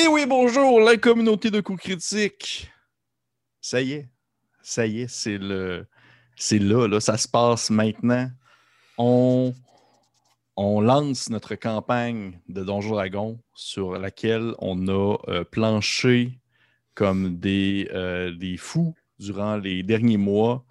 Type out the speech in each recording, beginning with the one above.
Et oui, bonjour, la communauté de coups critiques. Ça y est, ça y est, c'est le, c'est là, là, ça se passe maintenant. On, on lance notre campagne de Donjon Dragon sur laquelle on a euh, planché comme des, euh, des fous durant les derniers mois.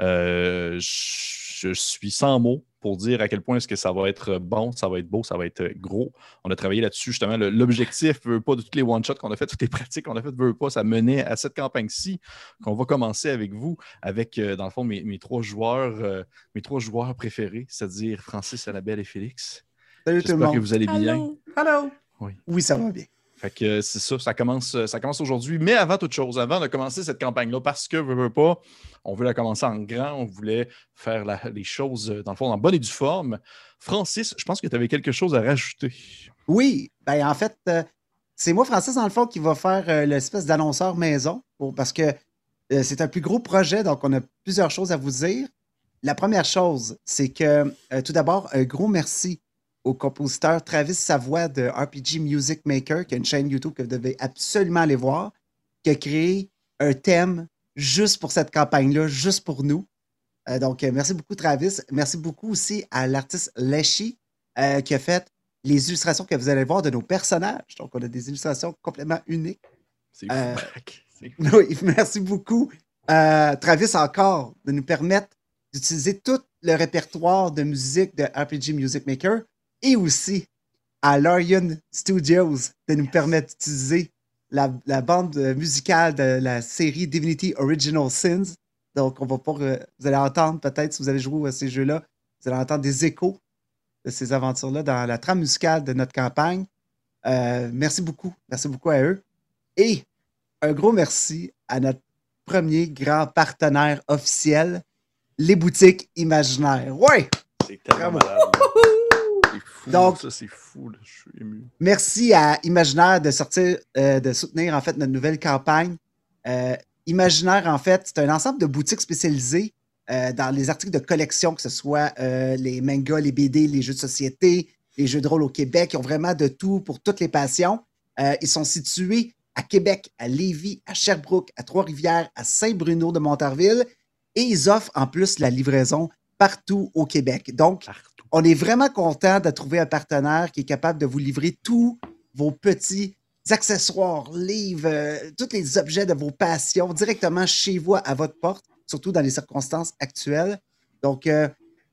Euh, je suis sans mots pour dire à quel point est-ce que ça va être bon, ça va être beau, ça va être gros. On a travaillé là-dessus, justement. L'objectif, veut pas de toutes les one-shots qu'on a fait, toutes les pratiques qu'on a faites, veut pas, ça menait à cette campagne-ci qu'on va commencer avec vous, avec, euh, dans le fond, mes, trois joueurs, euh, mes trois joueurs préférés, c'est-à-dire Francis, Annabelle et Félix. Salut tout le monde. que vous allez bien. Allô? Oui. oui, ça va bien. Fait que c'est ça, ça commence, ça commence aujourd'hui. Mais avant toute chose, avant de commencer cette campagne-là, parce que, veut, veut pas, on veut la commencer en grand, on voulait faire les choses, dans le fond, en bonne et due forme. Francis, je pense que tu avais quelque chose à rajouter. Oui, ben en fait, euh, c'est moi, Francis, dans le fond, qui va faire euh, l'espèce d'annonceur maison, parce que euh, c'est un plus gros projet, donc on a plusieurs choses à vous dire. La première chose, c'est que, tout d'abord, un gros merci au compositeur Travis Savoie de RPG Music Maker, qui a une chaîne YouTube que vous devez absolument aller voir, qui a créé un thème juste pour cette campagne-là, juste pour nous. Euh, donc, euh, merci beaucoup, Travis. Merci beaucoup aussi à l'artiste Leshy euh, qui a fait les illustrations que vous allez voir de nos personnages. Donc, on a des illustrations complètement uniques. C'est oui, merci beaucoup, Travis, encore, de nous permettre d'utiliser tout le répertoire de musique de RPG Music Maker et aussi à Larian Studios de nous permettre d'utiliser la, bande musicale de la série Divinity Original Sins. Donc, on va pas, euh, vous allez entendre peut-être, si vous allez jouer à ces jeux-là, vous allez entendre des échos de ces aventures-là dans la trame musicale de notre campagne. Euh, merci beaucoup. Merci beaucoup à eux. Et un gros merci à notre premier grand partenaire officiel, les boutiques imaginaires. Ouais! C'est tellement donc, ça, c'est fou. Je suis ému. Merci à Imaginaire de sortir, euh, de soutenir en fait notre nouvelle campagne. Euh, Imaginaire, en fait, c'est un ensemble de boutiques spécialisées euh, dans les articles de collection, que ce soit les mangas, les BD, les jeux de société, les jeux de rôle au Québec. Ils ont vraiment de tout pour toutes les passions. ils sont situés à Québec, à Lévis, à Sherbrooke, à Trois-Rivières, à Saint-Bruno de Montarville. Et ils offrent en plus la livraison partout au Québec. Donc, on est vraiment content de trouver un partenaire qui est capable de vous livrer tous vos petits accessoires, livres, euh, tous les objets de vos passions directement chez vous, à votre porte, surtout dans les circonstances actuelles. Donc, euh,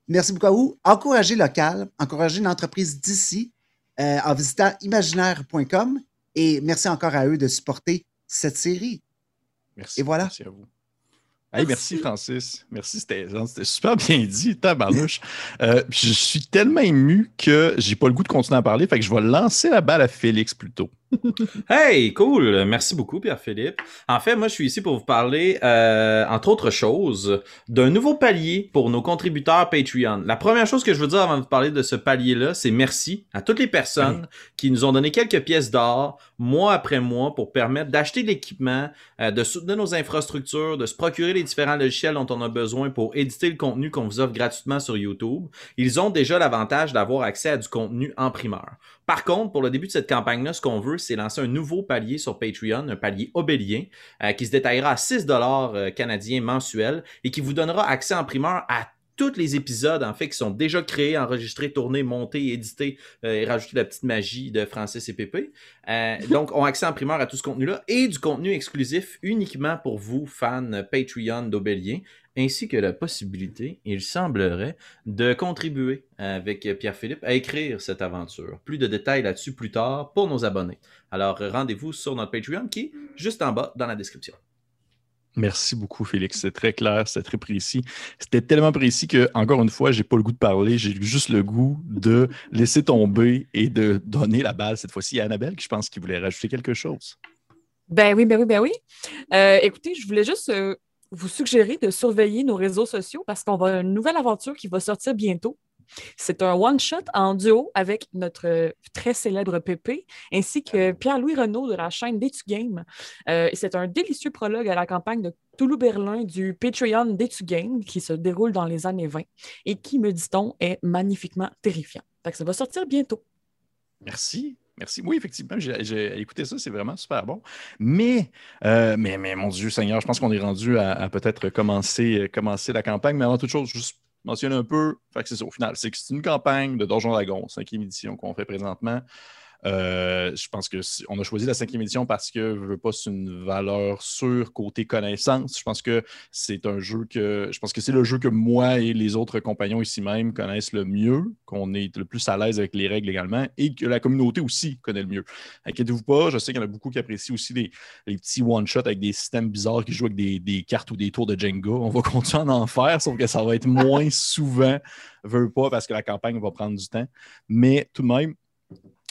merci beaucoup à vous. Encouragez local, encouragez l'entreprise d'ici euh, en visitant imaginaire.com et merci encore à eux de supporter cette série. Merci. Et voilà. Merci à vous. Merci. Francis. Merci, c'était super bien dit, tabarnouche. Euh, je suis tellement ému que j'ai pas le goût de continuer à parler, fait que je vais lancer la balle à Félix plutôt. Hey, cool. Merci beaucoup, Pierre-Philippe. En fait, moi, je suis ici pour vous parler, euh, entre autres choses, d'un nouveau palier pour nos contributeurs Patreon. La première chose que je veux dire avant de vous parler de ce palier-là, c'est merci à toutes les personnes qui nous ont donné quelques pièces d'or, mois après mois, pour permettre d'acheter de l'équipement, euh, de soutenir nos infrastructures, de se procurer les différents logiciels dont on a besoin pour éditer le contenu qu'on vous offre gratuitement sur YouTube. Ils ont déjà l'avantage d'avoir accès à du contenu en primeur. Par contre, pour le début de cette campagne-là, ce qu'on veut, c'est lancer un nouveau palier sur Patreon, un palier obélien, euh, qui se détaillera à 6 dollars euh, canadiens mensuels et qui vous donnera accès en primeur à tous les épisodes, en fait, qui sont déjà créés, enregistrés, tournés, montés, édités euh, et rajouter la petite magie de Francis et Pépé. donc, ont accès en primeur à tout ce contenu-là et du contenu exclusif uniquement pour vous, fans Patreon d'Obélien ainsi que la possibilité, il semblerait, de contribuer avec Pierre-Philippe à écrire cette aventure. Plus de détails là-dessus plus tard pour nos abonnés. Alors rendez-vous sur notre Patreon qui est juste en bas dans la description. Merci beaucoup, Félix. C'est très clair, c'est très précis. C'était tellement précis que, encore une fois, j'ai pas le goût de parler. J'ai juste le goût de laisser tomber et de donner la balle cette fois-ci à Annabelle, qui je pense qu'il voulait rajouter quelque chose. Ben oui, ben oui, ben oui. Euh, écoutez, je voulais juste euh, vous suggérer de surveiller nos réseaux sociaux parce qu'on va une nouvelle aventure qui va sortir bientôt. C'est un one-shot en avec notre très célèbre Pépé, ainsi que Pierre-Louis Renault de la chaîne d'Etu Game. Euh, c'est un délicieux prologue à la campagne de Toulouse-Berlin du Patreon d'Etu Game qui se déroule dans les années 20 et qui, me dit-on, est magnifiquement terrifiant. ça va sortir bientôt. Merci. Merci. Oui, effectivement, j'ai écouté ça, c'est vraiment super bon. Mais, euh, mais, mais, mon Dieu Seigneur, je pense qu'on est rendu à, peut-être commencer, commencer la campagne. Mais avant toute chose, juste mentionner un peu, fait que c'est ça, au final, c'est que c'est une campagne de Donjon Dragon, cinquième édition qu'on fait présentement. Euh, je pense qu'on a choisi la cinquième édition parce que je veux pas c'est une valeur sûre côté connaissance. Je pense que c'est un jeu que je pense que c'est le jeu que moi et les autres compagnons ici même connaissent le mieux, qu'on est le plus à l'aise avec les règles également et que la communauté aussi connaît le mieux. Inquiétez-vous pas, je sais qu'il y en a beaucoup qui apprécient aussi les, petits one-shots avec des systèmes bizarres qui jouent avec des, cartes ou des tours de Jenga. On va continuer à en faire, sauf que ça va être moins souvent, veux pas, parce que la campagne va prendre du temps. Mais tout de même,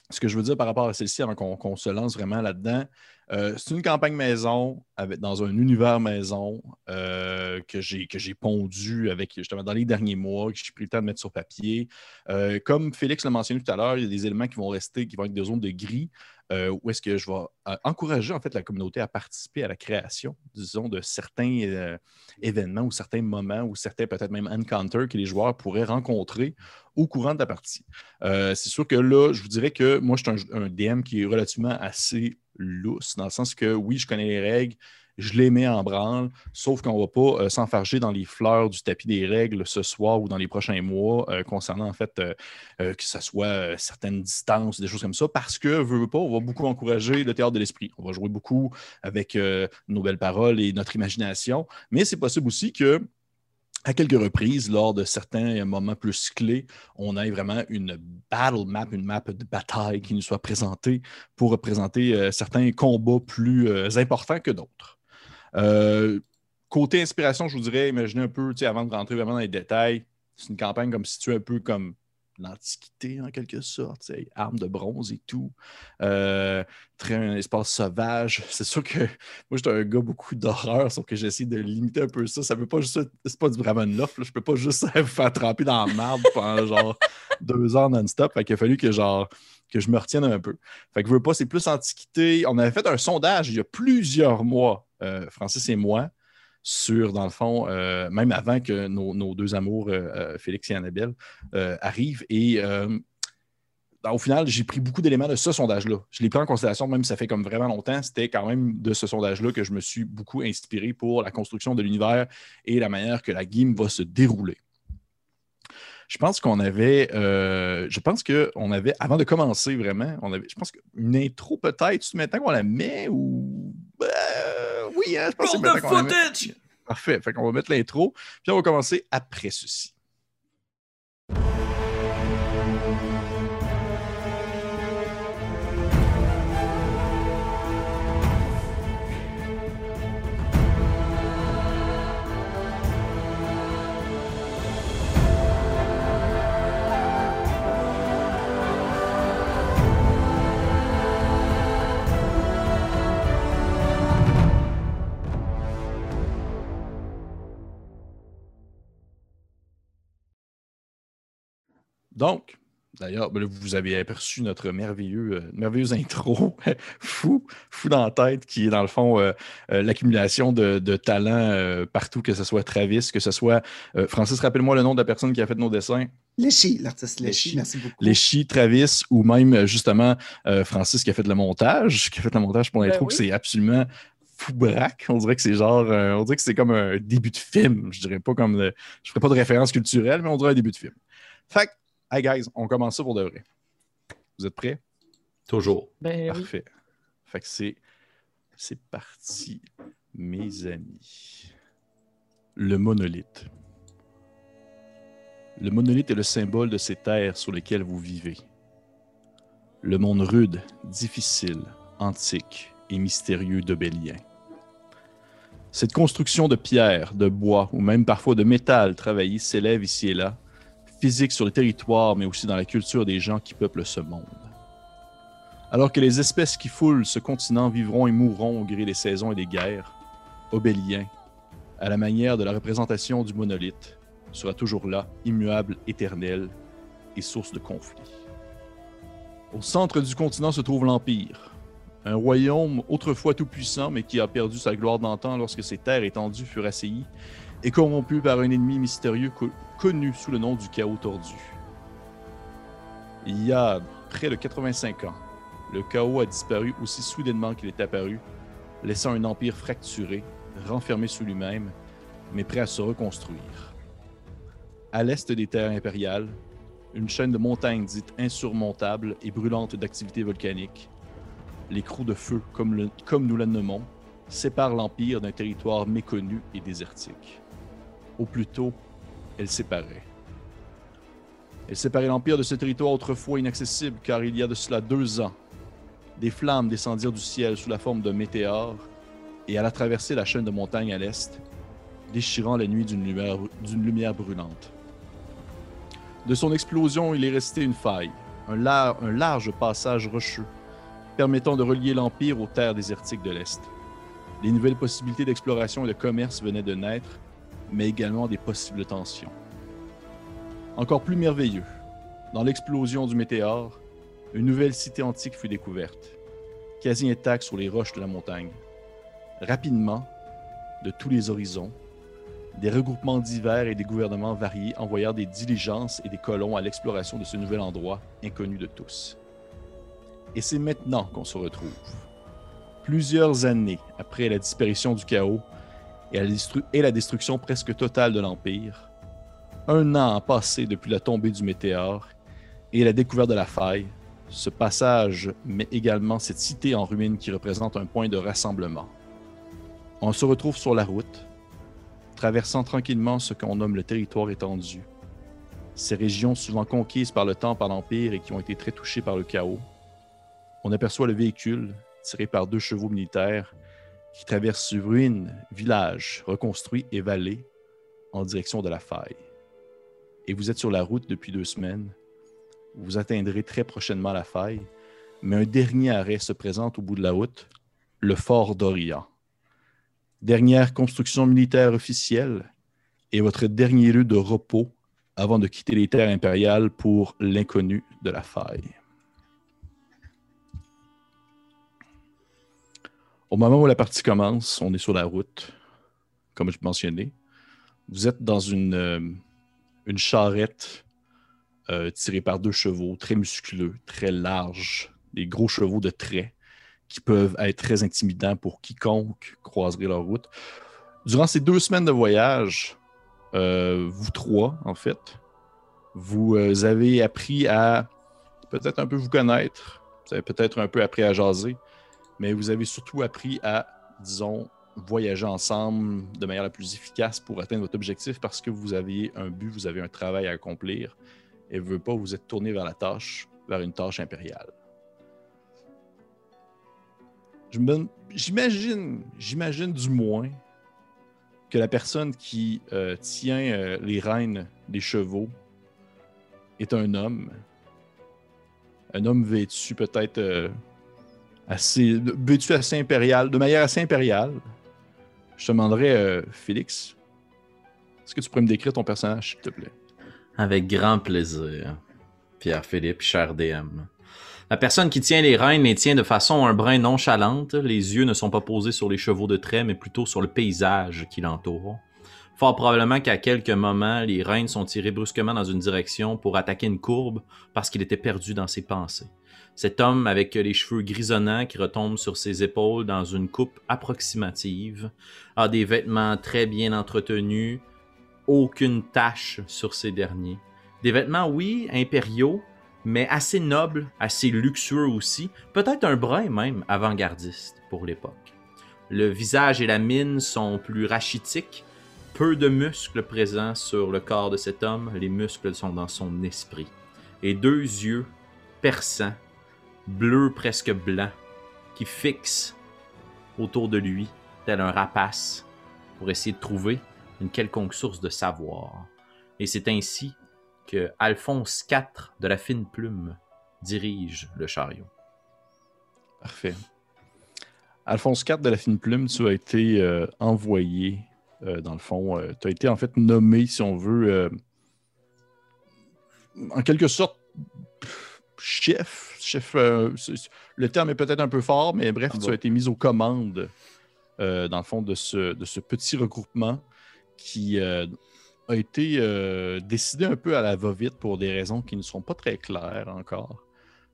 ce que je veux dire par rapport à celle-ci, avant qu'on se lance vraiment là-dedans, euh, c'est une campagne maison dans un univers maison euh, que j'ai pondu avec justement dans les derniers mois, que j'ai pris le temps de mettre sur papier. Euh, comme Félix l'a mentionné tout à l'heure, il y a des éléments qui vont rester, qui vont être des zones de gris, où est-ce que je vais encourager en fait la communauté à participer à la création, disons, de certains événements ou certains moments ou certains peut-être même encounters que les joueurs pourraient rencontrer au courant de la partie. c'est sûr que là, je vous dirais que moi, je suis un DM qui est relativement assez lousse, dans le sens que oui, je connais les règles, je les mets en branle, sauf qu'on ne va pas euh, s'enfarger dans les fleurs du tapis des règles ce soir ou dans les prochains mois euh, concernant en fait euh, que ce soit certaines distances, des choses comme ça, parce que, veut, veut pas, on va beaucoup encourager le théâtre de l'esprit. On va jouer beaucoup avec nos belles paroles et notre imagination, mais c'est possible aussi que à quelques reprises, lors de certains moments plus clés, on ait vraiment une battle map, une map de bataille qui nous soit présentée pour représenter euh, certains combats plus euh, importants que d'autres. Euh, côté inspiration, je vous dirais, imaginez un peu, avant de rentrer vraiment dans les détails, c'est une campagne comme située un peu comme l'Antiquité en quelque sorte, armes de bronze et tout. Euh, très un espace sauvage. C'est sûr que moi, j'étais un gars beaucoup d'horreur, sauf que j'essaie de limiter un peu ça. Ça veut pas juste. C'est pas du Bravenloft, là. Je peux pas juste vous faire tremper dans la marde pendant genre deux heures non-stop. Fait qu'il a fallu que genre que je me retienne un peu. Fait que je veux pas, c'est plus Antiquité. On avait fait un sondage il y a plusieurs mois, euh, Francis et moi sur, dans le fond, euh, même avant que nos, deux amours, euh, euh, Félix et Annabelle, arrivent. Et au final, j'ai pris beaucoup d'éléments de ce sondage-là. Je l'ai pris en considération, même si ça fait comme vraiment longtemps. C'était quand même de ce sondage-là que je me suis beaucoup inspiré pour la construction de l'univers et la manière que la game va se dérouler. Je pense qu'on avait, je pense qu'on avait, avant de commencer vraiment, on avait, je pense qu'une intro peut-être, maintenant qu'on la met ou oui, hein, je pense que footage! Parfait. Fait qu'on va mettre l'intro, puis on va commencer après ceci. Donc, D'ailleurs, ben vous avez aperçu notre merveilleux, euh, merveilleuse intro, fou, fou dans la tête, qui est dans le fond euh, euh, l'accumulation de, talents partout, que ce soit Travis, que ce soit. Francis, rappelle-moi le nom de la personne qui a fait nos dessins. Léchi, l'artiste Léchi, merci beaucoup. Léchi, Travis, ou même justement Francis qui a fait le montage, qui a fait le montage pour ben l'intro, que c'est absolument fou braque. On dirait que c'est genre, on dirait que c'est comme un début de film. Je dirais pas comme, je je ferai pas de référence culturelle, mais on dirait un début de film. Fait Hey guys, on commence ça pour de vrai. Vous êtes prêts? Toujours. Ben Parfait. Fait que c'est, c'est parti, mes amis. Le monolithe. Le monolithe est le symbole de ces terres sur lesquelles vous vivez. Le monde rude, difficile, antique et mystérieux de Bélien. Cette construction de pierre, de bois ou même parfois de métal travaillé s'élève ici et là, physique sur le territoire, mais aussi dans la culture des gens qui peuplent ce monde. Alors que les espèces qui foulent ce continent vivront et mourront au gré des saisons et des guerres, Obélien, à la manière de la représentation du monolithe, sera toujours là, immuable, éternel et source de conflits. Au centre du continent se trouve l'Empire, un royaume autrefois tout-puissant mais qui a perdu sa gloire d'antan lorsque ses terres étendues furent assaillies et corrompu par un ennemi mystérieux connu sous le nom du chaos tordu. Il y a près de 85 ans, le chaos a disparu aussi soudainement qu'il est apparu, laissant un empire fracturé, renfermé sous lui-même, mais prêt à se reconstruire. À l'est des terres impériales, une chaîne de montagnes dites insurmontables et brûlantes d'activités volcaniques, les crous de feu, comme, comme nous la nommons, séparent l'Empire d'un territoire méconnu et désertique. Au plus tôt, elle séparait. Elle séparait l'Empire de ce territoire autrefois inaccessible car il y a de cela deux ans, des flammes descendirent du ciel sous la forme de météores et alla traverser la chaîne de montagnes à l'est, déchirant la nuit d'une lumière, lumière brûlante. De son explosion, il est resté une faille, un, lar- un large passage rocheux, permettant de relier l'Empire aux terres désertiques de l'Est. Des nouvelles possibilités d'exploration et de commerce venaient de naître, mais également des possibles tensions. Encore plus merveilleux, dans l'explosion du météore, une nouvelle cité antique fut découverte, quasi intacte sur les roches de la montagne. Rapidement, de tous les horizons, des regroupements divers et des gouvernements variés envoyèrent des diligences et des colons à l'exploration de ce nouvel endroit inconnu de tous. Et c'est maintenant qu'on se retrouve. Plusieurs années après la disparition du chaos et la, destruction presque totale de l'Empire, un an a passé depuis la tombée du météore et la découverte de la faille, ce passage, mais également cette cité en ruine qui représente un point de rassemblement. On se retrouve sur la route, traversant tranquillement ce qu'on nomme le territoire étendu. Ces régions souvent conquises par le temps par l'Empire et qui ont été très touchées par le chaos. On aperçoit le véhicule, tiré par deux chevaux militaires, qui traverse ruines, villages reconstruits et vallées en direction de la faille. Et vous êtes sur la route depuis deux semaines. Vous atteindrez très prochainement la faille, mais un dernier arrêt se présente au bout de la route, le fort d'Orient. Dernière construction militaire officielle et votre dernier lieu de repos avant de quitter les terres impériales pour l'inconnu de la faille. Au moment où la partie commence, on est sur la route, comme je mentionnais. Vous êtes dans une, euh, charrette euh, tirée par deux chevaux, très musculeux, très larges, des gros chevaux de trait qui peuvent être très intimidants pour quiconque croiserait leur route. Durant ces deux semaines de voyage, euh, vous trois, en fait, vous avez appris à peut-être un peu vous connaître, vous avez peut-être un peu appris à jaser, mais vous avez surtout appris à, disons, voyager ensemble de manière la plus efficace pour atteindre votre objectif parce que vous aviez un but, vous avez un travail à accomplir et vous pas, vous êtes tourné vers la tâche, vers une tâche impériale. J'imagine, j'imagine du moins que la personne qui euh, tient euh, les rênes des chevaux est un homme. Un homme vêtu peut-être euh, assez vêtu assez impérial, de manière assez impériale. Je te demanderais, euh, Félix, est-ce que tu pourrais me décrire ton personnage, s'il te plaît? Avec grand plaisir. Pierre-Philippe, cher DM. La personne qui tient les rênes les tient de façon un brin nonchalante. Les yeux ne sont pas posés sur les chevaux de trait, mais plutôt sur le paysage qui l'entoure. Fort probablement qu'à quelques moments, les rênes sont tirées brusquement dans une direction pour attaquer une courbe parce qu'il était perdu dans ses pensées. Cet homme avec les cheveux grisonnants qui retombent sur ses épaules dans une coupe approximative a des vêtements très bien entretenus, aucune tache sur ces derniers. Des vêtements, oui, impériaux, mais assez nobles, assez luxueux aussi, peut-être un brin même avant-gardiste pour l'époque. Le visage et la mine sont plus rachitiques, peu de muscles présents sur le corps de cet homme, les muscles sont dans son esprit. Et deux yeux perçants, bleus presque blancs, qui fixent autour de lui, tel un rapace, pour essayer de trouver une quelconque source de savoir. Et c'est ainsi que Alphonse IV de la fine plume dirige le chariot. Parfait. Alphonse IV de la fine plume, tu as été euh, envoyé, euh, dans le fond, tu as été en fait nommé, si on veut, euh, en quelque sorte, chef. chef euh, le terme est peut-être un peu fort, mais bref, Ah tu bon? as été mis aux commandes, euh, dans le fond, de ce, de ce petit regroupement qui euh, a été décidé un peu à la va-vite pour des raisons qui ne sont pas très claires encore.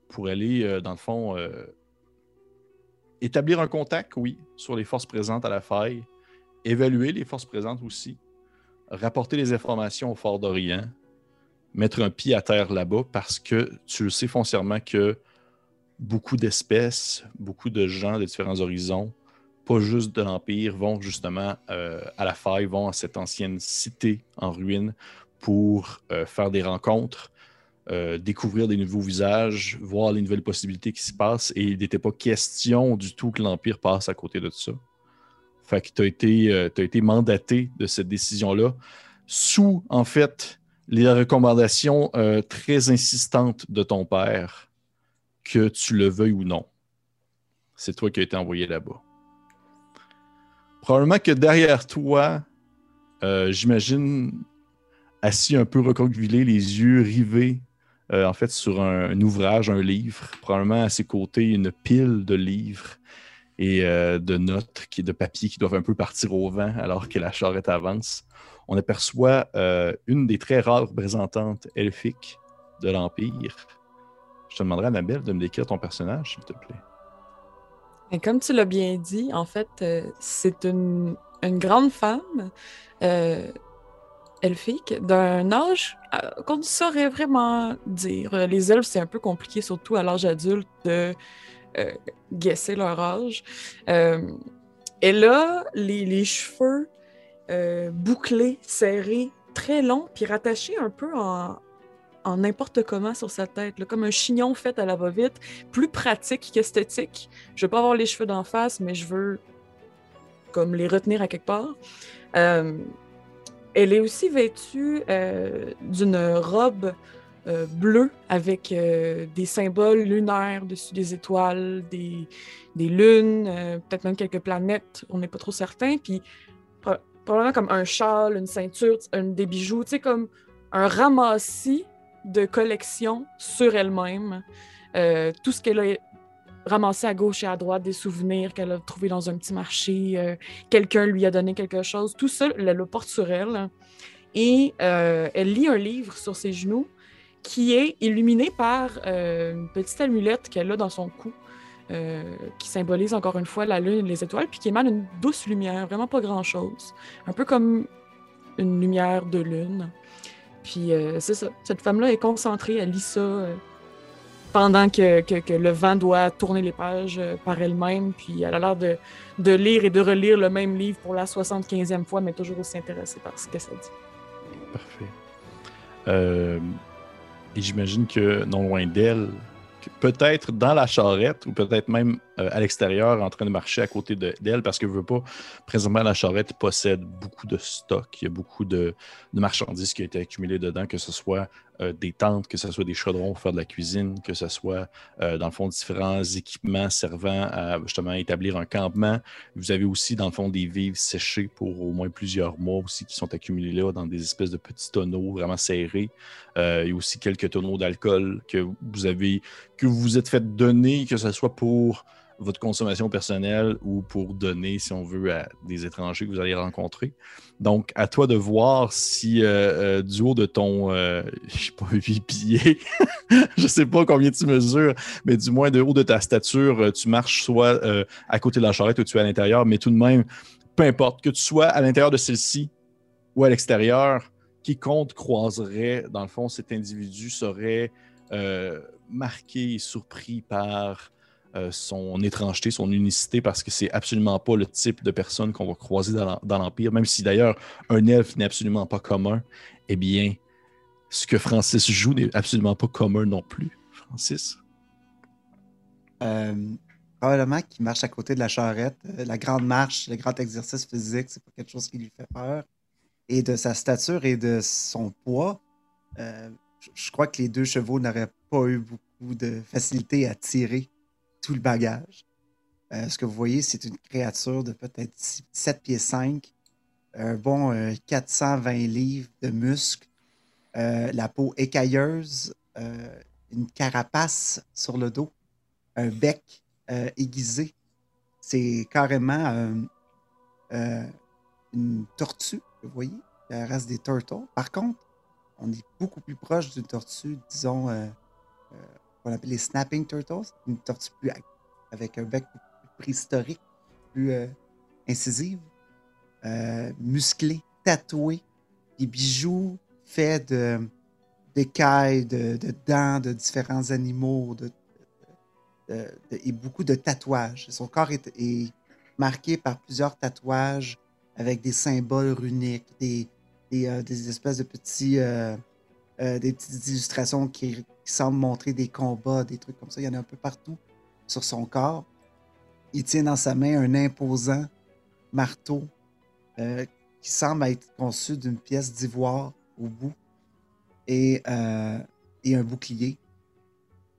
pour aller, dans le fond, établir un contact, oui, sur les forces présentes à la faille, évaluer les forces présentes aussi, rapporter les informations au Fort d'Orient, mettre un pied à terre là-bas parce que tu le sais foncièrement que beaucoup d'espèces, beaucoup de gens de différents horizons, pas juste de l'Empire, vont justement euh, à la faille, vont à cette ancienne cité en ruine pour euh, faire des rencontres, euh, découvrir des nouveaux visages, voir les nouvelles possibilités qui se passent. Et il n'était pas question du tout que l'Empire passe à côté de ça. Fait que tu as, as été mandaté de cette décision-là sous, en fait, les recommandations très insistantes de ton père, que tu le veuilles ou non. C'est toi qui as été envoyé là-bas. Probablement que derrière toi, euh, j'imagine, assis un peu recroquevillé, les yeux rivés, euh, en fait, sur un, ouvrage, un livre. Probablement à ses côtés, une pile de livres et euh, de notes, de papier qui doivent un peu partir au vent alors que la charrette avance. On aperçoit une des très rares représentantes elfiques de l'Empire. Je te demanderai, Annabelle, de me décrire ton personnage, s'il te plaît comme tu l'as bien dit, en fait, euh, c'est une, grande femme euh, elfique d'un âge euh, qu'on ne saurait vraiment dire. Les elfes, c'est un peu compliqué, surtout à l'âge adulte, de guesser leur âge. elle a les cheveux bouclés, serrés, très longs, puis rattachés un peu en, n'importe comment sur sa tête, comme un chignon fait à la va-vite, plus pratique qu'esthétique. Je veux pas avoir les cheveux d'en face, mais je veux comme les retenir à quelque part. Euh, elle est aussi vêtue euh, d'une robe euh, bleue avec des symboles lunaires dessus des étoiles, des, des lunes, peut-être même quelques planètes, on n'est pas trop certain. Puis probablement comme un châle, une ceinture, des bijoux, tu sais, comme un ramassis de collection sur elle-même. Euh, tout ce qu'elle a ramassé à gauche et à droite, des souvenirs qu'elle a trouvés dans un petit marché, euh, quelqu'un lui a donné quelque chose, tout ça, elle le porte sur elle. Et euh, elle lit un livre sur ses genoux qui est illuminé par une petite amulette qu'elle a dans son cou. Qui symbolise encore une fois la lune et les étoiles, puis qui émane une douce lumière, vraiment pas grand-chose. Un peu comme une lumière de lune. Puis euh, c'est ça. Cette femme-là est concentrée, elle lit ça euh, pendant que, le vent doit tourner les pages euh, par elle-même. Puis elle a l'air de, de, lire et de relire le même livre pour la 75e fois, mais toujours aussi intéressée par ce que ça dit. Parfait. et j'imagine que non loin d'elle, peut-être dans la charrette ou peut-être même euh, à l'extérieur en train de marcher à côté d'elle parce que je veux pas. Présentement, la charrette possède beaucoup de stock. Il y a beaucoup de, marchandises qui ont été accumulées dedans, que ce soit euh, des tentes, que ce soit des chaudrons pour faire de la cuisine, que ce soit euh, dans le fond différents équipements servant à justement établir un campement. Vous avez aussi dans le fond des vivres séchés pour au moins plusieurs mois aussi qui sont accumulés là dans des espèces de petits tonneaux vraiment serrés. il y a aussi quelques tonneaux d'alcool que vous avez que vous vous êtes fait donner, que ce soit pour votre consommation personnelle ou pour donner, si on veut, à des étrangers que vous allez rencontrer. Donc, à toi de voir si euh, euh, du haut de ton, euh, je sais pas, 8 pieds, je sais pas combien tu mesures, mais du moins de haut de ta stature, tu marches soit à côté de la charrette ou tu es à l'intérieur, mais tout de même, peu importe, que tu sois à l'intérieur de celle-ci ou à l'extérieur, quiconque croiserait, dans le fond, cet individu serait marqué et surpris par euh, son étrangeté, son unicité, parce que c'est absolument pas le type de personne qu'on va croiser dans l'Empire, même si d'ailleurs un elfe n'est absolument pas commun, eh bien, ce que Francis joue n'est absolument pas commun non plus. Francis? Euh, probablement qu'il marche à côté de la charrette. Euh, la grande marche, le grand exercice physique, c'est pas quelque chose qui lui fait peur. Et de sa stature et de son poids, je crois que les deux chevaux n'auraient pas eu beaucoup de facilité à tirer tout le bagage. Euh, ce que vous voyez, c'est une créature de peut-être 7 pieds 5, un bon 420 euh, livres de muscles, euh, la peau écailleuse, une carapace sur le dos, un bec aiguisé. C'est carrément une tortue, vous voyez, la race des turtles. Par contre, on est beaucoup plus proche d'une tortue, disons, qu'on appelle les snapping turtles, une tortue plus avec un bec plus préhistorique, plus euh, incisive, euh, musclé, tatoué, des bijoux faits de d'écailles, de, de dents de différents animaux, de, et beaucoup de tatouages. Son corps est, est marqué par plusieurs tatouages avec des symboles runiques, des, des, euh, des espèces de petits, euh, des petites illustrations qui, qui semblent montrer des combats, des trucs comme ça. Il y en a un peu partout sur son corps. Il tient dans sa main un imposant marteau euh, qui semble être conçu d'une pièce d'ivoire au bout et, euh, et un bouclier.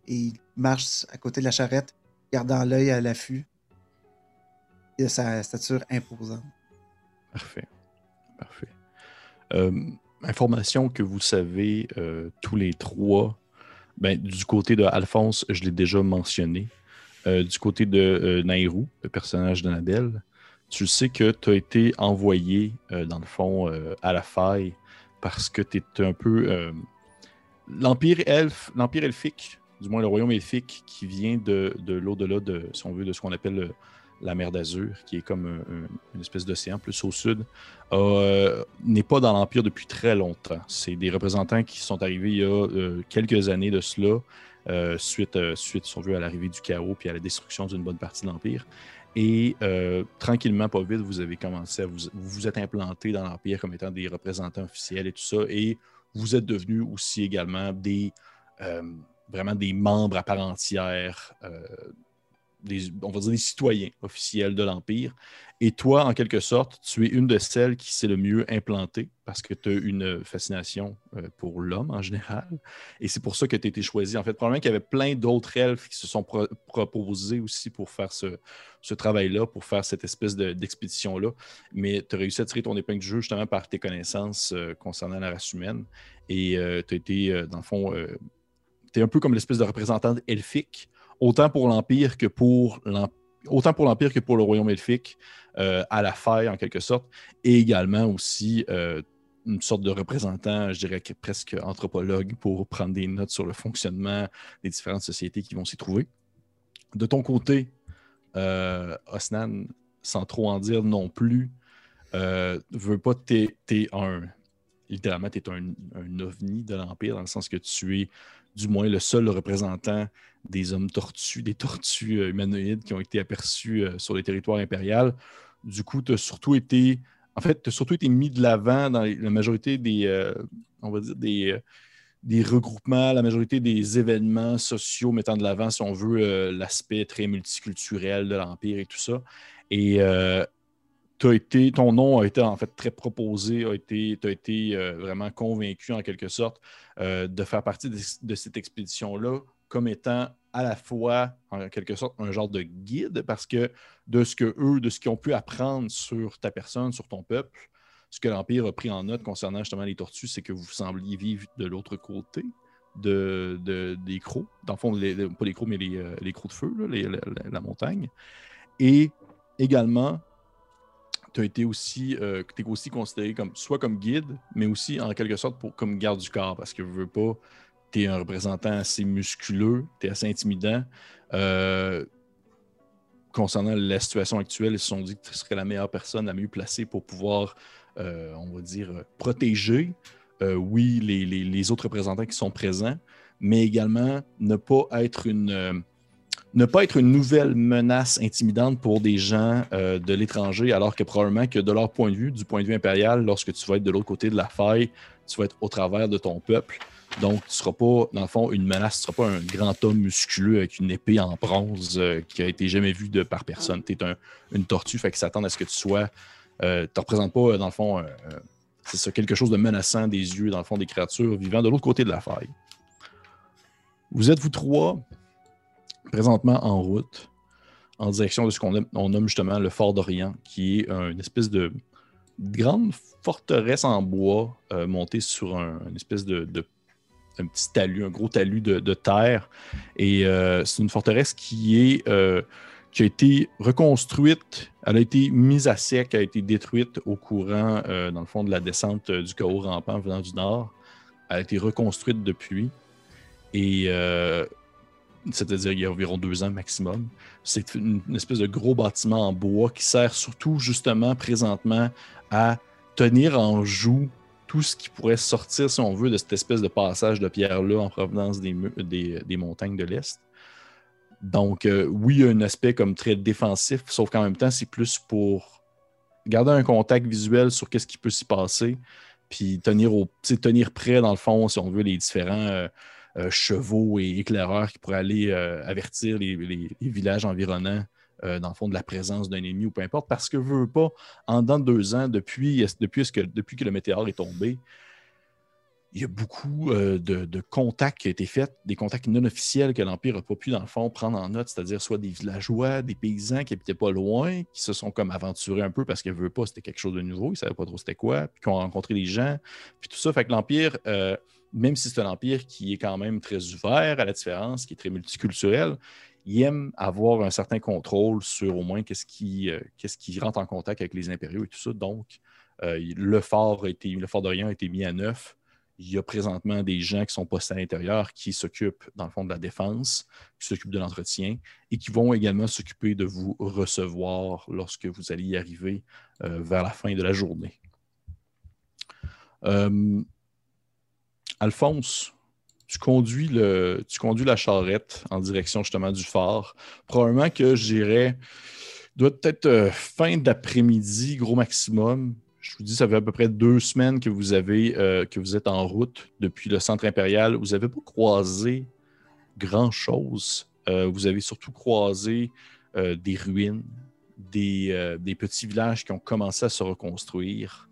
Et il marche à côté de la charrette, gardant l'œil à l'affût de sa stature imposante. Parfait. Parfait. Euh, information que vous savez euh, tous les trois. Ben, du côté de Alphonse, je l'ai déjà mentionné. Euh, du côté de euh, Nairou, le personnage d'Annabelle, tu sais que tu as été envoyé, dans le fond, à la faille parce que tu es un peu. L'Empire elfe, l'Empire elfique, du moins le royaume elfique, qui vient de, de l'au-delà de, si on veut, de ce qu'on appelle le- la mer d'Azur, qui est comme un- un- une espèce d'océan plus au sud, euh, n'est pas dans l'Empire depuis très longtemps. C'est des représentants qui sont arrivés il y a euh, quelques années de cela, euh, suite, suite, à l'arrivée du chaos puis à la destruction d'une bonne partie de l'Empire. Et tranquillement, pas vite, vous avez commencé à vous vous, êtes implanté dans l'Empire comme étant des représentants officiels et tout ça. Et vous êtes devenus aussi également des vraiment des membres à part entière, on va dire des citoyens officiels de l'Empire. Et toi, en quelque sorte, tu es une de celles qui s'est le mieux implantée parce que tu as une fascination euh, pour l'homme en général. Et c'est pour ça que tu as été choisi. En fait, probablement qu'il y avait plein d'autres elfes qui se sont pro- proposés aussi pour faire ce, travail-là, pour faire cette espèce de- d'expédition-là. Mais tu as réussi à tirer ton épingle du jeu justement par tes connaissances euh, concernant la race humaine. Et tu as été, euh, dans le fond, tu es un peu comme l'espèce de représentante elfique, autant pour l'Empire que pour le royaume elfique, euh, à la faille en quelque sorte, et également aussi euh, une sorte de représentant, je dirais que presque anthropologue, pour prendre des notes sur le fonctionnement des différentes sociétés qui vont s'y trouver. De ton côté, euh, Osnan, sans trop en dire non plus, veut pas, t'es un, littéralement, tu es un ovni de l'Empire, dans le sens que tu es du moins le seul représentant des hommes tortues, des tortues euh, humanoïdes qui ont été aperçus euh, sur les territoires impériaux. Du coup, tu as surtout été, en fait, tu surtout été mis de l'avant dans la majorité des, euh, des, regroupements, la majorité des événements sociaux mettant de l'avant, si on veut, l'aspect très multiculturel de l'Empire et tout ça. Et été, ton nom a été en fait très proposé, a été, tu as été euh, vraiment convaincu en quelque sorte euh, de faire partie de, cette expédition-là comme étant à la fois en quelque sorte un genre de guide parce que de ce que eux, de ce qu'ils ont pu apprendre sur ta personne, sur ton peuple, ce que l'Empire a pris en note concernant justement les tortues, c'est que vous sembliez vivre de l'autre côté de, de- des crocs. Dans le fond, les- pas les crocs, mais les, euh, crocs de feu, la montagne. Et également, tu as été aussi, euh, t'es aussi considéré comme soit comme guide, mais aussi en quelque sorte pour, comme garde du corps, parce que je veux pas, tu es un représentant assez musculeux, tu es assez intimidant. Euh, concernant la situation actuelle, ils se sont dit que tu serais la meilleure personne, la mieux placée pour pouvoir, euh, on va dire, protéger, oui, les, autres représentants qui sont présents, mais également ne pas être une, ne pas être une nouvelle menace intimidante pour des gens euh, de l'étranger, alors que probablement que de leur point de vue, du point de vue impérial, lorsque tu vas être de l'autre côté de la faille, tu vas être au travers de ton peuple. Donc, tu ne seras pas, dans le fond, une menace, tu ne seras pas un grand homme musculeux avec une épée en bronze euh, qui a été jamais vu de par personne. Tu es une tortue, fait qu'ils s'attendent à ce que tu sois. Euh, tu ne représentes pas, dans le fond, c'est ça, quelque chose de menaçant des yeux, dans le fond, des créatures vivant de l'autre côté de la faille. Vous êtes, vous trois, présentement en route, en direction de ce qu'on nomme justement le Fort d'Orient, qui est une espèce de grande forteresse en bois euh, montée sur un, une espèce de, un petit talus, un gros talus de, terre. Et euh, c'est une forteresse qui est euh, qui a été reconstruite, elle a été mise à sec, a été détruite au courant, dans le fond, de la descente du chaos rampant venant du nord. Elle a été reconstruite depuis. Et c'est-à-dire il y a environ deux ans maximum. C'est une, espèce de gros bâtiment en bois qui sert surtout justement présentement à tenir en joue tout ce qui pourrait sortir, si on veut, de cette espèce de passage de pierre-là en provenance des, des- montagnes de l'Est. Donc, euh, oui, il y a un aspect comme très défensif, sauf qu'en même temps, c'est plus pour garder un contact visuel sur qu'est-ce qui peut s'y passer, puis tenir, au, tenir prêt, dans le fond, si on veut, les différents euh, euh, chevaux et éclaireurs qui pourraient aller euh, avertir les, villages environnants, euh, dans le fond, de la présence d'un ennemi ou peu importe, parce que, veux pas, en deux ans, depuis, que, le météore est tombé, il y a beaucoup de, contacts qui ont été faits, des contacts non officiels que l'Empire n'a pas pu, dans le fond, prendre en note, c'est-à-dire soit des villageois, des paysans qui n'habitaient pas loin, qui se sont comme aventurés un peu parce qu'ils ne veulent pas, c'était quelque chose de nouveau, ils ne savaient pas trop c'était quoi, puis qui ont rencontré des gens, puis tout ça. Fait que l'Empire, même si c'est un empire qui est quand même très ouvert à la différence, qui est très multiculturel, il aime avoir un certain contrôle sur au moins qu'est-ce qui, euh, rentre en contact avec les impériaux et tout ça. Donc, euh, le fort a été, le fort d'Orient a été mis à neuf. Il y a présentement des gens qui sont postés à l'intérieur qui s'occupent, dans le fond, de la défense, qui s'occupent de l'entretien et qui vont également s'occuper de vous recevoir lorsque vous allez y arriver euh, vers la fin de la journée. Alphonse, tu conduis, la charrette en direction justement du phare. Probablement que j'irai, doit peut-être euh, fin d'après-midi, gros maximum. Je vous dis, ça fait à peu près deux semaines que vous euh, êtes en route depuis le centre impérial. Vous n'avez pas croisé grand-chose. Euh, vous avez surtout croisé des ruines, des petits villages qui ont commencé à se reconstruire.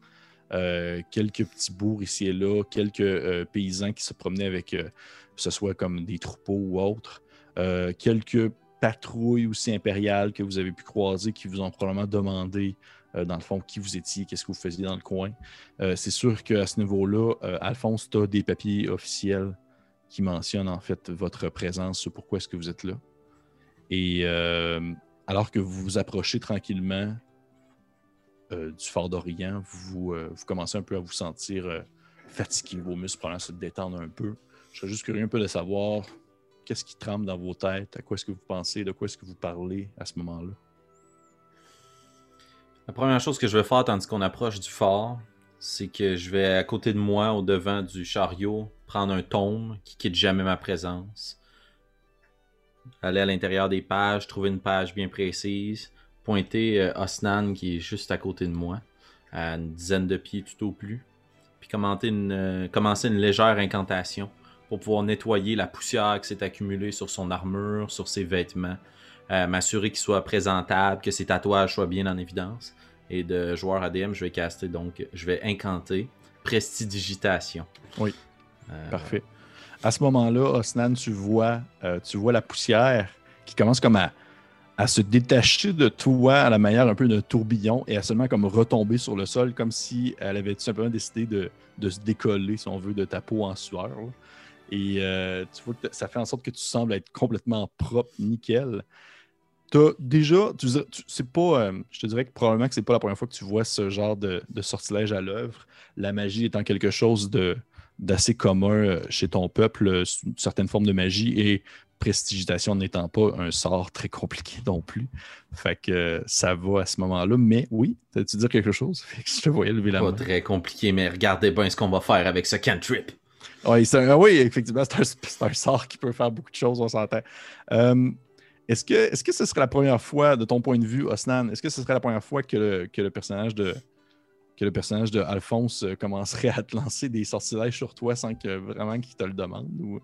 Euh, quelques petits bourgs ici et là, quelques euh, paysans qui se promenaient avec, euh, que ce soit comme des troupeaux ou autres, quelques patrouilles aussi impériales que vous avez pu croiser qui vous ont probablement demandé, dans le fond, qui vous étiez, qu'est-ce que vous faisiez dans le coin. C'est sûr qu'à ce niveau-là, Alphonse, tu as des papiers officiels qui mentionnent en fait votre présence, pourquoi est-ce que vous êtes là. Et alors que vous vous approchez tranquillement euh, du fort d'Orient, vous, euh, vous commencez un peu à vous sentir euh, fatigué, vos muscles probablement se détendre un peu. Je serais juste curieux un peu de savoir qu'est-ce qui tremble dans vos têtes, à quoi est-ce que vous pensez, de quoi est-ce que vous parlez à ce moment-là? La première chose que je vais faire tandis qu'on approche du fort, c'est que je vais à côté de moi, au devant du chariot, prendre un tome qui quitte jamais ma présence. Aller à l'intérieur des pages, trouver une page bien précise, pointer euh, Osnan qui est juste à côté de moi, à une dizaine de pieds tout au plus, puis commenter une, euh, commencer une légère incantation pour pouvoir nettoyer la poussière qui s'est accumulée sur son armure, sur ses vêtements, euh, m'assurer qu'il soit présentable, que ses tatouages soient bien en évidence. Et de joueur ADM, je vais caster donc, je vais incanter Prestidigitation. Oui. Euh, Parfait. À ce moment-là, Osnan, tu vois, euh, tu vois la poussière qui commence comme à, à se détacher de toi à la manière un peu d'un tourbillon et à seulement comme retomber sur le sol, comme si elle avait tout simplement décidé de, se décoller, si on veut, de ta peau en sueur. Et euh, tu vois que ça fait en sorte que tu sembles être complètement propre, nickel. T'as déjà, tu, c'est pas, euh, je te dirais que probablement que c'est pas la première fois que tu vois ce genre de, de sortilège à l'œuvre. La magie étant quelque chose de, d'assez commun euh, chez ton peuple, euh, une certaine forme de magie et prestigitation n'étant pas un sort très compliqué non plus. Fait que euh, ça va à ce moment-là. Mais oui, tu dire quelque chose? Fait que je te voyais lever la Pas main. très compliqué, mais regardez bien ce qu'on va faire avec ce cantrip. Ouais, c'est un- ah oui, effectivement, c'est un, sort qui peut faire beaucoup de choses, on s'entend. Euh, est-ce que, est-ce que ce serait la première fois, de ton point de vue, Osnan, est-ce que ce serait la première fois que le, que le personnage de que le personnage de Alphonse euh, commencerait à te lancer des sortilèges sur toi sans que vraiment qu'il te le demande? Ou...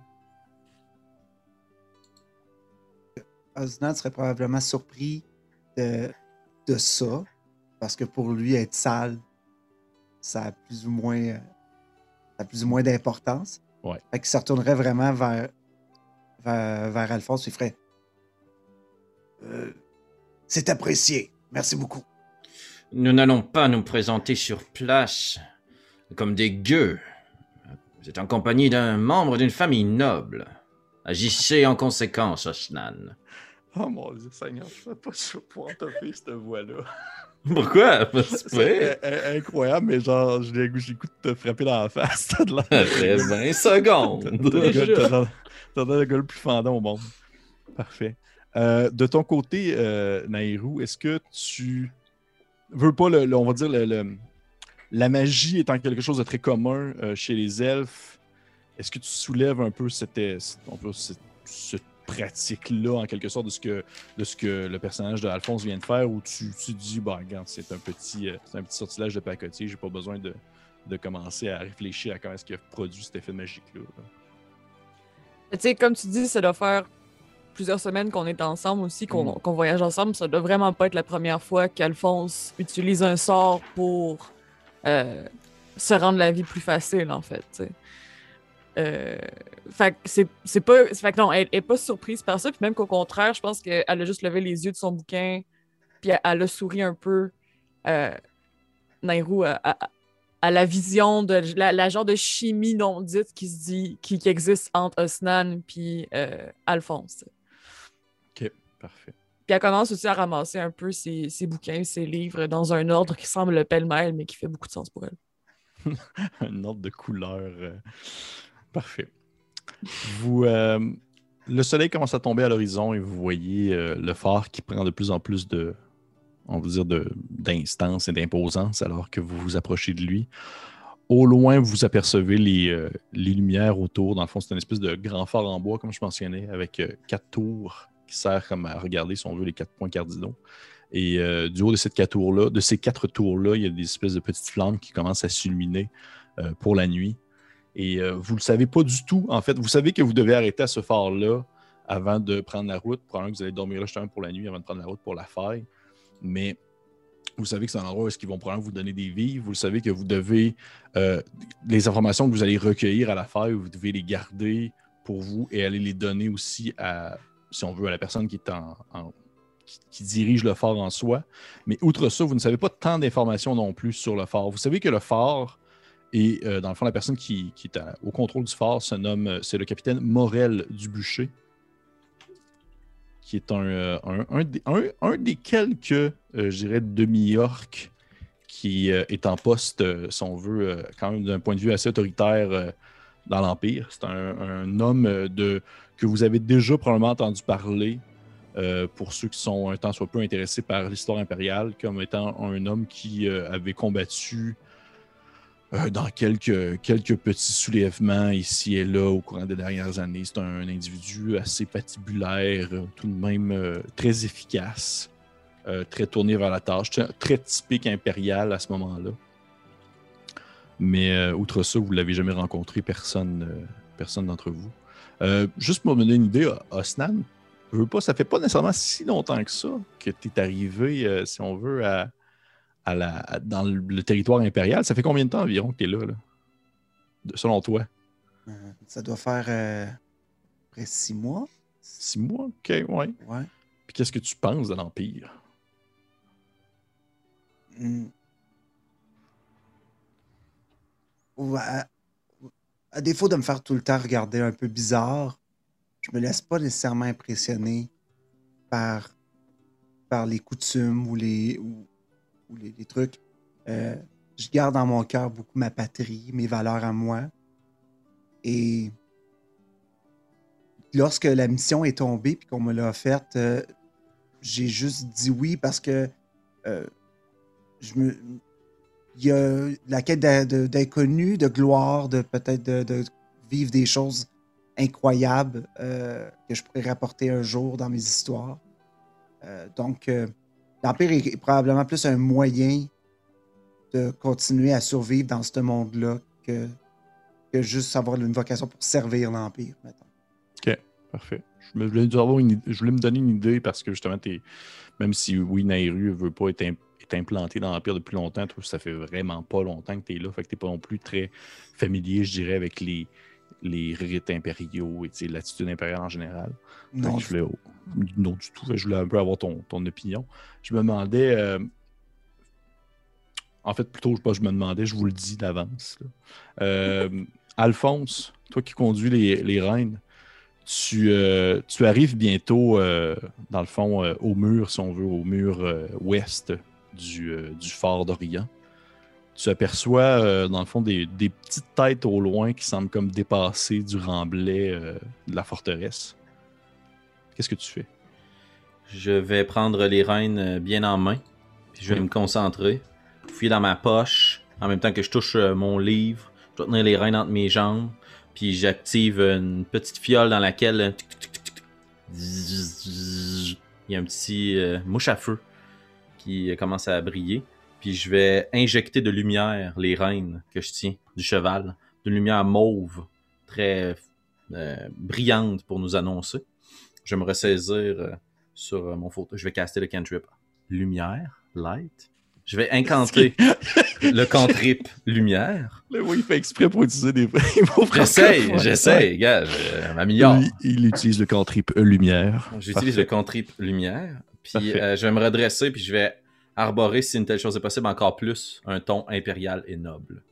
Osnan serait probablement surpris de, de ça, parce que pour lui, être sale, ça a plus ou moins, euh, ça a plus ou moins d'importance. Ouais. Fait qu'il se retournerait vraiment vers, vers, vers Alphonse et ferait Euh, C'est apprécié. Merci beaucoup. Nous n'allons pas nous présenter sur place comme des gueux. Vous êtes en compagnie d'un membre d'une famille noble. Agissez en conséquence, Osnan. Oh mon Dieu, Seigneur, je ne pas sûr pouvoir te faire cette voix-là. Pourquoi? C'est incroyable, mais genre, j'ai le goût de te frapper dans la face. T'as de Après 20 secondes. T'as- le gars- T'as le gars le plus fendant au monde. Parfait. Euh, de ton côté, euh, Nairou, est-ce que tu veux pas, le, le- on va dire, le- le- la magie étant quelque chose de très commun euh, chez les elfes, est-ce que tu soulèves un peu cette, euh, on peut- cette, cette pratique-là, en quelque sorte, de ce, que, de ce que le personnage de Alphonse vient de faire, ou tu, tu dis, bah, regarde, c'est un petit, euh, un petit sortilège de pacotier, j'ai pas besoin de, de commencer à réfléchir à comment est-ce qu'il a produit cet effet magique-là. là? Tu sais, comme tu dis, ça doit faire plusieurs semaines qu'on est ensemble aussi, qu'on Mm. qu'on voyage ensemble. Ça doit vraiment pas être la première fois qu'Alphonse utilise un sort pour euh, se rendre la vie plus facile, en fait. Euh, fait que c'est pas. Fait que non, elle est pas surprise par ça. Puis même qu'au contraire, je pense qu'elle a juste levé les yeux de son bouquin. Puis elle, elle a souri un peu. Euh, Nairou, à, à- à la vision de la, la genre de chimie non dite qui se dit, qui, qui existe entre Osnan puis euh, Alphonse. Parfait. Puis elle commence aussi à ramasser un peu ses, ses bouquins, ses livres dans un ordre qui semble le pêle-mêle, mais qui fait beaucoup de sens pour elle. un ordre de couleur. Parfait. Vous, euh, le soleil commence à tomber à l'horizon et vous voyez euh, le phare qui prend de plus en plus de, on va dire, d'instance et d'imposance alors que vous vous approchez de lui. Au loin, vous apercevez les, euh, les lumières autour. Dans le fond, c'est une espèce de grand phare en bois, comme je mentionnais, avec quatre tours qui sert comme à regarder, si on veut, les quatre points cardinaux. Et du haut de, cette quatre tours-là, de ces quatre tours-là, il y a des espèces de petites flammes qui commencent à s'illuminer pour la nuit. Et euh, vous ne le savez pas du tout. En fait, vous savez que vous devez arrêter à ce phare-là avant de prendre la route. Probablement que vous allez dormir là justement pour la nuit avant de prendre la route pour la faille. Mais vous savez que c'est un endroit où qu'ils vont probablement vous donner des vies. Vous savez que vous devez... euh, les informations que vous allez recueillir à la faille, vous devez les garder pour vous et aller les donner aussi à, si on veut, à la personne qui est en, qui dirige le phare en soi. Mais outre ça, vous ne savez pas tant d'informations non plus sur le phare. Vous savez que le phare et euh, dans le fond, la personne qui, est au contrôle du phare se nomme, euh, c'est le capitaine Morel Dubucher, qui est un, euh, un, des, quelques, je dirais, demi-orques qui est en poste, si on veut, quand même d'un point de vue assez autoritaire dans l'Empire. C'est un, homme de, que vous avez déjà probablement entendu parler pour ceux qui sont un tant soit peu intéressés par l'histoire impériale, comme étant un homme qui avait combattu euh, dans quelques, quelques petits soulèvements ici et là au courant des dernières années. C'est un individu assez patibulaire, euh, tout de même euh, très efficace, très tourné vers la tâche, très, typique impérial à ce moment-là. Mais outre ça, vous ne l'avez jamais rencontré, personne, personne d'entre vous. Juste pour me donner une idée, Osnan, je veux pas, ça fait pas nécessairement si longtemps que ça que tu es arrivé, si on veut, à, à la, à- dans le, le territoire impérial. Ça fait combien de temps environ que tu es là, là? De- selon toi? Euh, ça doit faire euh, près six mois. Six mois? Ok, ouais. Ouais. Puis qu'est-ce que tu penses de l'Empire? Hmm. Ou à, à défaut de me faire tout le temps regarder un peu bizarre, je me laisse pas nécessairement impressionner par, par les coutumes ou les, ou, les, trucs. Euh, je garde dans mon cœur beaucoup ma patrie, mes valeurs à moi. Et lorsque la mission est tombée puis qu'on me l'a offerte, euh, j'ai juste dit oui parce que euh, je me il y a la quête d'in- de- d'inconnu, de gloire, de peut-être de, vivre des choses incroyables que je pourrais rapporter un jour dans mes histoires. Donc, l'Empire est, probablement plus un moyen de continuer à survivre dans ce monde-là que, que juste avoir une vocation pour servir l'Empire, maintenant. Parfait. Je, voulais avoir je voulais me donner une idée parce que justement, même si oui, Nairu ne veut pas être, im- être implanté dans l'Empire depuis longtemps, ça fait vraiment pas longtemps que tu es là. Fait que tu pas non plus très familier, je dirais, avec les, les rites impériaux et l'attitude impériale en général. Non, je voulais, non, du tout. Je voulais un peu avoir ton, ton opinion. Je me demandais. euh, en fait, plutôt, pas je me demandais, je vous le dis d'avance. Euh, Alphonse, toi qui conduis les, les reines, tu, euh, tu arrives bientôt, dans le fond, au mur, si on veut, au mur ouest du, du phare d'Orient. Tu aperçois, euh, dans le fond, des, des petites têtes au loin qui semblent comme dépasser du remblai euh, de la forteresse. Qu'est-ce que tu fais? Je vais prendre les rênes euh, bien en main. Puis je vais Oui. me concentrer. Fouiller dans ma poche. En même temps que je touche mon livre. Je dois tenir les rênes entre mes jambes. Puis j'active une petite fiole dans laquelle. Il y a un petit euh, mouche à feu qui commence à briller. Puis je vais injecter de lumière les rênes que je tiens du cheval. De lumière mauve, très euh, brillante pour nous annoncer. Je vais me ressaisir euh, sur euh, mon fauteuil. Je vais caster le cantrip. Lumière, light. Je vais incanter le cantrip lumière. Là, oui, il fait exprès pour utiliser des vrais mots J'essaye, francophones. j'essaye, gars, je m'améliore. Il utilise le cantrip lumière. J'utilise le cantrip lumière, puis euh, je vais me redresser, puis je vais arborer, si une telle chose est possible, encore plus un ton impérial et noble.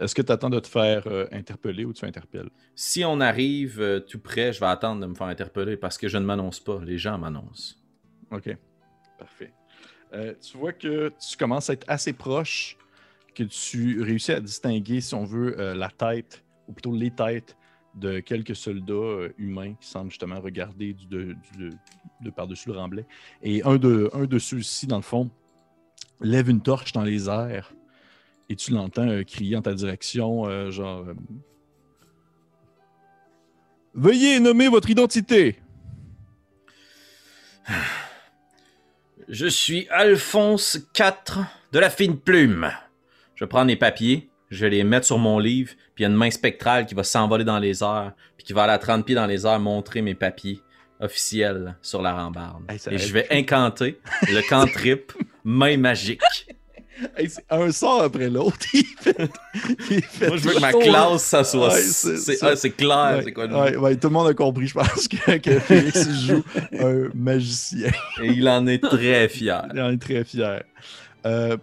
Est-ce que tu attends de te faire euh, interpeller ou tu interpelles? Si on arrive euh, tout près, je vais attendre de me faire interpeller parce que je ne m'annonce pas, les gens m'annoncent. OK. Parfait. Euh, tu vois que tu commences à être assez proche, que tu réussis à distinguer, si on veut, la tête, ou plutôt les têtes de quelques soldats euh, humains qui semblent justement regarder de, par-dessus le remblai. Et un de, un ceux-ci, dans le fond, lève une torche dans les airs et tu l'entends euh, crier en ta direction, euh, genre... Veuillez nommer votre identité. Je suis Alphonse IV de la fine plume. Je prends les papiers, je les mettre sur mon livre, puis il y a une main spectrale qui va s'envoler dans les airs, puis qui va aller à 30 pieds dans les airs montrer mes papiers officiels sur la rambarde. Hey, Et je vais incanter le cantrip main magique. Hey, c'est un sort après l'autre. Moi, je veux que ma classe, ça soit. Ouais, c'est- ah, c'est clair, Ouais, c'est quoi le ouais, ouais, tout le monde a compris, je pense, que, que Félix joue un magicien. Et il en est très fier. Il en est très fier. Euh,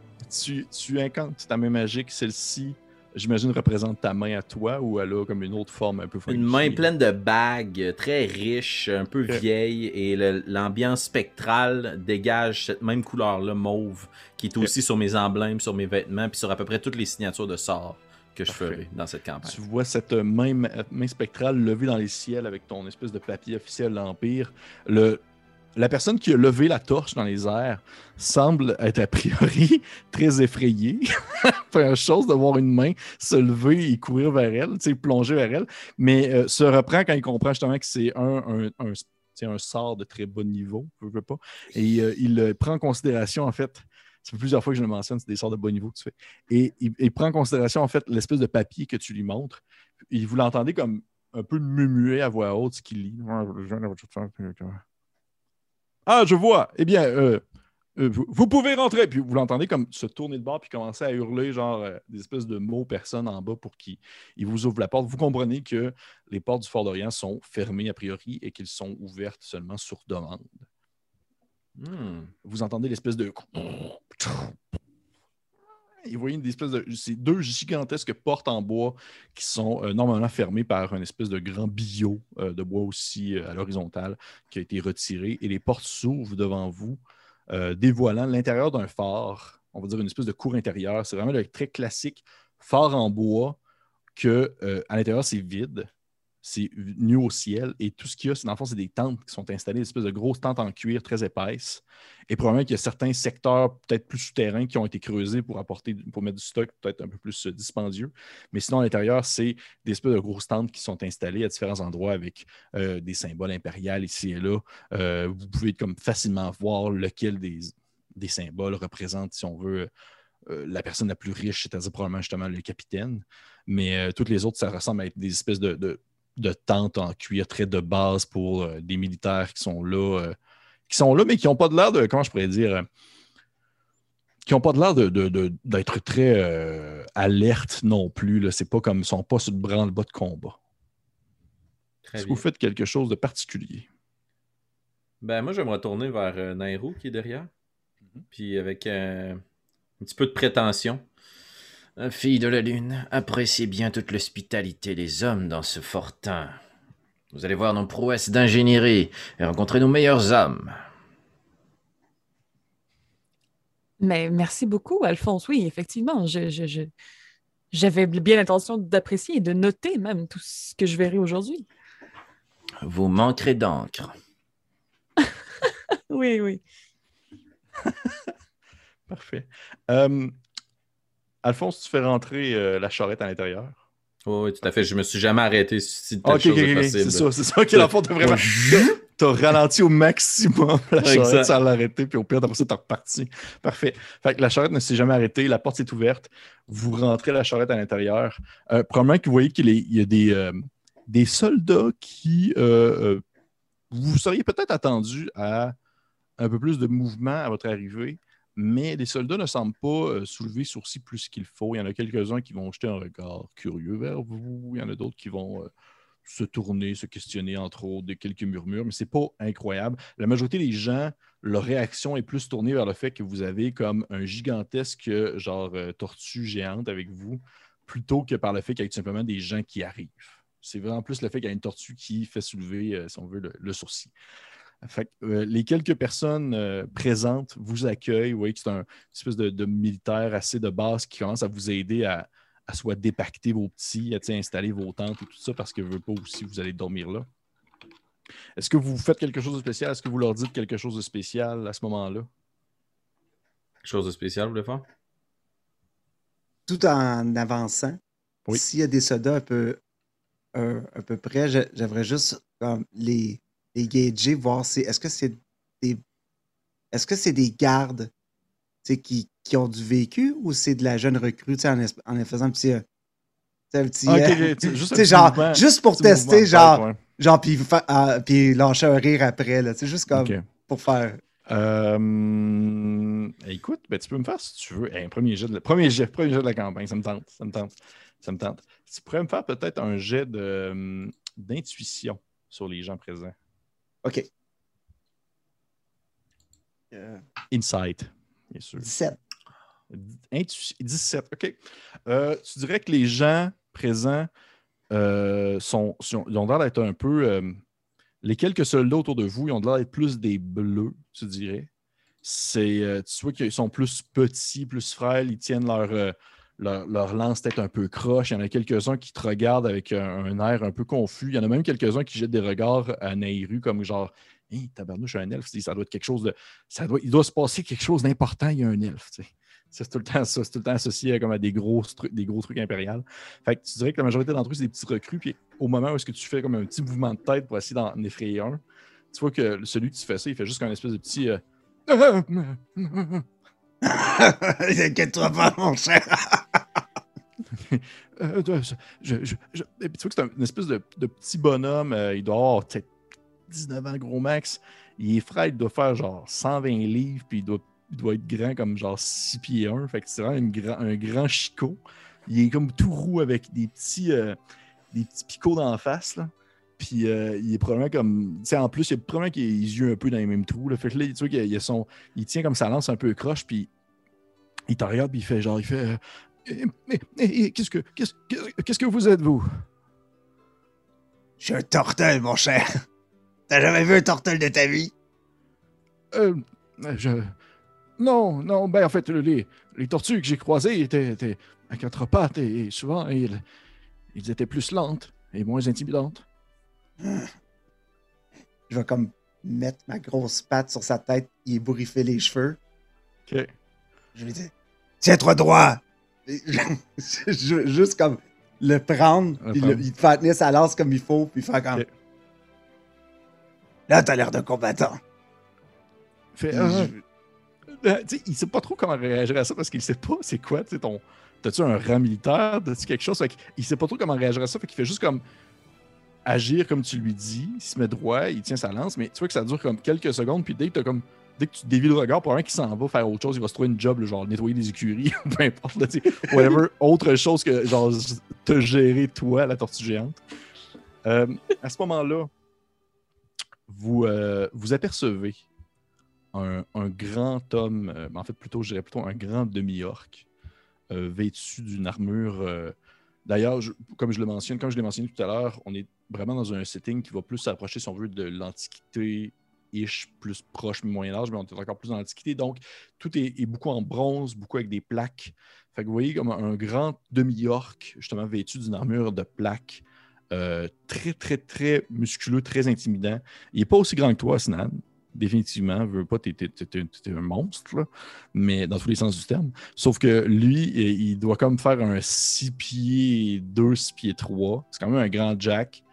tu, tu incantes ta main magique, celle-ci, j'imagine, représente ta main à toi ou elle a comme une autre forme un peu Une main funky? pleine de bagues, très riche, un peu vieille, et l'ambiance spectrale dégage cette même couleur-là, mauve, qui est aussi sur mes emblèmes, sur mes vêtements, puis sur à peu près toutes les signatures de sorts que je Parfait. ferai dans cette campagne. Tu vois cette main, main spectrale levée dans les ciels avec ton espèce de papier officiel de l'Empire. Le, la personne qui a levé la torche dans les airs semble être a priori très effrayée. Première chose de voir une main se lever et courir vers elle, plonger vers elle, mais euh, se reprend quand il comprend justement que c'est un, sort de très bas niveau. Et euh, il euh, prend en considération, en fait, fait plusieurs fois que je le mentionne, c'est des sorts de bas niveau que tu fais. Et il, prend en considération, en fait, l'espèce de papier que tu lui montres. Et vous l'entendez comme un peu murmurer à voix haute ce qu'il lit. Ah, je vois. Eh bien, euh, euh, vous, vous pouvez rentrer. Puis vous l'entendez comme se tourner de bord puis commencer à hurler, genre euh, des espèces de mots personnes en bas pour qu'il il vous ouvre la porte. Vous comprenez que les portes du Fort d'Orient sont fermées a priori et qu'elles sont ouvertes seulement sur demande. Hmm. Vous entendez l'espèce de. Vous voyez une espèce de. C'est deux gigantesques portes en bois qui sont euh, normalement fermées par un espèce de grand billot euh, de bois aussi euh, à l'horizontale qui a été retiré. Et les portes s'ouvrent devant vous, euh, dévoilant l'intérieur d'un phare. On va dire une espèce de cour intérieure. C'est vraiment le très classique phare en bois que l'intérieur, c'est vide. C'est nu au ciel et tout ce qu'il y a, c'est dans le fond, c'est des tentes qui sont installées, des espèces de grosses tentes en cuir très épaisses. Et probablement qu'il y a certains secteurs peut-être plus souterrains qui ont été creusés pour apporter, pour mettre du stock peut-être un peu plus euh, dispendieux. Mais sinon, à l'intérieur, c'est des espèces de grosses tentes qui sont installées à différents endroits avec euh, des symboles impériaux ici et là. Euh, vous pouvez comme facilement voir lequel des, symboles représente, si on veut, la personne la plus riche, c'est-à-dire probablement justement le capitaine. Mais toutes les autres, ça ressemble à être des espèces de, de tentes en cuir très de base pour euh, des militaires qui sont là, euh, qui sont là, mais qui n'ont pas de l'air de, comment je pourrais dire, euh, qui n'ont pas de l'air de- de- de- d'être très alertes non plus. C'est pas comme, ils sont pas sur le branle-bas de combat. Est-ce que vous faites quelque chose de particulier? Ben, moi, je vais me retourner vers Nairo qui est derrière. Puis avec un petit peu de prétention. Fille de la Lune, appréciez bien toute l'hospitalité des hommes dans ce fortin. Vous allez voir nos prouesses d'ingénierie et rencontrer nos meilleurs hommes. Mais merci beaucoup, Alphonse. Oui, effectivement, je, je- je- j'avais bien l'intention d'apprécier et de noter même tout ce que je verrai aujourd'hui. vous manquerez d'encre. Oui, oui. Parfait. Euh, Alphonse, tu fais rentrer euh, la charrette à l'intérieur. Oui, oui, tout à fait. Je me suis jamais arrêté si telle Ok, chose ok, est ok, possible. c'est ça, c'est ça. Ok, l'enfant, t'as vraiment. T'as ralenti au maximum la charrette sans l'arrêter, puis au pire, après ça, t'es reparti. Parfait. Fait que la charrette ne s'est jamais arrêtée, la porte s'est ouverte, vous rentrez la charrette à l'intérieur. Euh, probablement que vous voyez qu'il est- il y a des, euh, des soldats qui. euh, vous seriez peut-être attendu à un peu plus de mouvement à votre arrivée, mais les soldats ne semblent pas euh, soulever sourcils plus qu'il faut. Il y en a quelques-uns qui vont jeter un regard curieux vers vous. Il y en a d'autres qui vont euh, se tourner, se questionner, entre autres, de quelques murmures, mais c'est pas incroyable. La majorité des gens, leur réaction est plus tournée vers le fait que vous avez comme un gigantesque genre euh, tortue géante avec vous, plutôt que par le fait qu'il y a tout simplement des gens qui arrivent. C'est vraiment plus le fait qu'il y a une tortue qui fait soulever, si on veut, le sourcil. Fait que, euh, les quelques personnes euh, présentes vous accueillent. Vous voyez que c'est un une espèce de, de militaire assez de base qui commence à vous aider à, à soit dépacter vos petits, à installer vos tentes et tout ça parce que veut pas aussi vous allez dormir là. Est-ce que vous faites quelque chose de spécial? Est-ce que vous leur dites quelque chose de spécial à ce moment-là? Quelque chose de spécial, vous voulez faire? Tout en avançant, Oui. s'il y a des soldats un peu, un, un peu près, j'aimerais juste comme, les, les gager, voir si est-ce que c'est des est-ce que c'est des gardes qui, qui ont du vécu ou c'est de la jeune recrue en, en faisant un petit, euh, un petit euh, juste un genre, mouvement- juste pour tester, genre, ouais. genre puis, puis lâcher un rire après, là, c'est juste comme pour faire. Euh, écoute, ben, tu peux me faire si tu veux. Hey, un premier jet de la, premier jet, premier jet de la campagne, ça me tente. Ça me tente. Ça me tente. Tu pourrais me faire peut-être un jet hum, d'intuition sur les gens présents. OK. Euh, Insight, bien sûr. 17. Intu- 17, OK. Euh, tu dirais que les gens présents euh, sont, sont- ils ont l'air d'être un peu. euh, les quelques soldats autour de vous, ils ont l'air d'être plus des bleus, tu dirais. C'est, tu vois qu'ils sont plus petits, plus frêles, ils tiennent leur, leur, lance peut-être un peu croche. Il y en a quelques-uns qui te regardent avec un, air un peu confus. Il y en a même quelques-uns qui jettent des regards à Nairu comme genre Hé, tabarnouche, un elfe, ça doit être quelque chose de. Ça doit, il doit se passer quelque chose d'important, il y a un elfe. C'est tout le temps c'est tout le temps associé à, comme à des gros, trucs, des gros trucs impériaux. Fait que tu dirais que la majorité d'entre eux, c'est des petits recrues, puis au moment où est-ce que tu fais comme un petit mouvement de tête pour essayer d'en effrayer un, tu vois que celui qui fait ça, il fait juste un espèce de petit. euh, Inquiète-toi pas, mon cher. Euh, euh, et puis tu vois que c'est un- une espèce de, petit bonhomme, euh, il doit avoir peut-être 19 ans gros max. Il est frais, il doit faire genre 120 livres, puis il doit, être grand comme genre 6 pieds 1. Fait que c'est vraiment un grand chicot. Il est comme tout roux avec des petits, euh, des petits picots la face. Là. Puis euh, il est probablement comme. En plus, il est probablement qu'il a les yeux un peu dans les mêmes trous. Là. Fait que là, tu vois qu'il il tient comme sa lance un peu croche, puis il te regarde, puis il fait genre, il fait. Eh, qu'est-ce que qu'est-ce que- qu'est-ce que vous êtes, vous? Je suis un tortel, mon cher. T'as jamais vu un tortel de ta vie? Euh, je. Non, non, ben en fait, les, les tortues que j'ai croisées étaient, étaient à quatre pattes et, et souvent, ils, ils étaient plus lentes et moins intimidantes. Je vais comme mettre ma grosse patte sur sa tête, il ébouriffer les cheveux. Ok. Je lui dis Tiens-toi droit! Juste comme le prendre, Le puis prendre. le- il te faire tenir sa lance comme il faut, puis faire comme Ok. Là, t'as l'air de combattant. Fait, euh, je- tu sais, il sait pas trop comment réagir à ça parce qu'il sait pas c'est quoi, tu ton. T'as-tu un rang militaire? T'as-tu quelque chose? Fait qu'il- il sait pas trop comment réagir à ça, fait qu'il fait juste comme agir comme tu lui dis, il se met droit, il tient sa lance, mais tu vois que ça dure comme quelques secondes, puis dès que t'as comme. Dès que tu dévies le regard, pour un qui s'en va faire autre chose, il va se trouver une job, là, genre nettoyer des écuries, peu importe, là, whatever, autre chose que genre te gérer toi, la tortue géante. Euh, à ce moment-là, vous, euh, vous apercevez un, un grand homme, euh, en fait plutôt, je dirais plutôt un grand demi-orc, vêtu d'une armure. D'ailleurs, comme je le mentionne, comme je l'ai mentionné tout à l'heure, on est vraiment dans un setting qui va plus s'approcher, si on veut, de l'Antiquité, ish, plus proche du Moyen Âge, mais on est encore plus dans l'Antiquité. Donc, tout est, beaucoup en bronze, beaucoup avec des plaques. Fait que vous voyez comme un, grand demi-orc, justement vêtu d'une armure de plaques, euh, très, très, très musculeux, très intimidant. Il n'est pas aussi grand que toi, Snan. Définitivement, veux pas, t'es, un monstre, mais dans tous les sens du terme. Sauf que lui, il il doit comme faire un 6 pieds 2, 6 pieds 3. C'est quand même un grand Jack.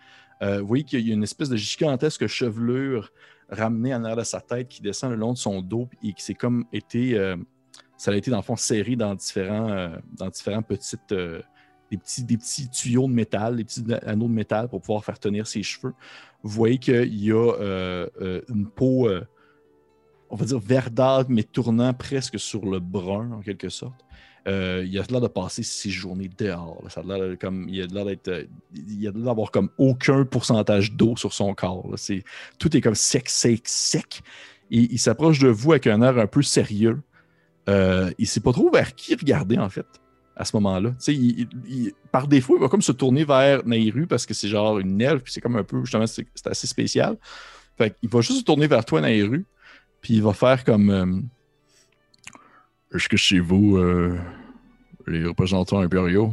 Euh, vous voyez qu'il y a une espèce de gigantesque chevelure ramenée en arrière de sa tête qui descend le long de son dos et qui s'est comme été. euh, ça a été dans le fond serré dans différents, euh, euh, petits, des petits tuyaux de métal, des petits anneaux de métal pour pouvoir faire tenir ses cheveux. Vous voyez qu'il y a une peau, on va dire verdâtre, mais tournant presque sur le brun en quelque sorte. Euh, il a l'air de passer ses journées dehors. Ça comme, il a l'air d'être, il a l'air d'avoir comme aucun pourcentage d'eau sur son corps. C'est, tout est comme sec, sec, sec. Et il s'approche de vous avec un air un peu sérieux. Euh, il sait pas trop vers qui regarder, en fait, à ce moment-là. Il- il- il- par défaut, il va comme se tourner vers Nairu parce que c'est genre une elfe, puis c'est comme un peu, justement, c'est assez spécial. Fait qu'il va juste se tourner vers toi, Nairu, puis il va faire comme. euh, Est-ce que c'est vous, euh, les représentants impériaux?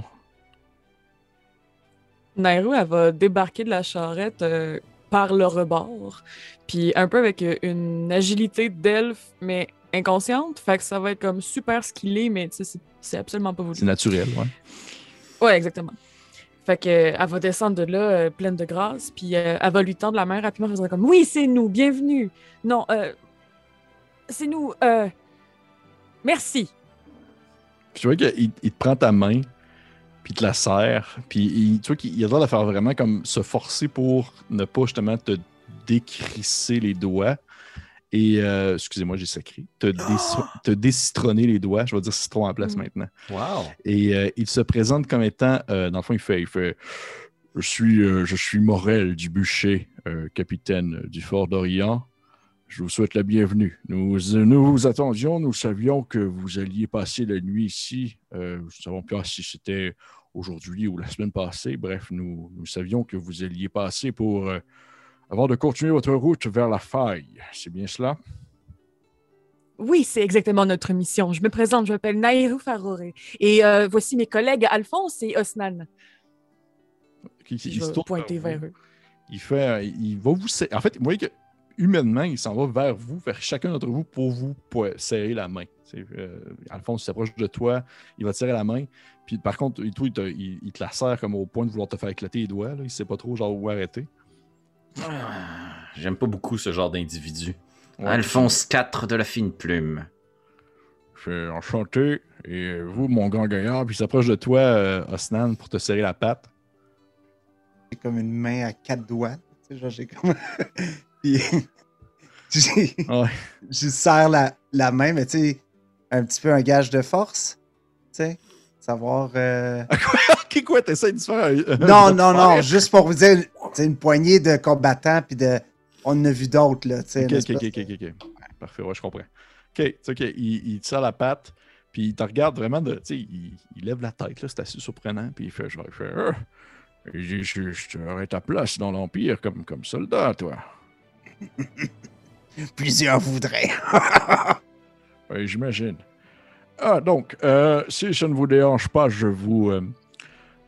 Nairo, elle va débarquer de la charrette euh, par le rebord, puis un peu avec euh, une agilité d'elfe, mais inconsciente. Fait que ça va être comme super skillé, mais tu sais, c'est- absolument pas voulu. C'est naturel, ouais. Ouais, exactement. Fait que, elle va descendre de là euh, pleine de grâce, puis euh, elle va lui tendre la main rapidement, elle va dire comme Oui, c'est nous, bienvenue. Non, euh, c'est nous, euh, merci. Puis tu vois qu'il il te prend ta main, puis il te la serre, puis il, tu vois qu'il il a l'air de faire vraiment comme se forcer pour ne pas justement te décrisser les doigts. Et, euh, excusez-moi, j'ai sacré. Te, te décitronner les doigts. Je vais dire citron en place Mm. maintenant. Wow. Et euh, il se présente comme étant, euh, dans le fond, il fait, il fait je, suis, euh, je suis Morel du Bûcher, euh, capitaine du Fort d'Orient. Je vous souhaite la bienvenue. Nous, nous vous attendions, nous savions que vous alliez passer la nuit ici. Euh, nous ne savons pas si c'était aujourd'hui ou la semaine passée. Bref, nous, nous savions que vous alliez passer pour, euh, avant de continuer votre route vers la faille. C'est bien cela? Oui, c'est exactement notre mission. Je me présente, je m'appelle Nairou Faroré. Et euh, voici mes collègues Alphonse et Osnan. Qui- je vais tourne pointer vers eux. il fait, euh, il va vous, en fait, vous voyez que humainement, il s'en va vers vous, vers chacun d'entre vous pour vous serrer la main. C'est, euh, Alphonse s'approche de toi, il va te serrer la main. Puis par contre, il te, il- il te la serre comme au point de vouloir te faire éclater les doigts. Là. Il sait pas trop genre où arrêter. Ah, J'aime pas beaucoup ce genre d'individu. Ouais. Alphonse IV de la fine plume. Je suis enchanté. Et vous, mon grand gaillard, puis il s'approche de toi, euh, Osnan, pour te serrer la patte. J'ai comme une main à quatre doigts. J'ai comme. Puis, j'ai- Ouais. je serre la, la main, mais tu sais, un petit peu un gage de force. Tu sais, savoir. euh, quoi, t'essaies de faire un- Non, non, non, faire? juste pour vous dire, c'est une poignée de combattants, puis de. On en a vu d'autres, là. Tu sais, Ok, ok, ok, espèce ok, ok. Parfait, ouais, je comprends. Ok, ok, il, il te la patte, puis il te regarde vraiment de. Tu sais, il, il lève la tête, là, c'est assez surprenant, puis il fait il fait. Ah, je, je, je ta place dans l'Empire comme, comme soldat, toi. Plusieurs voudraient. Oui, j'imagine. Ah, donc, euh, si ça ne vous dérange pas, je vous, euh,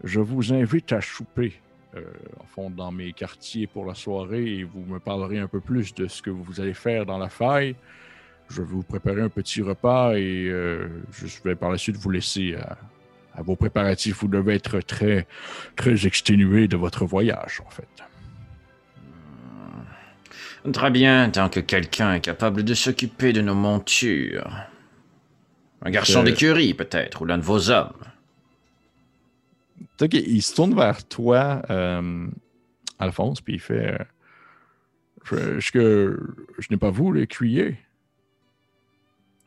je vous invite à souper, euh, en fond, dans mes quartiers pour la soirée, et vous me parlerez un peu plus de ce que vous allez faire dans la faille. Je vais vous préparer un petit repas et euh, je vais par la suite vous laisser à, à vos préparatifs. Vous devez être très, très exténué de votre voyage, en fait. Très bien, tant que quelqu'un est capable de s'occuper de nos montures. Un garçon Euh. d'écurie, peut-être, ou l'un de vos hommes. Sais qu'il se tourne vers toi, euh, Alphonse, puis il fait euh, Je- Est-ce que je n'ai pas vous, l'écuyer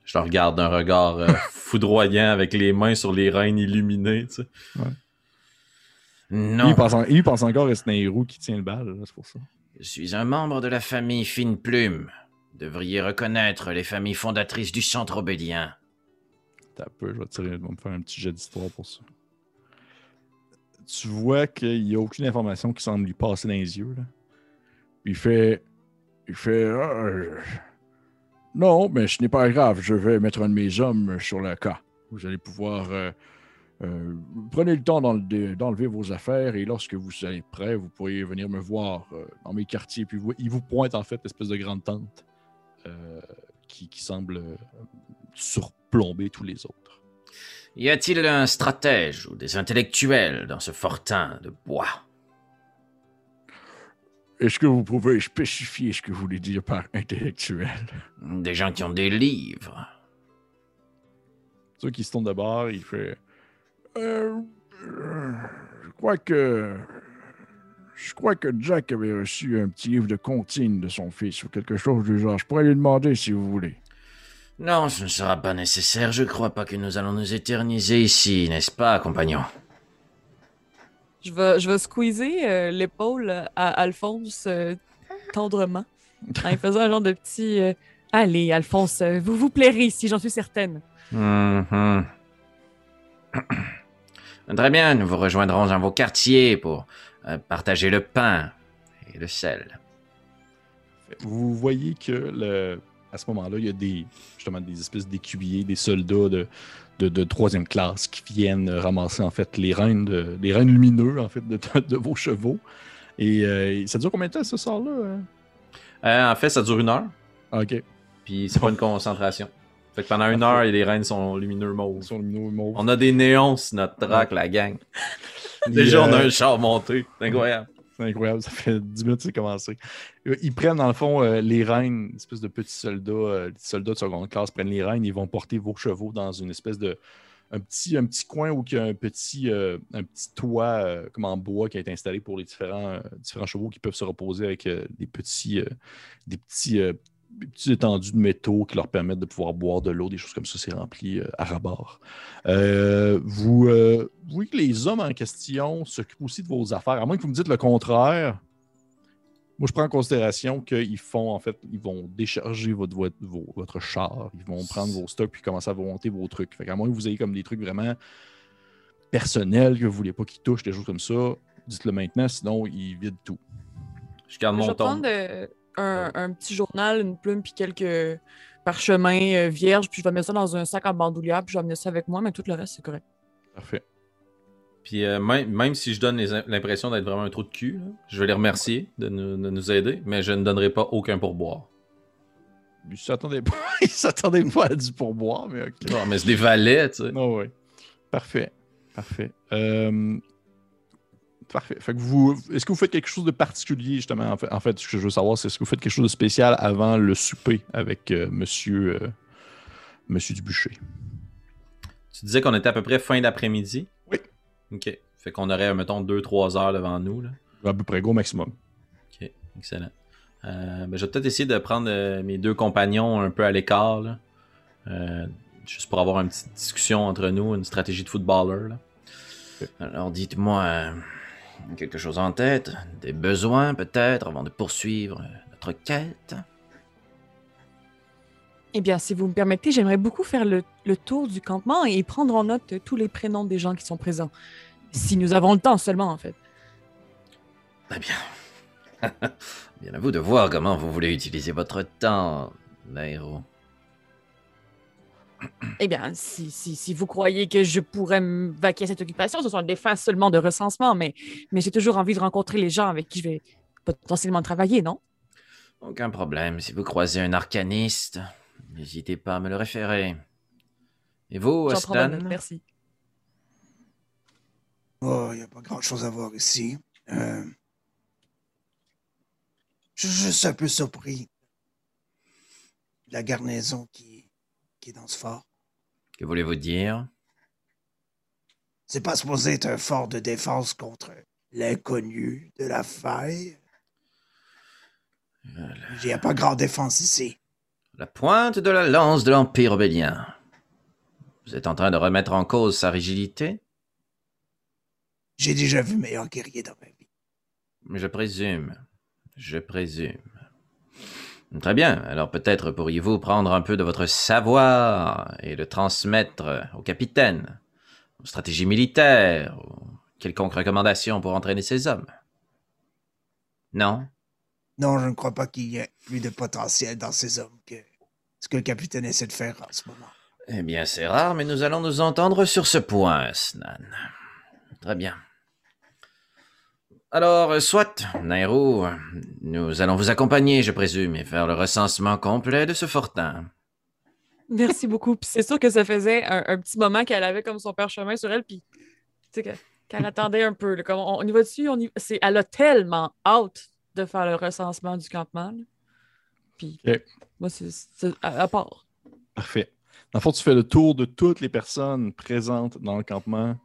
Je le regarde d'un regard euh, foudroyant avec les mains sur les reins illuminées, tu sais. Ouais. Non, il, pense en- il pense encore à qui tient le bal, c'est pour ça. Je suis un membre de la famille Fine Plume. Devriez reconnaître les familles fondatrices du centre obélien. T'as peu, je vais, tirer, me faire un petit jet d'histoire pour ça. Tu vois qu'il n'y a aucune information qui semble lui passer dans les yeux. Là. Il fait. Il fait. Euh, non, mais ce n'est pas grave. Je vais mettre un de mes hommes sur le cas. Vous allez pouvoir euh, Euh, prenez le temps d'en- de- d'enlever vos affaires et lorsque vous serez prêt, vous pourriez venir me voir euh, dans mes quartiers. Puis vous, il vous pointe en fait l'espèce de grande tente euh, qui, qui semble surplomber tous les autres. Y a-t-il un stratège ou des intellectuels dans ce fortin de bois? Est-ce que vous pouvez spécifier ce que vous voulez dire par intellectuel? Des gens qui ont des livres Ceux qui se tournent de bord, il fait. Euh, euh, je crois que. Je crois que Jack avait reçu un petit livre de comptines de son fils ou quelque chose du genre. Je pourrais lui demander si vous voulez. Non, ce ne sera pas nécessaire. Je crois pas que nous allons nous éterniser ici, n'est-ce pas, compagnon? Je vais, je vais squeezer euh, l'épaule à Alphonse euh, tendrement, en faisant un genre de petit euh, Allez, Alphonse, vous vous plairez ici, j'en suis certaine. Mhm. Très bien, nous vous rejoindrons dans vos quartiers pour euh, partager le pain et le sel. Vous voyez que le, à ce moment-là, il y a des, justement des espèces d'écuyers, des soldats de, de, de troisième classe qui viennent ramasser en fait les rênes, de, les rênes lumineux en fait de, de vos chevaux. Et euh, ça dure combien de temps ce sort-là? hein? Euh, en fait, ça dure une heure, Ah, ok. puis c'est pas une concentration. Fait que pendant une heure, les reines sont lumineux mauves. sont lumineux mauves. On a des néons sur notre track, la gang. Déjà, on a euh, un char monté. C'est incroyable. C'est incroyable, ça fait 10 minutes que c'est commencé. Euh, Ils prennent dans le fond euh, les reines, une espèce de petits soldats, euh, des soldats de seconde classe prennent les reines, ils vont porter vos chevaux dans une espèce de un petit, un petit coin où il y a un petit, euh, un petit toit comme en bois qui a été installé pour les différents, différents chevaux qui peuvent se reposer avec des petits, des petits, des petits étendues de métaux qui leur permettent de pouvoir boire de l'eau, des choses comme ça, c'est rempli euh, à rabord. Euh, vous, euh, vous voyez que les hommes en question s'occupent aussi de vos affaires, à moins que vous me dites le contraire. Moi, je prends en considération qu'ils font, en fait, ils vont décharger votre, votre, char, ils vont prendre vos stocks puis commencer à vous monter vos trucs. Fait qu'à moins que vous ayez comme des trucs vraiment personnels que vous voulez pas qu'ils touchent, des choses comme ça, dites-le maintenant, sinon ils vident tout. Je garde je mon vais ton. prendre euh, un, un petit journal, une plume, puis quelques parchemins euh, vierges, puis je vais mettre ça dans un sac en bandoulière, puis je vais amener ça avec moi, mais tout le reste, c'est correct. Parfait. Puis euh, même, même si je donne l'impression d'être vraiment un trou de cul, là, je vais les remercier de nous, de nous aider, mais je ne donnerai pas aucun pourboire. Ils s'attendaient pas, ils s'attendaient pas à du pourboire, mais ok. Non, mais c'est des valets, tu sais. Oh, ouais. Parfait. Parfait. Euh, Parfait. Fait que vous, est-ce que vous faites quelque chose de particulier, justement? En fait, en fait, ce que je veux savoir, c'est est-ce que vous faites quelque chose de spécial avant le souper avec euh, monsieur, euh, monsieur Dubucher? Tu disais qu'on était à peu près fin d'après-midi? Oui. Ok. Fait qu'on aurait, mettons, 2-3 heures devant nous, là. À peu près, gros maximum. Ok, excellent. Euh, ben, je vais peut-être essayer de prendre euh, mes deux compagnons un peu à l'écart, juste pour avoir une petite discussion entre nous, une stratégie de footballeur. Là. Alors dites-moi, quelque chose en tête Des besoins peut-être avant de poursuivre notre quête Eh bien, si vous me permettez, j'aimerais beaucoup faire le, le tour du campement et prendre en note tous les prénoms des gens qui sont présents. Si nous avons le temps seulement, en fait. Très bien. bien à vous de voir comment vous voulez utiliser votre temps, l'aéro. Eh bien, si, si, si vous croyez que je pourrais me vaquer à cette occupation, ce sont des phases seulement de recensement, mais, mais j'ai toujours envie de rencontrer les gens avec qui je vais potentiellement travailler, non? Aucun problème. Si vous croisez un arcaniste, n'hésitez pas à me le référer. Et vous, note, merci. Oh, il n'y a pas grand-chose à voir ici. Euh, Je suis juste un peu surpris de la garnison qui, qui est dans ce fort. Que voulez-vous dire? C'est pas supposé être un fort de défense contre l'inconnu de la faille. Il n'y a pas grande défense ici. La pointe de la lance de l'Empire obélien. Vous êtes en train de remettre en cause sa rigidité? J'ai déjà vu meilleur guerrier dans ma vie. Je présume. Je présume. Très bien. Alors peut-être pourriez-vous prendre un peu de votre savoir et le transmettre au capitaine, aux stratégies militaires, ou quelconque recommandation pour entraîner ces hommes. Non? Non, je ne crois pas qu'il y ait plus de potentiel dans ces hommes que ce que le capitaine essaie de faire en ce moment. Eh bien, c'est rare, mais nous allons nous entendre sur ce point, Snan. Très bien. Alors, soit, Nairo, nous allons vous accompagner, je présume, et faire le recensement complet de ce fortin. Merci beaucoup. Puis c'est sûr que ça faisait un, un petit moment qu'elle avait comme son parchemin sur elle, puis tu sais que- qu'elle attendait un peu. là, comme on, on y va dessus, on y... c'est, elle a tellement hâte de faire le recensement du campement. là. Puis moi, c'est, c'est- à, à part. Parfait. Dans le fond, tu fais le tour de toutes les personnes présentes dans le campement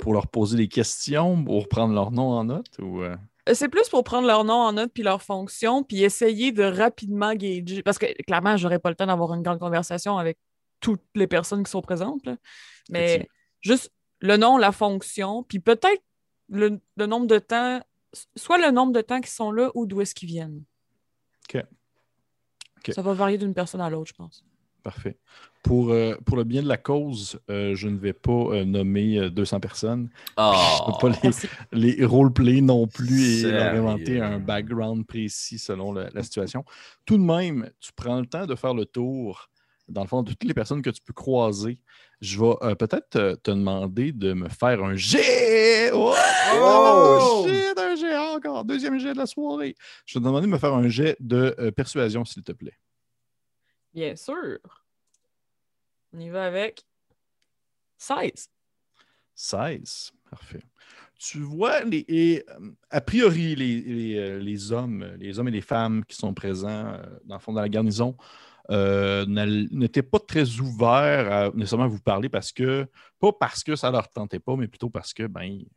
pour leur poser des questions, pour prendre leur nom en note ou. euh, Euh, C'est plus pour prendre leur nom en note puis leur fonction, puis essayer de rapidement gager. Parce que clairement, j'aurais pas le temps d'avoir une grande conversation avec toutes les personnes qui sont présentes. là. Mais juste le nom, la fonction, puis peut-être le, le nombre de temps, soit le nombre de temps qu'ils sont là ou d'où est-ce qu'ils viennent. OK. OK. Ça va varier d'une personne à l'autre, je pense. Parfait. Pour, euh, pour le bien de la cause, euh, je ne vais pas euh, nommer euh, 200 personnes. Oh, Je ne peux pas les, les roleplay non plus et leur inventer un background précis selon la, la situation. Tout de même, tu prends le temps de faire le tour, dans le fond, de toutes les personnes que tu peux croiser. Je vais euh, peut-être te, te demander de me faire un jet. Oh, Oh! shit, un jet encore. Deuxième jet de la soirée. Je vais te demander de me faire un jet de euh, persuasion, s'il te plaît. Bien sûr. On y va avec 16. 16. Parfait. Tu vois, les, et, euh, a priori, les, euh, les hommes, les hommes et les femmes qui sont présents euh, dans le fond dans la garnison euh, n'étaient pas très ouverts à nécessairement vous parler parce que, pas parce que ça leur tentait pas, mais plutôt parce que, ben, ils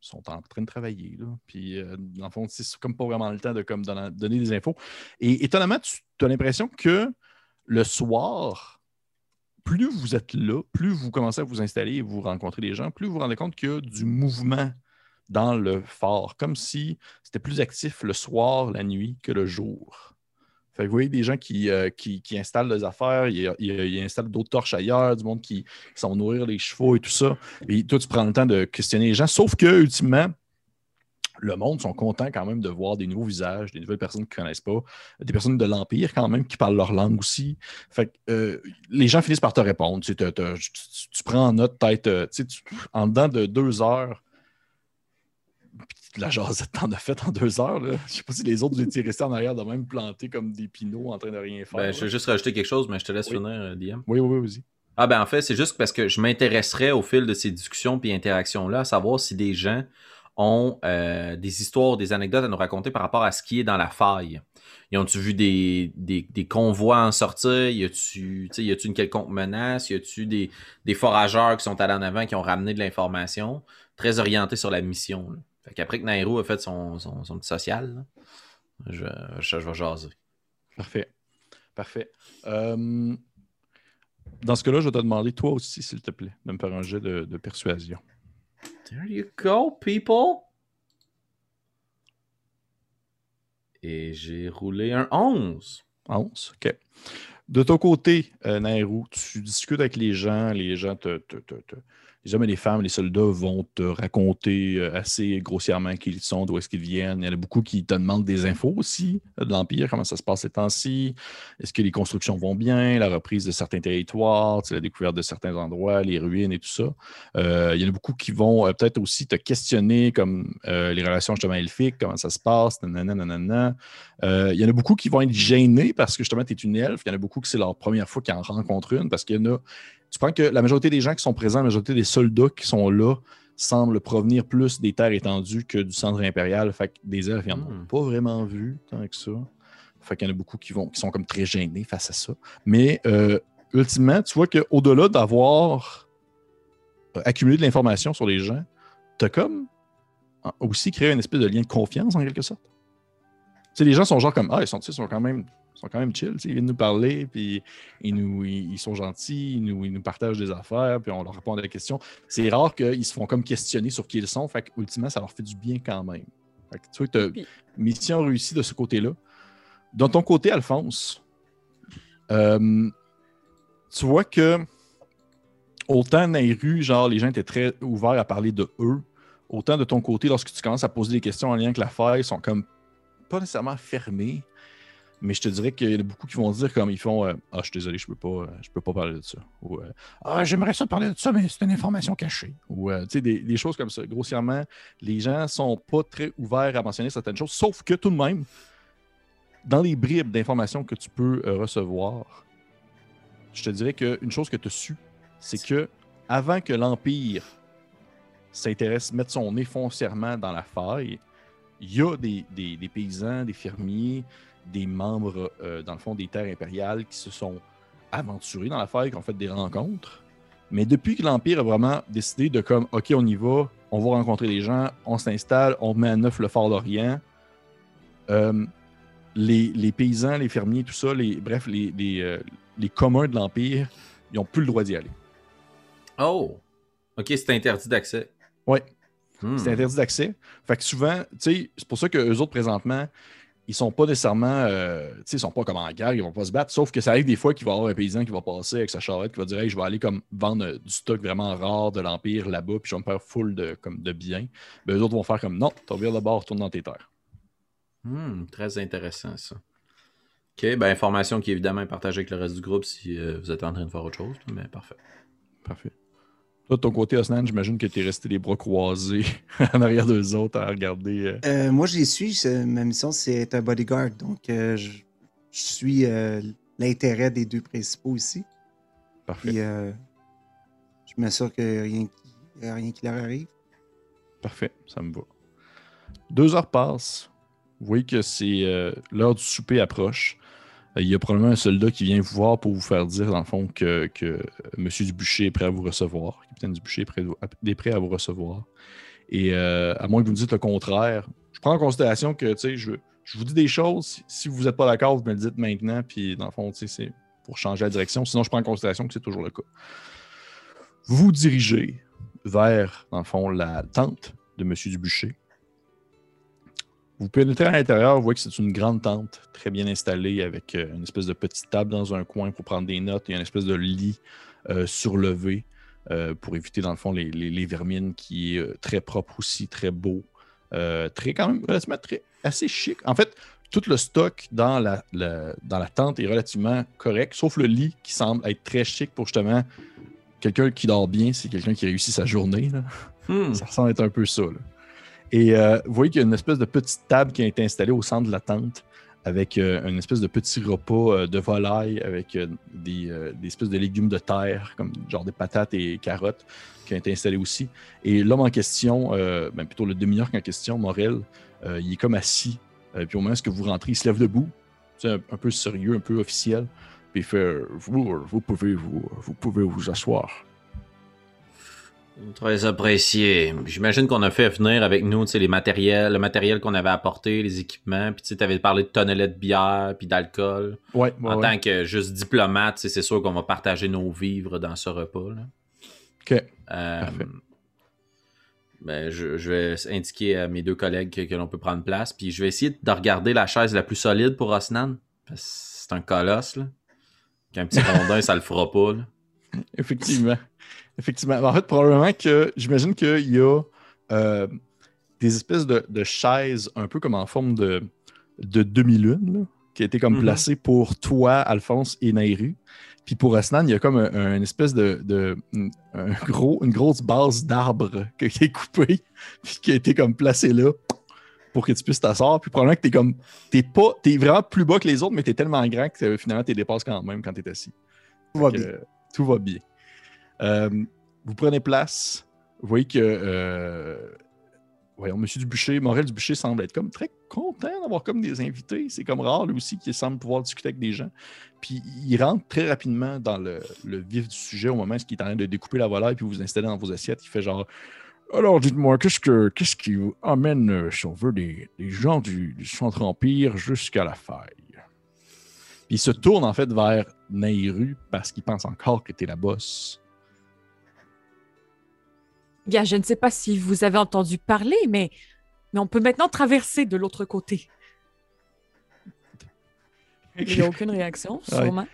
sont en train de travailler. Là. Puis, dans le fond, c'est comme pas vraiment le temps de comme, donner des infos. Et étonnamment, tu as l'impression que le soir, plus vous êtes là, plus vous commencez à vous installer et vous rencontrez des gens, plus vous vous rendez compte qu'il y a du mouvement dans le fort, comme si c'était plus actif le soir, la nuit que le jour. Fait que vous voyez des gens qui, euh, qui, installent des affaires, ils, installent d'autres torches ailleurs, du monde qui, qui s'en vont nourrir les chevaux et tout ça. Et toi, tu prends le temps de questionner les gens, sauf que, ultimement, le monde sont contents quand même de voir des nouveaux visages, des nouvelles personnes qu'ils ne connaissent pas, des personnes de l'Empire quand même qui parlent leur langue aussi. Fait que euh, les gens finissent par te répondre. Tu, prends en note peut-être euh, tu sais, tu- en dedans de deux heures. La jasette t'en a fait en deux heures. Là. Je sais pas si les autres étiez restés en arrière de même plantés comme des pinots en train de rien faire. Ben, je vais juste rajouter quelque chose, mais je te laisse Oui. finir, euh, DM. Oui, oui, oui, vas-y. Ah ben en fait, c'est juste parce que je m'intéresserais au fil de ces discussions et interactions-là à savoir si des gens ont euh, des histoires, des anecdotes à nous raconter par rapport à ce qui est dans la faille. Ils ont-tu vu des, des, convois en sortir? Y a-tu y une quelconque menace? Y a-tu des, des forageurs qui sont allés en avant qui ont ramené de l'information? Très orienté sur la mission. Là. Fait qu'après que Nairo a fait son, son, son petit social, je, je, vais jaser. Parfait. Parfait. Euh, dans ce cas-là, je vais te demander, toi aussi, s'il te plaît, de me faire un jet de persuasion. There you go, people! Et j'ai roulé un 11. 11, OK. De ton côté, euh, Nairou, tu discutes avec les gens, les gens te, te- te- te- les hommes et les femmes, les soldats vont te raconter euh, assez grossièrement qui ils sont, d'où est-ce qu'ils viennent. Il y en a beaucoup qui te demandent des infos aussi euh, de l'Empire, comment ça se passe ces temps-ci, est-ce que les constructions vont bien, la reprise de certains territoires, la découverte de certains endroits, les ruines et tout ça. Euh, il y en a beaucoup qui vont peut-être aussi te questionner comme les relations justement elfiques, comment ça se passe, nanana, il y en a beaucoup qui vont être gênés parce que justement, tu es une elfe. Il y en a beaucoup qui c'est leur première fois qu'ils en rencontrent une parce qu'il y en a. Tu prends que la majorité des gens qui sont présents, la majorité des soldats qui sont là semblent provenir plus des terres étendues que du centre impérial. Fait que des elfes, ils n'en ont Hmm. pas vraiment vu tant que ça. Fait qu'il y en a beaucoup qui, vont, qui sont comme très gênés face à ça. Mais euh, ultimement, tu vois qu'au-delà d'avoir euh, accumulé de l'information sur les gens, tu as comme aussi créé une espèce de lien de confiance en quelque sorte. Tu sais, les gens sont genre comme Ah, ils sont, ils sont quand même. Ils sont quand même chill, ils viennent nous parler, puis ils, nous, ils, sont gentils, ils nous, ils nous partagent des affaires, puis on leur répond à des questions. C'est rare qu'ils se font comme questionner sur qui ils sont, fait ultimement, ça leur fait du bien quand même. Fait que, tu vois Puis- mission réussie de ce côté-là. De ton côté, Alphonse, euh, tu vois que autant Nairu, genre, les gens étaient très ouverts à parler de eux, autant de ton côté, lorsque tu commences à poser des questions en lien avec l'affaire, ils sont comme pas nécessairement fermés. Mais je te dirais qu'il y a beaucoup qui vont dire comme ils font euh, Ah, je suis désolé, je peux pas, euh, je peux pas parler de ça. Ou euh, Ah, j'aimerais ça parler de ça, mais c'est une information cachée. Ou euh, tu sais, des, des choses comme ça. Grossièrement, les gens sont pas très ouverts à mentionner certaines choses, sauf que tout de même, dans les bribes d'informations que tu peux recevoir, je te dirais qu'une chose que tu as su, c'est que avant que l'Empire s'intéresse, mette son nez foncièrement dans la faille, il y a des- des paysans, des fermiers, des membres, euh, dans le fond, des terres impériales qui se sont aventurés dans la faille, qui ont fait des rencontres. Mais depuis que l'Empire a vraiment décidé de comme, OK, on y va, on va rencontrer des gens, on s'installe, on met à neuf le Fort d'Orient, euh, les, les paysans, les fermiers, tout ça, les, bref, les, les, euh, les communs de l'Empire, ils n'ont plus le droit d'y aller. Oh! Ok, c'est interdit d'accès. Ouais. Hmm. C'est interdit d'accès. Fait que souvent, tu sais, c'est pour ça qu'eux autres, présentement, ils sont pas nécessairement, euh, tu sais, ils sont pas comme en guerre, ils vont pas se battre. Sauf que ça arrive des fois qu'il va y avoir un paysan qui va passer avec sa charrette, qui va dire, hey, je vais aller comme vendre euh, du stock vraiment rare de l'Empire là-bas, puis je vais me faire full de, comme, de biens. Ben, eux autres vont faire comme, non, t'as ouvert le bord, retourne dans tes terres. Hmm, très intéressant, ça. Ok, ben information qui évidemment est partagée avec le reste du groupe si euh, vous êtes en train de faire autre chose, mais parfait. Parfait. Toi, de ton côté, Osnan, j'imagine que t'es resté les bras croisés en arrière d'eux autres à regarder. euh, Euh, moi, j'y suis. Ma mission, c'est être un bodyguard. Donc, euh, je, je suis euh, l'intérêt des deux principaux ici. Parfait. Puis, euh, je m'assure que rien, rien qui leur arrive. Parfait, ça me va. Deux heures passent. Vous voyez que c'est l'heure du souper approche. Euh, Il y a probablement un soldat qui vient vous voir pour vous faire dire, dans le fond, que, euh, M. Dubucher est prêt à vous recevoir. Capitaine Dubucher est prêt, à vous recevoir. Et euh, à moins que vous me dites le contraire, je prends en considération que, je, je vous dis des choses. Si- vous n'êtes pas d'accord, vous me le dites maintenant. Puis, dans le fond, c'est pour changer la direction. Sinon, je prends en considération que c'est toujours le cas. Vous vous dirigez vers, dans le fond, la tente de M. Dubucher. Vous pénétrez à l'intérieur, vous voyez que c'est une grande tente, très bien installée, avec euh, une espèce de petite table dans un coin pour prendre des notes et une espèce de lit euh, surlevé euh, pour éviter, dans le fond, les, les- les vermines, qui est euh, très propre aussi, très beau, très quand même relativement très, assez chic. En fait, tout le stock dans la, la- dans la tente est relativement correct, sauf le lit qui semble être très chic pour justement quelqu'un qui dort bien, c'est quelqu'un qui réussit sa journée. là. Hmm. Ça ressemble être un peu ça. là. Et euh, vous voyez qu'il y a une espèce de petite table qui a été installée au centre de la tente avec euh, une espèce de petit repas euh, de volaille avec euh, des, espèces de légumes de terre, comme genre des patates et carottes, qui a été installé aussi. Et l'homme en question, ben, plutôt le demi-orc en question, Morel, il est comme assis. Puis au moment où vous rentrez, il se lève debout. C'est un, peu sérieux, un peu officiel. Puis il fait vous, pouvez vous, vous pouvez vous asseoir. Très apprécié. J'imagine qu'on a fait venir avec nous, les matériels, le matériel qu'on avait apporté, les équipements, puis tu sais, t'avais parlé de tonnelets de bière, puis d'alcool. Ouais, ouais, en ouais. tant que juste diplomate, c'est sûr qu'on va partager nos vivres dans ce repas. Là. Ok. Euh, Parfait. ben, je, je vais indiquer à mes deux collègues que, que l'on peut prendre place, puis je vais essayer de regarder la chaise la plus solide pour Osnan, parce que c'est un colosse, là. Qu'un petit rondin, ça le fera pas, là. Effectivement. Effectivement. En fait, probablement que j'imagine qu'il y a euh, des espèces de, de chaises un peu comme en forme de, de demi-lune là, qui a été comme Mhm. placée pour toi, Alphonse et Nairu. Puis pour Asnan, il y a comme un, un espèce de, de- un gros, une grosse base d'arbre que- qui est coupée, puis qui a été comme placée là pour que tu puisses t'asseoir. Puis probablement que t'es comme. T'es pas. T'es vraiment plus bas que les autres, mais t'es tellement grand que euh, finalement t'es dépasses quand même quand t'es assis. Tout va que, bien. tout va bien. Euh, vous prenez place. Vous voyez que. euh, voyons, M. Dubucher, Morel Dubucher semble être comme très content d'avoir comme des invités. C'est comme rare, lui aussi, qui semble pouvoir discuter avec des gens. Puis il rentre très rapidement dans le, vif du sujet au moment où il est en train de découper la volaille puis vous installer dans vos assiettes. Il fait genre. Alors, dites-moi, qu'est-ce, que, qu'est-ce qui vous amène, euh, si on veut, des, gens du, du Centre-Empire jusqu'à la faille? Puis il se tourne en fait vers Nairu parce qu'il pense encore que t'es la bosse. Bien, je ne sais pas si vous avez entendu parler, mais, mais on peut maintenant traverser de l'autre côté. Il n'y a aucune réaction, Ouais. sûrement.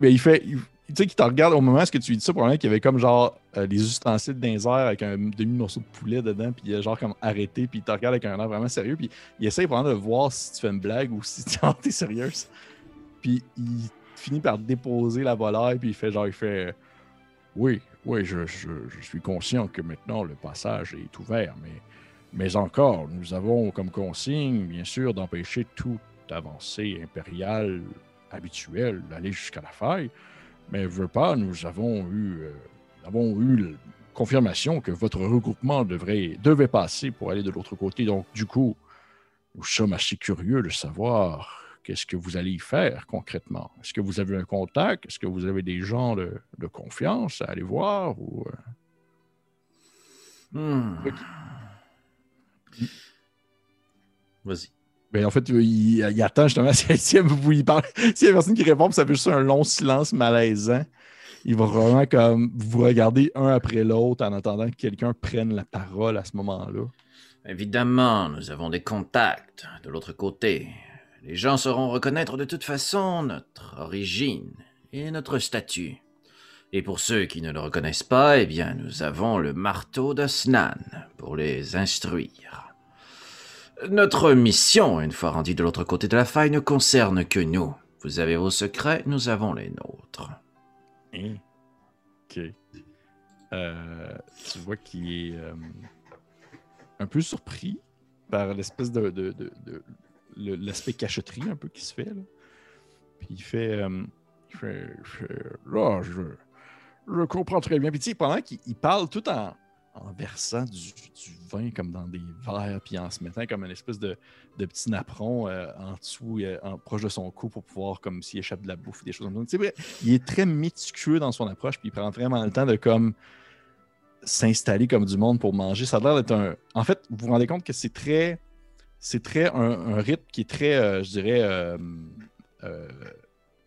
Mais il fait. Il, tu sais, qui te regarde au moment où tu lui dis ça, probablement qu'il y avait comme genre euh, les ustensiles d'un air avec un demi-morceau de poulet dedans, puis il a genre comme arrêté, puis il te regarde avec un air vraiment sérieux, puis il essaie vraiment de voir si tu fais une blague ou si tu es sérieuse. Puis il finit par déposer la volaille, puis il fait genre, il fait Oui, oui, je, je, suis conscient que maintenant le passage est ouvert, mais, mais encore, nous avons comme consigne, bien sûr, d'empêcher toute avancée impériale habituelle d'aller jusqu'à la faille. Mais veux pas, nous avons eu, euh, avons eu confirmation que votre regroupement devrait, devait passer pour aller de l'autre côté. Donc, du coup, nous sommes assez curieux de savoir qu'est-ce que vous allez y faire concrètement? Est-ce que vous avez un contact? Est-ce que vous avez des gens de, de confiance à aller voir? Ou, euh? Hmm. Vas-y. Ben, en fait, il, il attend justement si, si vous. S'il y a personne qui répond, puis ça fait juste un long silence malaisant. Il va vraiment comme vous regarder un après l'autre en attendant que quelqu'un prenne la parole à ce moment-là. Évidemment, nous avons des contacts de l'autre côté. Les gens sauront reconnaître de toute façon notre origine et notre statut. Et pour ceux qui ne le reconnaissent pas, eh bien, nous avons le marteau de Snan pour les instruire. Notre mission, une fois rendue de l'autre côté de la faille, ne concerne que nous. Vous avez vos secrets, nous avons les nôtres. Hein? Ok. Euh, tu vois qu'il est euh, un peu surpris par l'espèce de, l'aspect cachotterie un peu qui se fait. Là. Puis il fait, euh, je, je comprends très bien. Puis pendant qu'il il parle tout en, en versant du, vin comme dans des verres, puis en se mettant comme une espèce de, de petit napperon euh, en dessous, euh, en, proche de son cou pour pouvoir, comme s'il échappe de la bouffe, des choses comme ça. Bref, il est très méticuleux dans son approche, puis il prend vraiment le temps de comme s'installer comme du monde pour manger. Ça a l'air d'être un. En fait, vous vous rendez compte que c'est très. C'est très un, un rythme qui est très, euh, je dirais, euh, euh,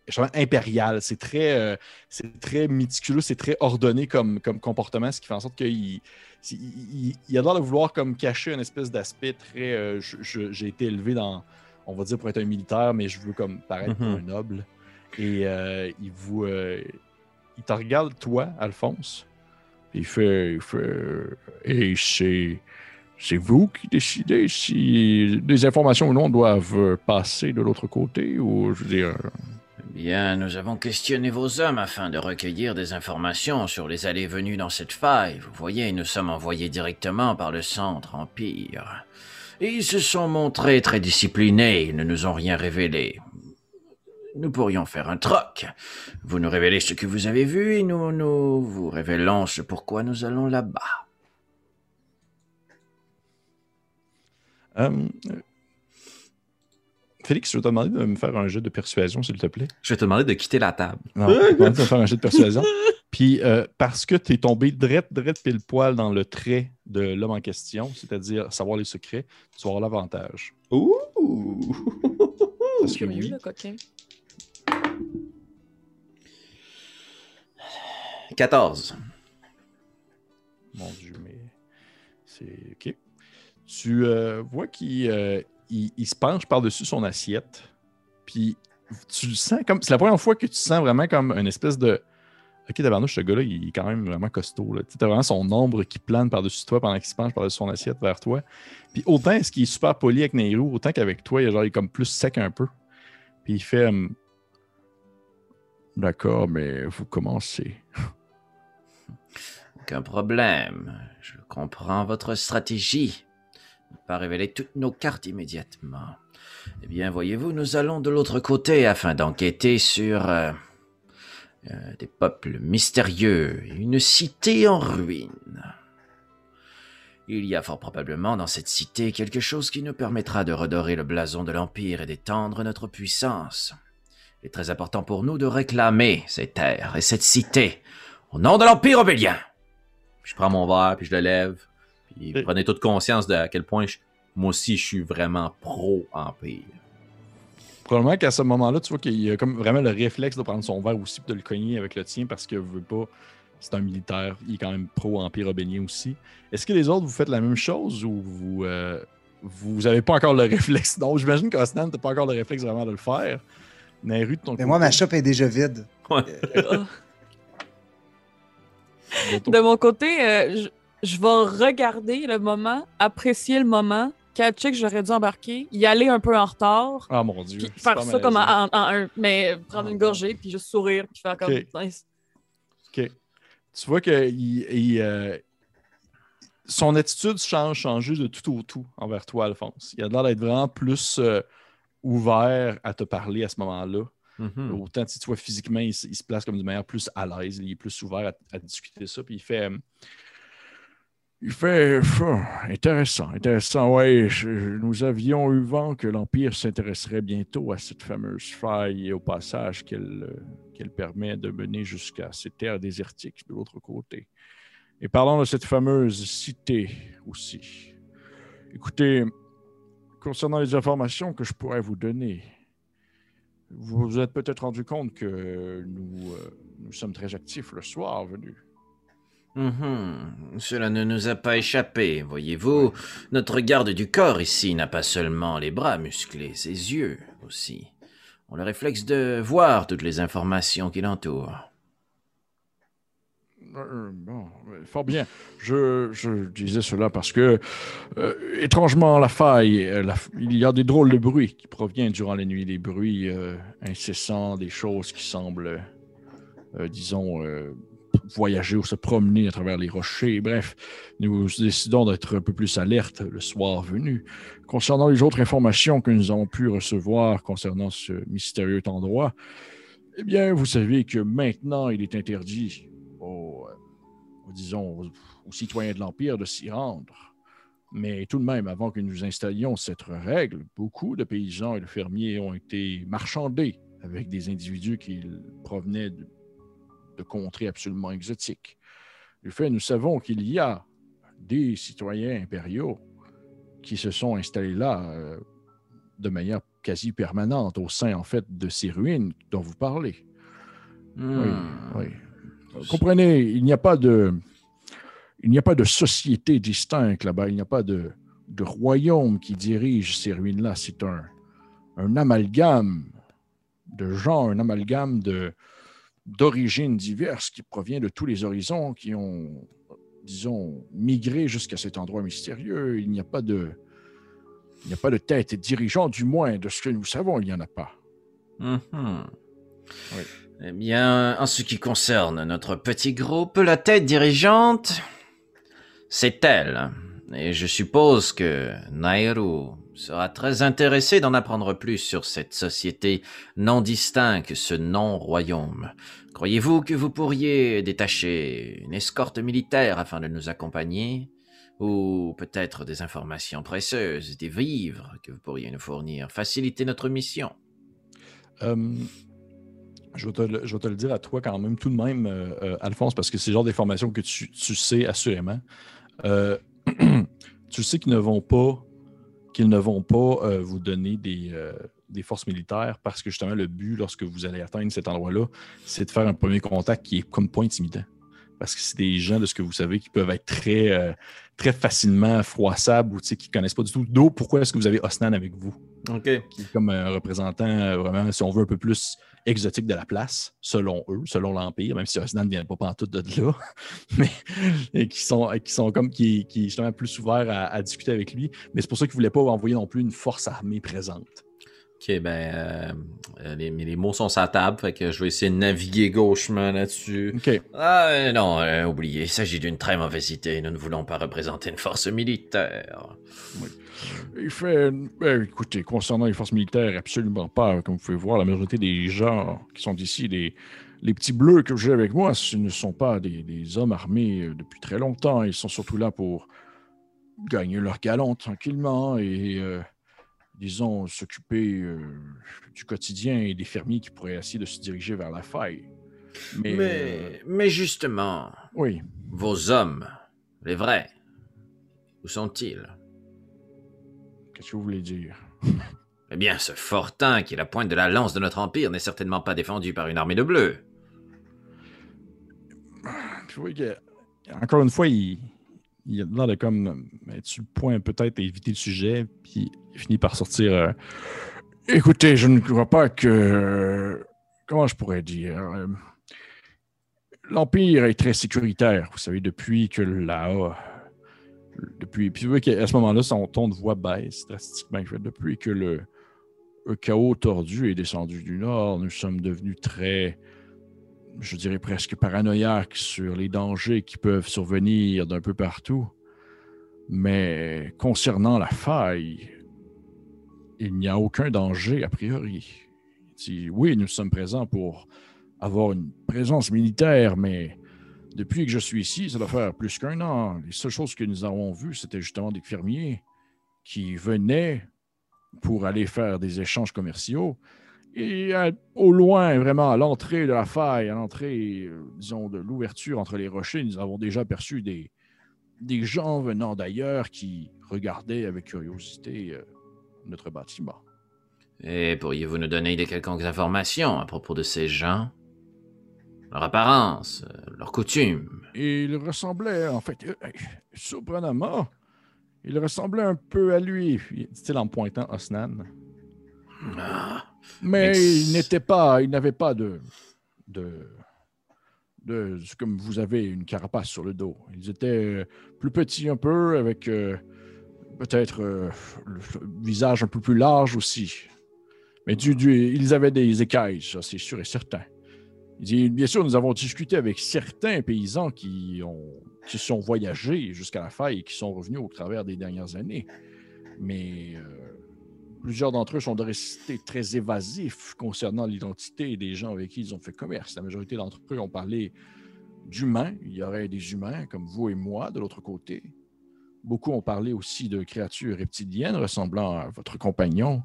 justement, impérial. C'est très, c'est très méticuleux, c'est très ordonné comme, comme comportement, ce qui fait en sorte qu'il il, il- il a l'air de vouloir comme cacher une espèce d'aspect très. je- je- J'ai été élevé dans, on va dire, pour être un militaire, mais je veux comme paraître Mhm. un noble. Et il vous. il te regarde, toi, Alphonse. Il fait. Il fait et c'est. C'est vous qui décidez si des informations ou non doivent euh, passer de l'autre côté ou, je veux dire. Eh Bien, nous avons questionné vos hommes afin de recueillir des informations sur les allées venues dans cette faille. Vous voyez, nous sommes envoyés directement par le centre Empire. Ils se sont montrés très disciplinés, ils ne nous ont rien révélé. Nous pourrions faire un troc. Vous nous révélez ce que vous avez vu et nous, nous vous révélons ce pourquoi nous allons là-bas. Euh, Félix, je vais te demander de me faire un jeu de persuasion, s'il te plaît. Je vais te demander de quitter la table. Non, je vais te demander de me faire un jeu de persuasion. Puis, euh, parce que tu es tombé drette, drette pile poil dans le trait de l'homme en question, c'est-à-dire savoir les secrets, tu vas avoir l'avantage. Ouh! Parce que oui, le coquin. 14. Mon Dieu, mais c'est OK. Tu euh, vois qu'il euh, il- se penche par-dessus son assiette, puis tu le sens comme. C'est la première fois que tu sens vraiment comme une espèce de. Ok, tabarnouche, ce gars-là, il est quand même vraiment costaud. Tu as vraiment son ombre qui plane par-dessus toi pendant qu'il se penche par-dessus son assiette vers toi. Puis autant est-ce qu'il est super poli avec Nehru, autant qu'avec toi, il est, genre, il est comme plus sec un peu. Puis il fait. hum, D'accord, mais vous commencez. Aucun problème. Je comprends votre stratégie. Pas révéler toutes nos cartes immédiatement. Eh bien, voyez-vous, nous allons de l'autre côté afin d'enquêter sur euh, euh, des peuples mystérieux une cité en ruine. Il y a fort probablement dans cette cité quelque chose qui nous permettra de redorer le blason de l'Empire et d'étendre notre puissance. Il est très important pour nous de réclamer ces terres et cette cité au nom de l'Empire obélien. Je prends mon verre, puis je le lève. Et- prenez toute conscience de à quel point je- moi aussi je suis vraiment pro-Empire. Probablement qu'à ce moment-là, tu vois qu'il y a comme vraiment le réflexe de prendre son verre aussi et de le cogner avec le tien parce que veut pas. C'est un militaire, il est quand même pro-Empire obélien aussi. Est-ce que les autres, vous faites la même chose ou vous euh, vous avez pas encore le réflexe? Donc, j'imagine qu'Osnan, t'as pas encore le réflexe vraiment de le faire. Nehru, de ton Mais moi, ma shop est déjà vide. Ouais. Ah, De mon côté, euh, je, je vais regarder le moment, apprécier le moment, catcher que j'aurais dû embarquer, y aller un peu en retard, Ah mon dieu. puis faire ça comme en, malaisant. en- en un. Mais prendre Ah, une gorgée, puis juste sourire, puis faire comme. Ok. Nice. OK. Tu vois que il- il, euh, son attitude change, change juste de tout au tout envers toi, Alphonse. Il a l'air d'être vraiment plus euh, ouvert à te parler à ce moment-là. Mhm. Autant si tu vois physiquement, il, se- il se place comme d'une manière plus à l'aise, il est plus ouvert à, à discuter de ça. Puis il fait. euh, Il fait. euh, intéressant, intéressant. Oui, nous avions eu vent que l'Empire s'intéresserait bientôt à cette fameuse faille et au passage qu'elle qu'elle permet de mener jusqu'à ces terres désertiques de l'autre côté. Et parlons de cette fameuse cité aussi. Écoutez, concernant les informations que je pourrais vous donner, vous vous êtes peut-être rendu compte que nous, euh, nous sommes très actifs le soir venu. Mhm. Cela ne nous a pas échappé, voyez-vous. Notre garde du corps ici n'a pas seulement les bras musclés, ses yeux aussi. On le réflexe de voir toutes les informations qui l'entourent. Euh, bon, euh, fort bien. Je, disais cela parce que, euh, étrangement, la faille, il y a des drôles de bruits qui proviennent durant la nuit, des bruits incessants, des choses qui semblent, disons, voyager ou se promener à travers les rochers. Bref, nous décidons d'être un peu plus alertes le soir venu. Concernant les autres informations que nous avons pu recevoir concernant ce mystérieux endroit, eh bien, vous savez que maintenant, il est interdit aux, euh, disons, aux citoyens de l'Empire de s'y rendre. Mais tout de même, avant que nous installions cette règle, beaucoup de paysans et de fermiers ont été marchandés avec des individus qui provenaient de, de contrées absolument exotiques. Du fait, nous savons qu'il y a des citoyens impériaux qui se sont installés là euh, de manière quasi permanente au sein, en fait, de ces ruines dont vous parlez. Oui, Hmm. oui. Vous Comprenez, il n'y a pas de, il n'y a pas de société distincte là-bas. Il n'y a pas de, de royaume qui dirige ces ruines-là. C'est un, un amalgame de gens, un amalgame de d'origines diverses qui provient de tous les horizons, qui ont, disons, migré jusqu'à cet endroit mystérieux. Il n'y a pas de, il n'y a pas de tête dirigeante, du moins de ce que nous savons, il n'y en a pas. Mhm. Oui. Eh bien, en ce qui concerne notre petit groupe, la tête dirigeante, c'est elle. Et je suppose que Nairu sera très intéressé d'en apprendre plus sur cette société non distincte, ce non-royaume. Croyez-vous que vous pourriez détacher une escorte militaire afin de nous accompagner? Ou peut-être des informations précieuses, des vivres que vous pourriez nous fournir, faciliter notre mission? Euh, je, vais te, le- dire à toi quand même, tout de même, euh, euh, Alphonse, parce que c'est le genre d'informations que tu, tu sais assurément. Euh, tu sais qu'ils ne vont pas qu'ils ne vont pas euh, vous donner des, euh, des forces militaires parce que justement le but lorsque vous allez atteindre cet endroit-là, c'est de faire un premier contact qui est comme pas intimidant. Parce que c'est des gens de ce que vous savez qui peuvent être très, euh, très facilement froissables ou qui ne connaissent pas du tout. D'où pourquoi est-ce que vous avez Osnan avec vous? OK. qui est comme un représentant euh, vraiment, si on veut, un peu plus exotique de la place, selon eux, selon l'Empire, même si Osnan ne vient pas pantoute de là, mais et qui sont, qui sont comme qui, qui est justement plus ouverts à, à discuter avec lui. Mais c'est pour ça qu'il ne voulait pas envoyer non plus une force armée présente. OK, ben, euh, euh, les, les mots sont la table, fait que je vais essayer de naviguer gauchement là-dessus. OK. Ah euh, non, euh, oubliez, il s'agit d'une très mauvaise idée. Nous ne voulons pas représenter une force militaire. Il fait. ben, écoutez, concernant les forces militaires, absolument pas. Comme vous pouvez voir, la majorité des gens qui sont ici, les, les petits bleus que j'ai avec moi, ce ne sont pas des, des hommes armés euh, depuis très longtemps. Ils sont surtout là pour gagner leur galon tranquillement et, euh, disons, s'occuper euh, du quotidien et des fermiers qui pourraient essayer de se diriger vers la faille. Mais. Mais, mais justement, oui. vos hommes, les vrais, où sont-ils? Que vous voulez dire? Eh bien, ce fortin qui est la pointe de la lance de notre empire n'est certainement pas défendu par une armée de bleus. Voyez que, encore une fois, il, il a l'air de comme mettre sur le point peut-être à éviter le sujet, puis il finit par sortir. euh, Écoutez, je ne crois pas que. Comment je pourrais dire euh, l'Empire est très sécuritaire. Vous savez, depuis que là, depuis, puis vous qu'à ce moment-là, son ton de voix baisse drastiquement. Depuis que le, le chaos tordu est descendu du nord, nous sommes devenus très, je dirais presque paranoïaques sur les dangers qui peuvent survenir d'un peu partout. Mais concernant la faille, il n'y a aucun danger a priori. Dit, oui, nous sommes présents pour avoir une présence militaire, mais depuis que je suis ici, ça doit faire plus qu'un an. Les seules choses que nous avons vues, c'était justement des fermiers qui venaient pour aller faire des échanges commerciaux. Et au loin, vraiment à l'entrée de la faille, à l'entrée, euh, disons, de l'ouverture entre les rochers, nous avons déjà aperçu des, des gens venant d'ailleurs qui regardaient avec curiosité euh, notre bâtiment. Et pourriez-vous nous donner des quelconques informations à propos de ces gens? Leur apparence, euh, leurs coutumes Et il ressemblait, en fait, euh, surprenamment, il ressemblait un peu à lui, dit-il en pointant Osnan. Ah, Mais Ex- il n'était pas, il n'avait pas de, de, de, comme vous avez une carapace sur le dos. Ils étaient euh, plus petits un peu, avec euh, peut-être euh, le visage un peu plus large aussi. Mais du, du- ils avaient des écailles, ça c'est sûr et certain. Bien sûr, nous avons discuté avec certains paysans qui ont qui sont voyagés jusqu'à la faille et qui sont revenus au travers des dernières années. Mais euh, plusieurs d'entre eux sont restés très évasifs concernant l'identité des gens avec qui ils ont fait commerce. La majorité d'entre eux ont parlé d'humains. Il y aurait des humains comme vous et moi de l'autre côté. Beaucoup ont parlé aussi de créatures reptiliennes ressemblant à votre compagnon.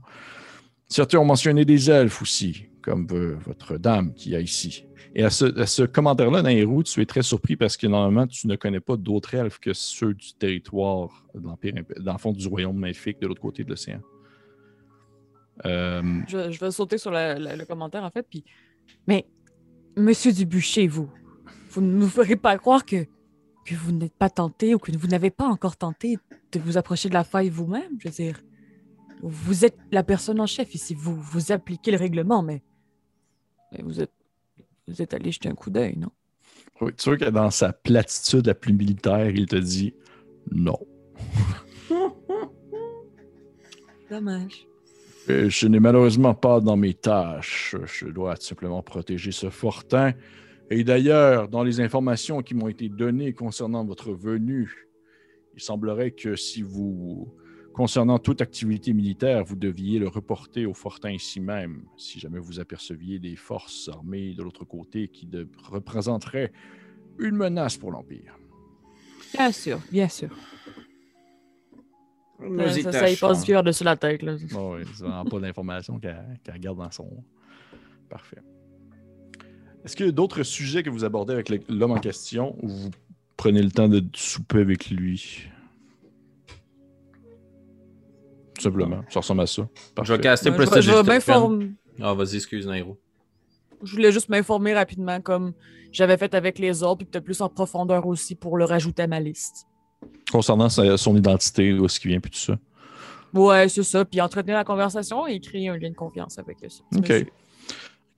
Certains ont mentionné des elfes aussi, comme euh, votre dame qui est ici. Et à ce, à ce commentaire-là, Nairou, tu es très surpris parce que normalement, tu ne connais pas d'autres elfes que ceux du territoire de l'Empire, dans le fond du royaume maléfique de l'autre côté de l'océan. Euh, Je, je vais sauter sur la- la- le commentaire, en fait, puis... Mais, Monsieur Dubucher, vous, vous ne nous ferez pas croire que, que vous n'êtes pas tenté ou que vous n'avez pas encore tenté de vous approcher de la faille vous-même, je veux dire. Vous êtes la personne en chef ici, vous, vous appliquez le règlement, mais... mais vous êtes... Vous êtes allé jeter un coup d'œil, non? oui, tu vois que dans sa platitude la plus militaire, il te dit non. Dommage. Euh, Je n'ai malheureusement pas dans mes tâches. Je dois tout simplement protéger ce fortin. Et d'ailleurs, dans les informations qui m'ont été données concernant votre venue, il semblerait que si vous, concernant toute activité militaire, vous deviez le reporter au fortin ici même, si jamais vous aperceviez des forces armées de l'autre côté qui de- représenteraient une menace pour l'Empire. Bien sûr, bien sûr. Nous ça, y ça, ça y passe du dessus la tête, là. Bon, oui, c'est vraiment pas d'informations qu'elle qu'elle garde dans son. Parfait. Est-ce qu'il y a d'autres sujets que vous abordez avec l'homme en question ou vous prenez le temps de souper avec lui? Tout simplement. Ça ressemble à ça. Je Parfait. vais caster Ouais, je, vais- Prestige je vais Destruction. m'informer. Ah, vas-y, excuse, Nairo. Je voulais juste m'informer rapidement, comme j'avais fait avec les autres, puis peut-être plus en profondeur aussi pour le rajouter à ma liste. Concernant sa- son identité, où est-ce qu'il vient, puis tout ça. Ouais, c'est ça. Puis entretenir la conversation et créer un lien de confiance avec petit OK.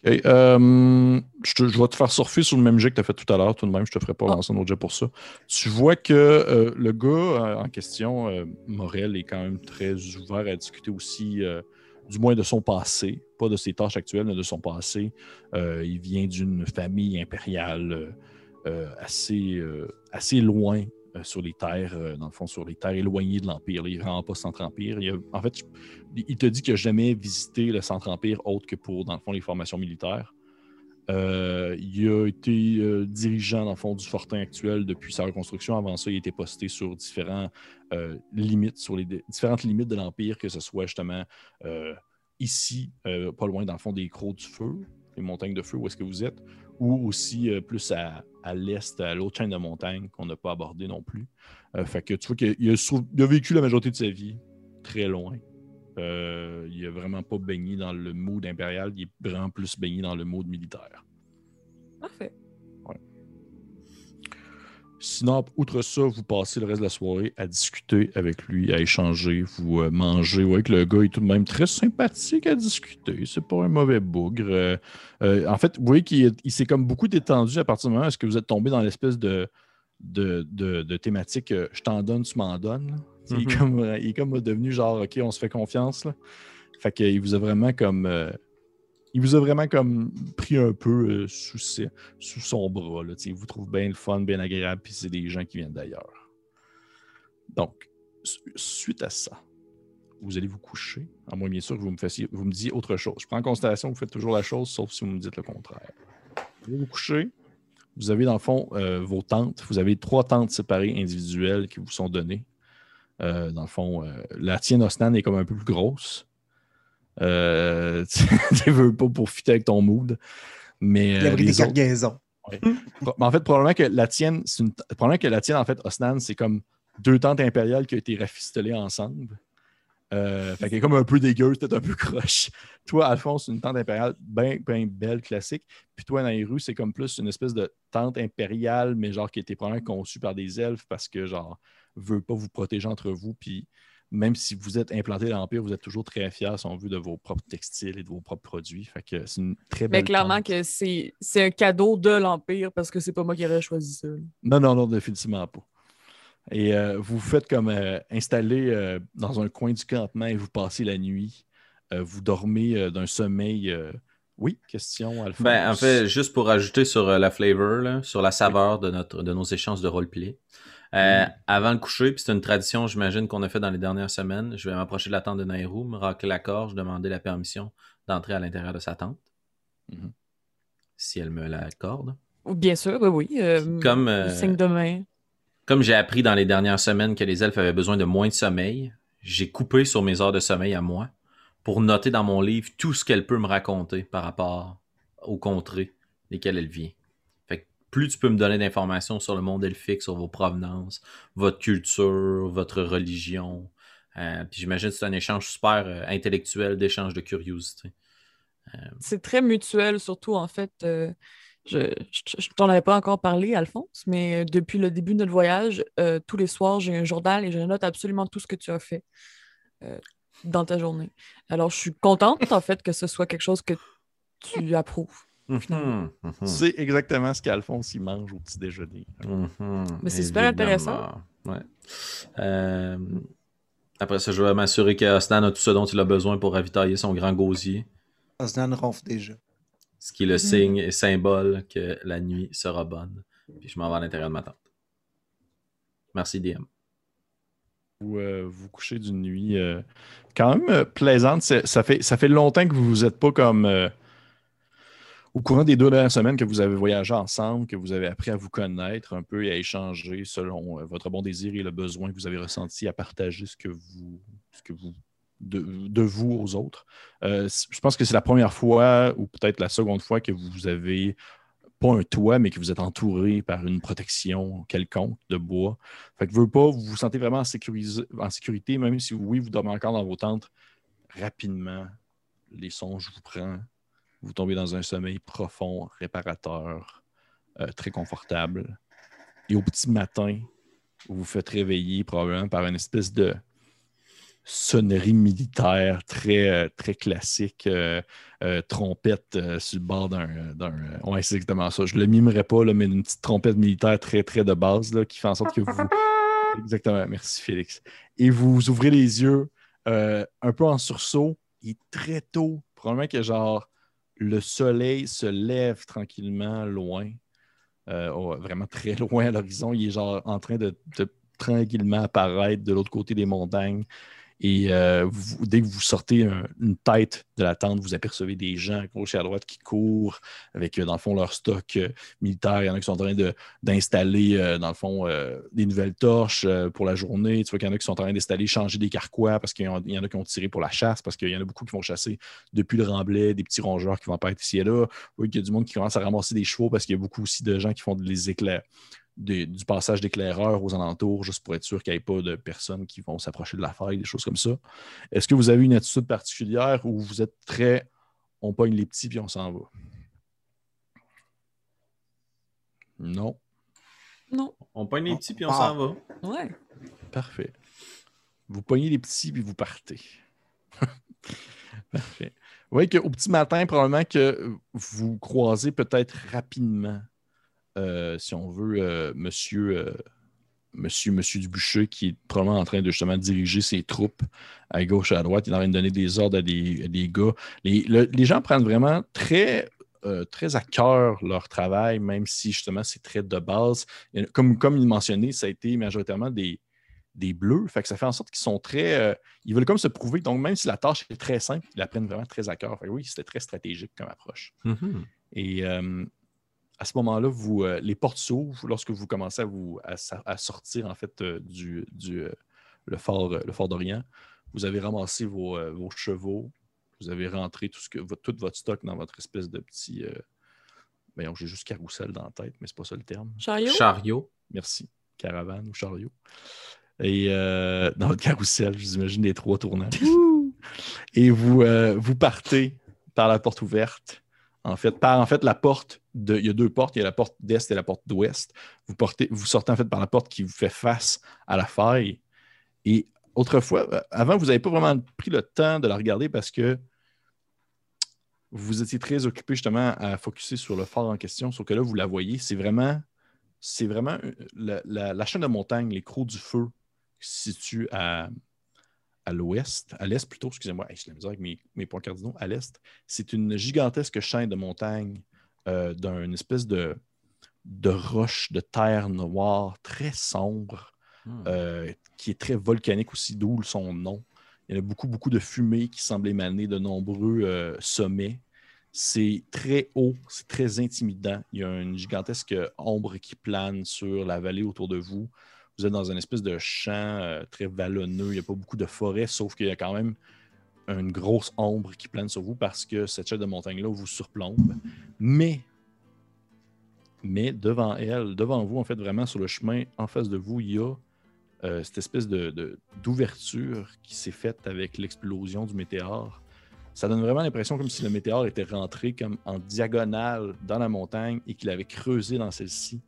Euh, je, te- je vais te faire surfer sur le même jet que tu as fait tout à l'heure, tout de même. Je te ferai pas Ah. lancer un autre jet pour ça. Tu vois que euh, le gars euh, en question, Morel, est quand même très ouvert à discuter aussi, du moins de son passé, pas de ses tâches actuelles, mais de son passé. Il vient d'une famille impériale assez, assez loin euh, sur les terres, euh, dans le fond, sur les terres éloignées de l'Empire. Il ne vraiment pas centre-empire. Il a- En fait, il te dit qu'il n'a jamais visité le centre-empire autre que pour, dans le fond, les formations militaires. Euh, il a été dirigeant, dans le fond, du fortin actuel depuis sa reconstruction. Avant ça, il était posté sur sur les différentes limites de l'Empire, que ce soit justement ici, pas loin, dans le fond, des Crocs du Feu, les montagnes de feu, où est-ce que vous êtes, ou aussi plus à, à l'est, à l'autre chaîne de montagnes qu'on n'a pas abordé non plus. Euh, fait que tu vois qu'il a, a vécu la majorité de sa vie très loin. Euh, il n'a vraiment pas baigné dans le mood impérial, il est vraiment plus baigné dans le mood militaire. Parfait. Sinon, outre ça, vous passez le reste de la soirée à discuter avec lui, à échanger, vous euh, mangez. Vous voyez que le gars est tout de même très sympathique à discuter. C'est pas un mauvais bougre. Euh, euh, en fait, vous voyez qu'il il s'est comme beaucoup détendu à partir du moment où est-ce que vous êtes tombé dans l'espèce de, de, de- de thématique je t'en donne, tu m'en donnes. Il, est Mhm. comme, il est comme devenu genre OK, on se fait confiance. Là. Fait qu'il vous a vraiment comme. Il vous a vraiment comme pris un peu euh, sous, son bras. Là, il vous trouve bien le fun, bien agréable, puis c'est des gens qui viennent d'ailleurs. Donc, su- suite à ça, vous allez vous coucher, à moins bien sûr que vous me, fassiez, disiez autre chose. Je prends en considération que vous faites toujours la chose, sauf si vous me dites le contraire. Vous vous coucher. Vous avez dans le fond euh, vos tentes. Vous avez trois tentes séparées individuelles qui vous sont données. Euh, dans le fond, la tienne Osnan est comme un peu plus grosse. Euh, tu veux pas pour fitter avec ton mood. Mais Il y euh, des autres- cargaisons. Mais en fait, probablement que la tienne, c'est une... probablement que la tienne, en fait, Osnan, c'est comme deux tentes impériales qui ont été rafistolées ensemble. Euh, fait qu'elle est comme un peu dégueu, peut-être un peu croche. Toi, Alphonse, une tente impériale bien belle, classique. Puis toi, Nairou, c'est comme plus une espèce de tente impériale, mais genre qui a été probablement conçue par des elfes parce que, genre, veut pas vous protéger entre vous. Puis même si vous êtes implanté dans l'Empire, vous êtes toujours très fiers, si on veut, de vos propres textiles et de vos propres produits. Fait que c'est une très belle Mais clairement tente. que c'est c'est un cadeau de l'Empire parce que c'est pas moi qui aurais choisi ça. Non, non, non, définitivement pas. Et euh, vous vous faites comme euh, installer euh, dans un coin du campement et vous passez la nuit. Euh, vous dormez euh, d'un sommeil. euh, Oui, question, Alphonse? Ben, en fait, juste pour ajouter sur euh, la flavor, là, sur la saveur de, notre, de nos échanges de roleplay. Euh, Mm. Avant le coucher, puis c'est une tradition, j'imagine, qu'on a fait dans les dernières semaines, je vais m'approcher de la tente de Nairou, me racler la gorge, demander la permission d'entrer à l'intérieur de sa tente. Mhm. Si elle me l'accorde. Bien sûr, oui, oui. euh, Comme, euh, signe de main. Comme j'ai appris dans les dernières semaines que les elfes avaient besoin de moins de sommeil, j'ai coupé sur mes heures de sommeil à moi pour noter dans mon livre tout ce qu'elle peut me raconter par rapport aux contrées desquelles elle vient. Plus tu peux me donner d'informations sur le monde elfique, sur vos provenances, votre culture, votre religion, euh, puis j'imagine que c'est un échange super euh, intellectuel d'échange de curiosité. C'est très mutuel, surtout en fait. euh, je je t'en avais pas encore parlé, Alphonse, mais euh, depuis le début de notre voyage, euh, tous les soirs, j'ai un journal et je note absolument tout ce que tu as fait euh, dans ta journée. Alors, je suis contente, en fait, que ce soit quelque chose que tu approuves. Mhm, mhm, C'est exactement ce qu'Alphonse il mange au petit déjeuner. Mais c'est super intéressant. Ouais. Euh, après ça, je vais m'assurer que a tout ce dont il a besoin pour ravitailler son grand gosier, Osnan ronfle déjà. ce qui est le Mhm. signe et symbole que la nuit sera bonne. Puis je m'en vais à l'intérieur de ma tente. Merci, DM. Vous euh, vous couchez d'une nuit euh, quand même euh, plaisante. Ça fait, ça fait longtemps que vous n'êtes pas comme euh, au courant des deux dernières semaines que vous avez voyagé ensemble, que vous avez appris à vous connaître un peu et à échanger selon euh, votre bon désir et le besoin que vous avez ressenti à partager ce que vous, ce que vous de, vous aux autres. Euh, je pense que c'est la première fois ou peut-être la seconde fois que vous avez pas un toit, mais que vous êtes entouré par une protection quelconque de bois. Fait que, veux pas, vous vous sentez vraiment en, en sécurité, même si oui, vous dormez encore dans vos tentes. Rapidement, les songes vous prennent. Vous tombez dans un sommeil profond, réparateur, euh, très confortable. Et au petit matin, vous vous faites réveiller probablement par une espèce de sonnerie militaire très, euh, très classique, euh, euh, trompette euh, sur le bord d'un. d'un ouais, c'est exactement ça. Je ne le mimerai pas, là, mais une petite trompette militaire très, très de base là, qui fait en sorte que vous. Exactement, merci Félix. Et vous ouvrez les yeux un peu en sursaut. Il est très tôt, probablement que genre le soleil se lève tranquillement loin, euh, oh, vraiment très loin à l'horizon. Il est genre en train de, de tranquillement apparaître de l'autre côté des montagnes. Et euh, vous- dès que vous sortez un- une tête de la tente, vous apercevez des gens à gauche et à droite qui courent avec, euh, dans le fond, leur stock euh, militaire. Il y en a qui sont en train d'installer, dans le fond, des nouvelles torches pour la journée. Tu vois qu'il y en a qui sont en train d'installer, changer des carquois parce qu'il y en a qui ont tiré pour la chasse, parce qu'il y en a beaucoup qui vont chasser depuis le remblai, des petits rongeurs qui vont apparaître ici et là. Oui, il y a du monde qui commence à ramasser des chevaux parce qu'il y a beaucoup aussi de gens qui font des éclairs des- du passage d'éclaireurs aux alentours, juste pour être sûr qu'il n'y ait pas de personnes qui vont s'approcher de la faille, des choses comme ça. Est-ce que vous avez une attitude particulière ou vous êtes très on pogne les petits puis on s'en va? Non. Non. On pogne les On- petits puis on s'en va. Ouais. Parfait. Vous pognez les petits puis vous partez. Parfait. Vous voyez qu'au petit matin, probablement que vous croisez peut-être rapidement, euh, si on veut, euh, monsieur, euh, monsieur, monsieur Dubuchet, qui est probablement en train de justement diriger ses troupes à gauche et à droite. Il est en train de donner des ordres à des, à des gars. Les, le- les gens prennent vraiment très, euh, très à cœur leur travail, même si justement c'est très de base. Et Comme, comme il mentionnait, ça a été majoritairement des, des bleus. Fait que ça fait en sorte qu'ils sont très. euh, ils veulent comme se prouver. Donc, même si la tâche est très simple, ils la prennent vraiment très à cœur. Fait que oui, c'était très stratégique comme approche. Mhm. Et euh, à ce moment-là, vous, euh, les portes s'ouvrent lorsque vous commencez à, vous, à, sa- à sortir en fait euh, du, du, euh, le fort, euh, le fort d'Orient. Vous avez ramassé vos, euh, vos chevaux. Vous avez rentré tout, ce que, votre- tout votre stock dans votre espèce de petit. Euh, j'ai juste carrousel dans la tête, mais c'est pas ça le terme. Chariot? Chariot. Merci. Caravane ou chariot. Et euh, dans votre carrousel, je vous imagine les trois tournants. Et vous, euh, vous partez par la porte ouverte. En fait, par en fait la porte de. Il y a deux portes, il y a la porte d'est et la porte d'ouest. Vous, sortez en fait par la porte qui vous fait face à la faille. Et autrefois, avant, vous n'avez pas vraiment pris le temps de la regarder parce que vous étiez très occupé justement à focuser sur le phare en question, sauf que là, vous la voyez. C'est vraiment c'est vraiment euh, la chaîne de montagne, les Crocs du Feu, qui se situe à, à l'ouest, à l'est plutôt, excusez-moi, de la misère avec mes, mes points cardinaux, à l'est. C'est une gigantesque chaîne de montagne euh, d'une espèce de, de roche de terre noire très sombre, Hmm. euh, qui est très volcanique aussi, d'où son nom. Il y a beaucoup, beaucoup de fumée qui semble émaner de nombreux euh, sommets. C'est très haut, c'est très intimidant. Il y a une gigantesque ombre qui plane sur la vallée autour de vous. Vous êtes dans une espèce de champ euh, très vallonneux. Il n'y a pas beaucoup de forêt, sauf qu'il y a quand même une grosse ombre qui plane sur vous parce que cette chaîne de montagne-là vous surplombe. Mais, mais devant elle, devant vous, en fait, vraiment sur le chemin en face de vous, il y a euh, cette espèce de- de- d'ouverture qui s'est faite avec l'explosion du météore. Ça donne vraiment l'impression comme si le météore était rentré comme en diagonale dans la montagne et qu'il avait creusé dans celle-ci,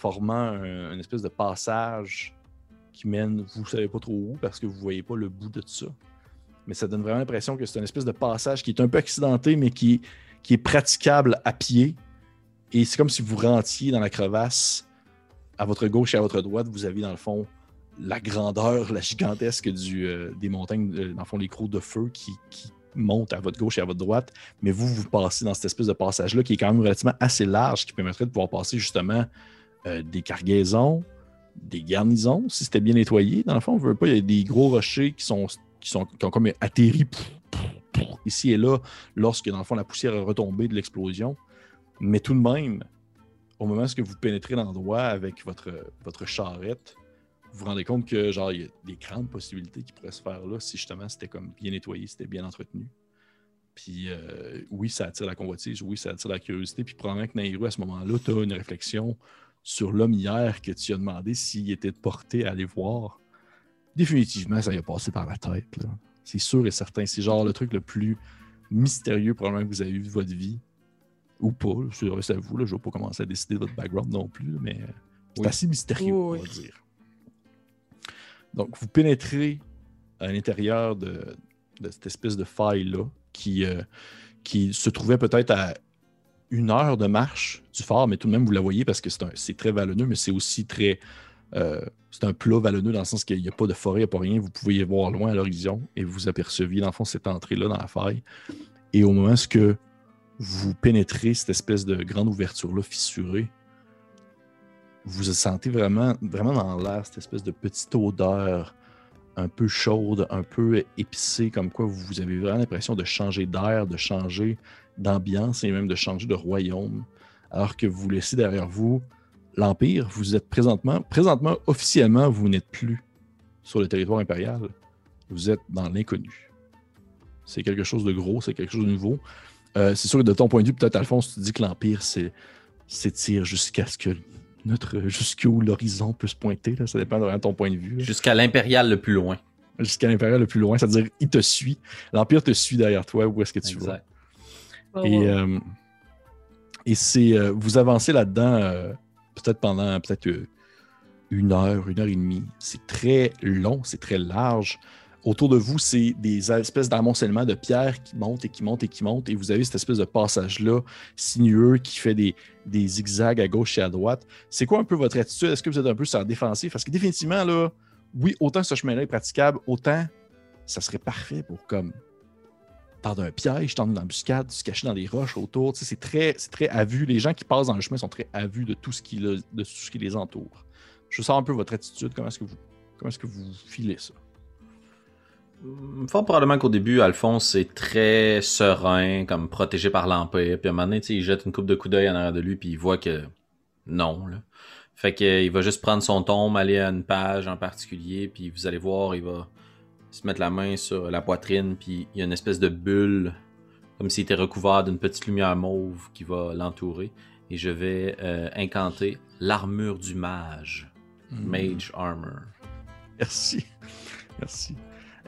formant un- une espèce de passage qui mène, vous savez pas trop où parce que vous voyez pas le bout de ça. Mais ça donne vraiment l'impression que c'est une espèce de passage qui est un peu accidenté, mais qui, qui est praticable à pied. Et c'est comme si vous rentiez dans la crevasse à votre gauche et à votre droite, vous avez dans le fond la grandeur, la gigantesque du, euh, des montagnes, euh, dans le fond, les crocs de feu qui, qui montent à votre gauche et à votre droite. Mais vous, vous passez dans cette espèce de passage-là qui est quand même relativement assez large, qui permettrait de pouvoir passer justement euh, des cargaisons, des garnisons, si c'était bien nettoyé. Dans le fond, on veut pas, il y a des gros rochers qui, sont, qui, sont, qui ont comme atterri ici et là lorsque, dans le fond, la poussière est retombée de l'explosion. Mais tout de même, au moment où vous pénétrez l'endroit avec votre, votre charrette, vous vous rendez compte que genre il y a des grandes possibilités qui pourraient se faire là si justement c'était comme bien nettoyé, c'était bien entretenu. Puis euh, oui, ça attire la convoitise, oui, ça attire la curiosité. Puis probablement que Nairou, à ce moment-là, tu as une réflexion sur l'homme hier que tu as demandé s'il était porté à aller voir. Définitivement, ça y a passé par la tête. C'est sûr et certain. C'est genre le truc le plus mystérieux probablement que vous avez vu de votre vie. Ou pas, c'est c'est à vous. Là, je ne vais pas commencer à décider de votre background non plus, mais c'est Oui. assez mystérieux, Oui, on va dire. Donc, vous pénétrez à l'intérieur de, de cette espèce de faille-là qui, euh, qui se trouvait peut-être à une heure de marche du phare, mais tout de même, vous la voyez parce que c'est très vallonneux, mais c'est aussi très. euh, c'est un plat vallonneux dans le sens qu'il n'y a pas de forêt, il n'y a pas rien. Vous pouvez y voir loin à l'horizon et vous aperceviez, dans le fond, cette entrée-là dans la faille. Et au moment où vous pénétrez cette espèce de grande ouverture-là fissurée, vous sentez vraiment, vraiment dans l'air cette espèce de petite odeur un peu chaude, un peu épicée, comme quoi vous avez vraiment l'impression de changer d'air, de changer d'ambiance et même de changer de royaume. Alors que vous laissez derrière vous l'Empire, vous êtes présentement, présentement, officiellement, vous n'êtes plus sur le territoire impérial. Vous êtes dans l'inconnu. C'est quelque chose de gros, c'est quelque chose de nouveau. Euh, c'est sûr que de ton point de vue, peut-être Alphonse, tu dis que l'Empire s'étire jusqu'à ce que notre jusqu'où l'horizon peut se pointer. Là. Ça dépend de ton point de vue. Jusqu'à l'impérial le plus loin. Jusqu'à l'impérial le plus loin, c'est-à-dire il te suit. L'Empire te suit derrière toi, où est-ce que tu vas? Oh, Et, euh, et c'est euh, vous avancez là-dedans, euh, peut-être pendant peut-être une heure, une heure et demie. C'est très long, c'est très large. Autour de vous, c'est des espèces d'amoncellement de pierres qui montent et qui montent et qui montent. Et vous avez cette espèce de passage-là sinueux qui fait des, des zigzags à gauche et à droite. C'est quoi un peu votre attitude? Est-ce que vous êtes un peu sur la défensive? Parce que définitivement, là, oui, autant ce chemin-là est praticable, autant ça serait parfait pour comme tendre un piège, tendre une embuscade, se cacher dans des roches autour. Tu sais, c'est très, très à vue. Les gens qui passent dans le chemin sont très à vue de tout ce qui, le- de tout ce qui les entoure. Je sens un peu votre attitude. Comment est-ce que vous, est-ce que vous filez ça? Hum, Fort probablement qu'au début, Alphonse est très serein, comme protégé par l'Empire. Puis à un moment donné, il jette une coupe de coups d'œil en arrière de lui, puis il voit que non. Là. Fait qu'il va juste prendre son tombe, aller à une page en particulier, puis vous allez voir, il va se mettre la main sur la poitrine, puis il y a une espèce de bulle, comme s'il était recouvert d'une petite lumière mauve qui va l'entourer. Et je vais euh, incanter l'armure du mage. Mage Armor. Merci. Merci.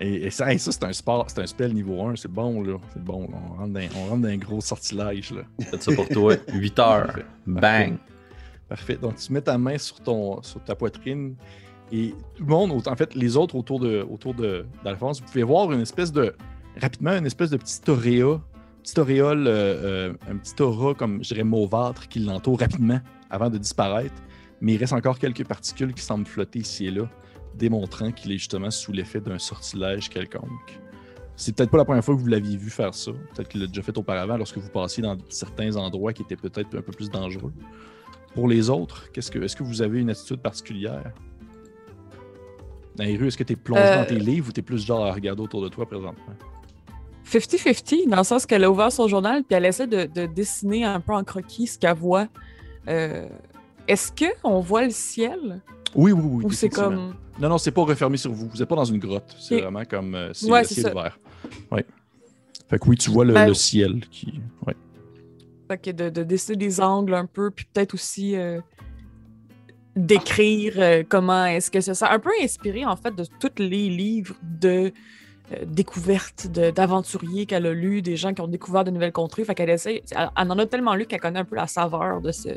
Et, et ça, et ça, c'est un sport, c'est un spell niveau 1, c'est bon là. C'est bon. là. On rentre dans, on rentre dans un gros sortilège là. Faites ça pour toi. 8 heures. Bang. Parfait. Donc, tu mets ta main sur, ton, sur ta poitrine et tout le monde, en fait, les autres autour de autour d'Alphonse, vous pouvez voir une espèce de, rapidement, une espèce de petit auréa, petit auréole, euh, euh, un petit aura comme, je dirais, mauvâtre qui l'entoure rapidement avant de disparaître. Mais il reste encore quelques particules qui semblent flotter ici et là, démontrant qu'il est justement sous l'effet d'un sortilège quelconque. C'est peut-être pas la première fois que vous l'aviez vu faire ça. Peut-être qu'il l'a déjà fait auparavant lorsque vous passiez dans certains endroits qui étaient peut-être un peu plus dangereux. Pour les autres, qu'est-ce que, est-ce que vous avez une attitude particulière? Nairu, est-ce que tu es plongé Euh. dans tes livres ou tu es plus genre à regarder autour de toi présentement? 50-50, dans le sens qu'elle a ouvert son journal puis elle essaie de, de dessiner un peu en croquis ce qu'elle voit. Euh, Est-ce qu'on voit le ciel? Oui, oui, oui. Ou c'est comme. Non, non, c'est pas refermé sur vous. Vous n'êtes pas dans une grotte. C'est vraiment comme. euh, c'est Ouais, le ciel ça. ouvert. Oui. Fait que oui, tu vois le, Ben- le ciel qui. Ouais. Fait que de, de dessiner des angles un peu, puis peut-être aussi euh, d'écrire euh, comment est-ce que ça. Un peu inspiré en fait de tous les livres de euh, découvertes d'aventuriers qu'elle a lus, des gens qui ont découvert de nouvelles contrées. Fait qu'elle essaie. Elle, elle en a tellement lu qu'elle connaît un peu la saveur de ce,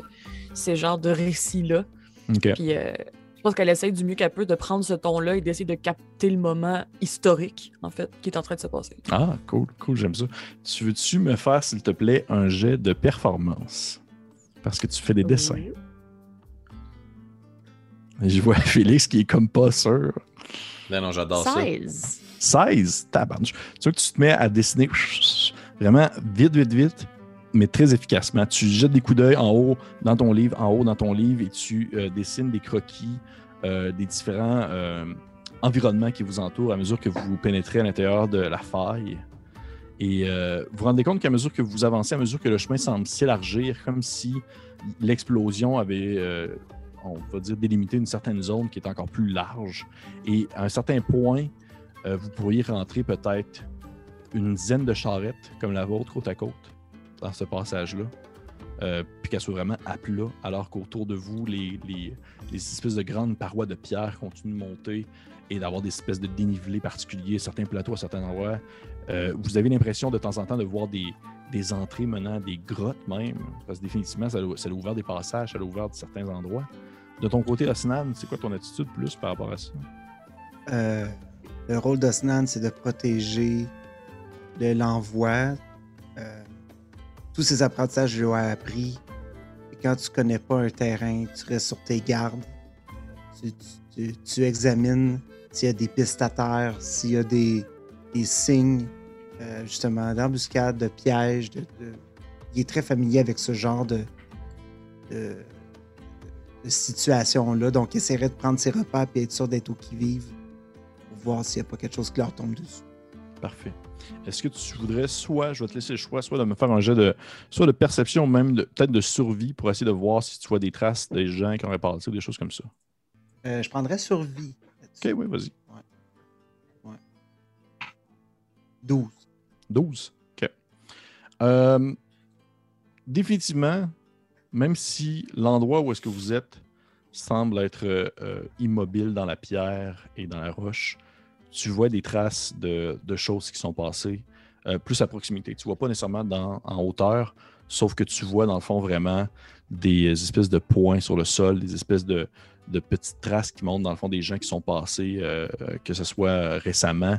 ces genres de récits-là. Puis euh, je pense qu'elle essaie du mieux qu'elle peut de prendre ce ton-là et d'essayer de capter le moment historique, en fait, qui est en train de se passer. Ah, cool, cool, j'aime ça. Tu veux-tu me faire, s'il te plaît, un jet de performance? Parce que tu fais des dessins. Je vois Félix qui est comme pas sûr. Ben non, j'adore ça. 16. 16, tabarnouche. Tu vois que tu te mets à dessiner vraiment vite, vite, vite, mais très efficacement. Tu jettes des coups d'œil en haut dans ton livre, en haut dans ton livre, et tu euh, dessines des croquis euh, des différents euh, environnements qui vous entourent à mesure que vous pénétrez à l'intérieur de la faille. Et euh, vous vous rendez compte qu'à mesure que vous avancez, à mesure que le chemin semble s'élargir, comme si l'explosion avait, euh, on va dire, délimité une certaine zone qui est encore plus large. Et à un certain point, euh, vous pourriez rentrer peut-être une dizaine de charrettes comme la vôtre côte à côte dans ce passage-là. Euh, puis qu'elles soient vraiment à plat, alors qu'autour de vous, les, les- les espèces de grandes parois de pierre continuent de monter et d'avoir des espèces de dénivelés particuliers, certains plateaux à certains endroits. Euh, vous avez l'impression de temps en temps de voir des, des entrées menant à des grottes même, parce que définitivement, ça, a- ça a ouvert des passages, ça a ouvert certains endroits. De ton côté, Osnan, c'est quoi ton attitude plus par rapport à ça? Euh, le rôle d'Osnan, c'est de protéger de l'envoi. Euh, tous ces apprentissages, je lui ai appris. Et quand tu connais pas un terrain, tu restes sur tes gardes. Tu, examines s'il y a des pistes à terre, s'il y a des, signes, euh, justement, d'embuscade, de pièges. Il est très familier avec ce genre de situation-là. Donc, il essaierait de prendre ses repas et être sûr d'être au qui-vive pour voir s'il n'y a pas quelque chose qui leur tombe dessus. Parfait. Est-ce que tu voudrais soit, je vais te laisser le choix, soit de me faire un jet de, soit de perception, même de- peut-être de survie pour essayer de voir si tu vois des traces des gens qui auraient passé ou des choses comme ça? Euh, je prendrais survie. Ok, oui, vas-y. 12. 12. OK. Euh, définitivement, même si l'endroit où est-ce que vous êtes semble être euh, immobile dans la pierre et dans la roche, tu vois des traces de, choses qui sont passées euh, plus à proximité. Tu vois pas nécessairement en hauteur, sauf que tu vois dans le fond vraiment des espèces de points sur le sol, des espèces de, petites traces qui montrent dans le fond des gens qui sont passés, euh, que ce soit récemment.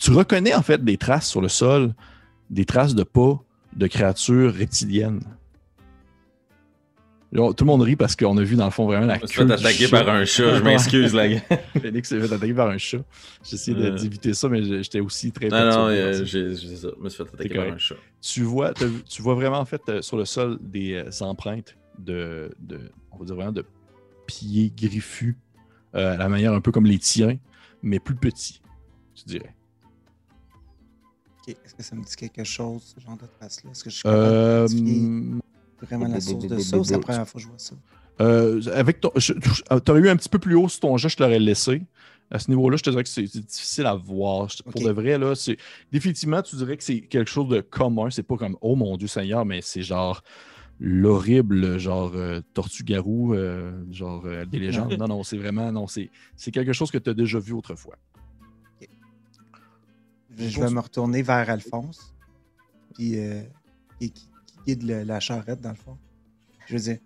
Tu reconnais en fait des traces sur le sol, des traces de pas de créatures reptiliennes. Tout le monde rit parce qu'on a vu dans le fond vraiment la Je queue attaquer chat. par un chat, je m'excuse, la gars. Félix s'est fait attaquer par un chat. J'essaie de- Euh. d'éviter ça, mais j'étais aussi très Non, non, euh, j'ai ça. Je me suis fait attaquer par un chat. tu vois, tu vois vraiment en fait euh, sur le sol des euh, empreintes de, de, on va dire vraiment de pieds griffus, euh, à la manière un peu comme les tiens, mais plus petits, tu dirais. Est-ce que ça me dit quelque chose, ce genre de trace-là? Est-ce que je suis Euh, d'identifier vraiment la source de ça ou c'est la première fois que je vois ça? euh, avec ton, je- je- t'aurais eu un petit peu plus haut sur ton jet, je te l'aurais laissé. À ce niveau-là, je te dirais que c'est c'est difficile à voir. Pour de vrai, là, c'est définitivement, tu dirais que c'est quelque chose de commun. C'est pas comme Oh mon Dieu Seigneur, mais c'est genre l'horrible, genre euh, tortue-garou, euh, genre euh, des légendes. non, non, c'est vraiment, non, c'est c'est quelque chose que tu as déjà vu autrefois. Je, je vais me retourner vers Alphonse, puis euh, qui, guide le- la charrette, dans le fond. Je veux dire...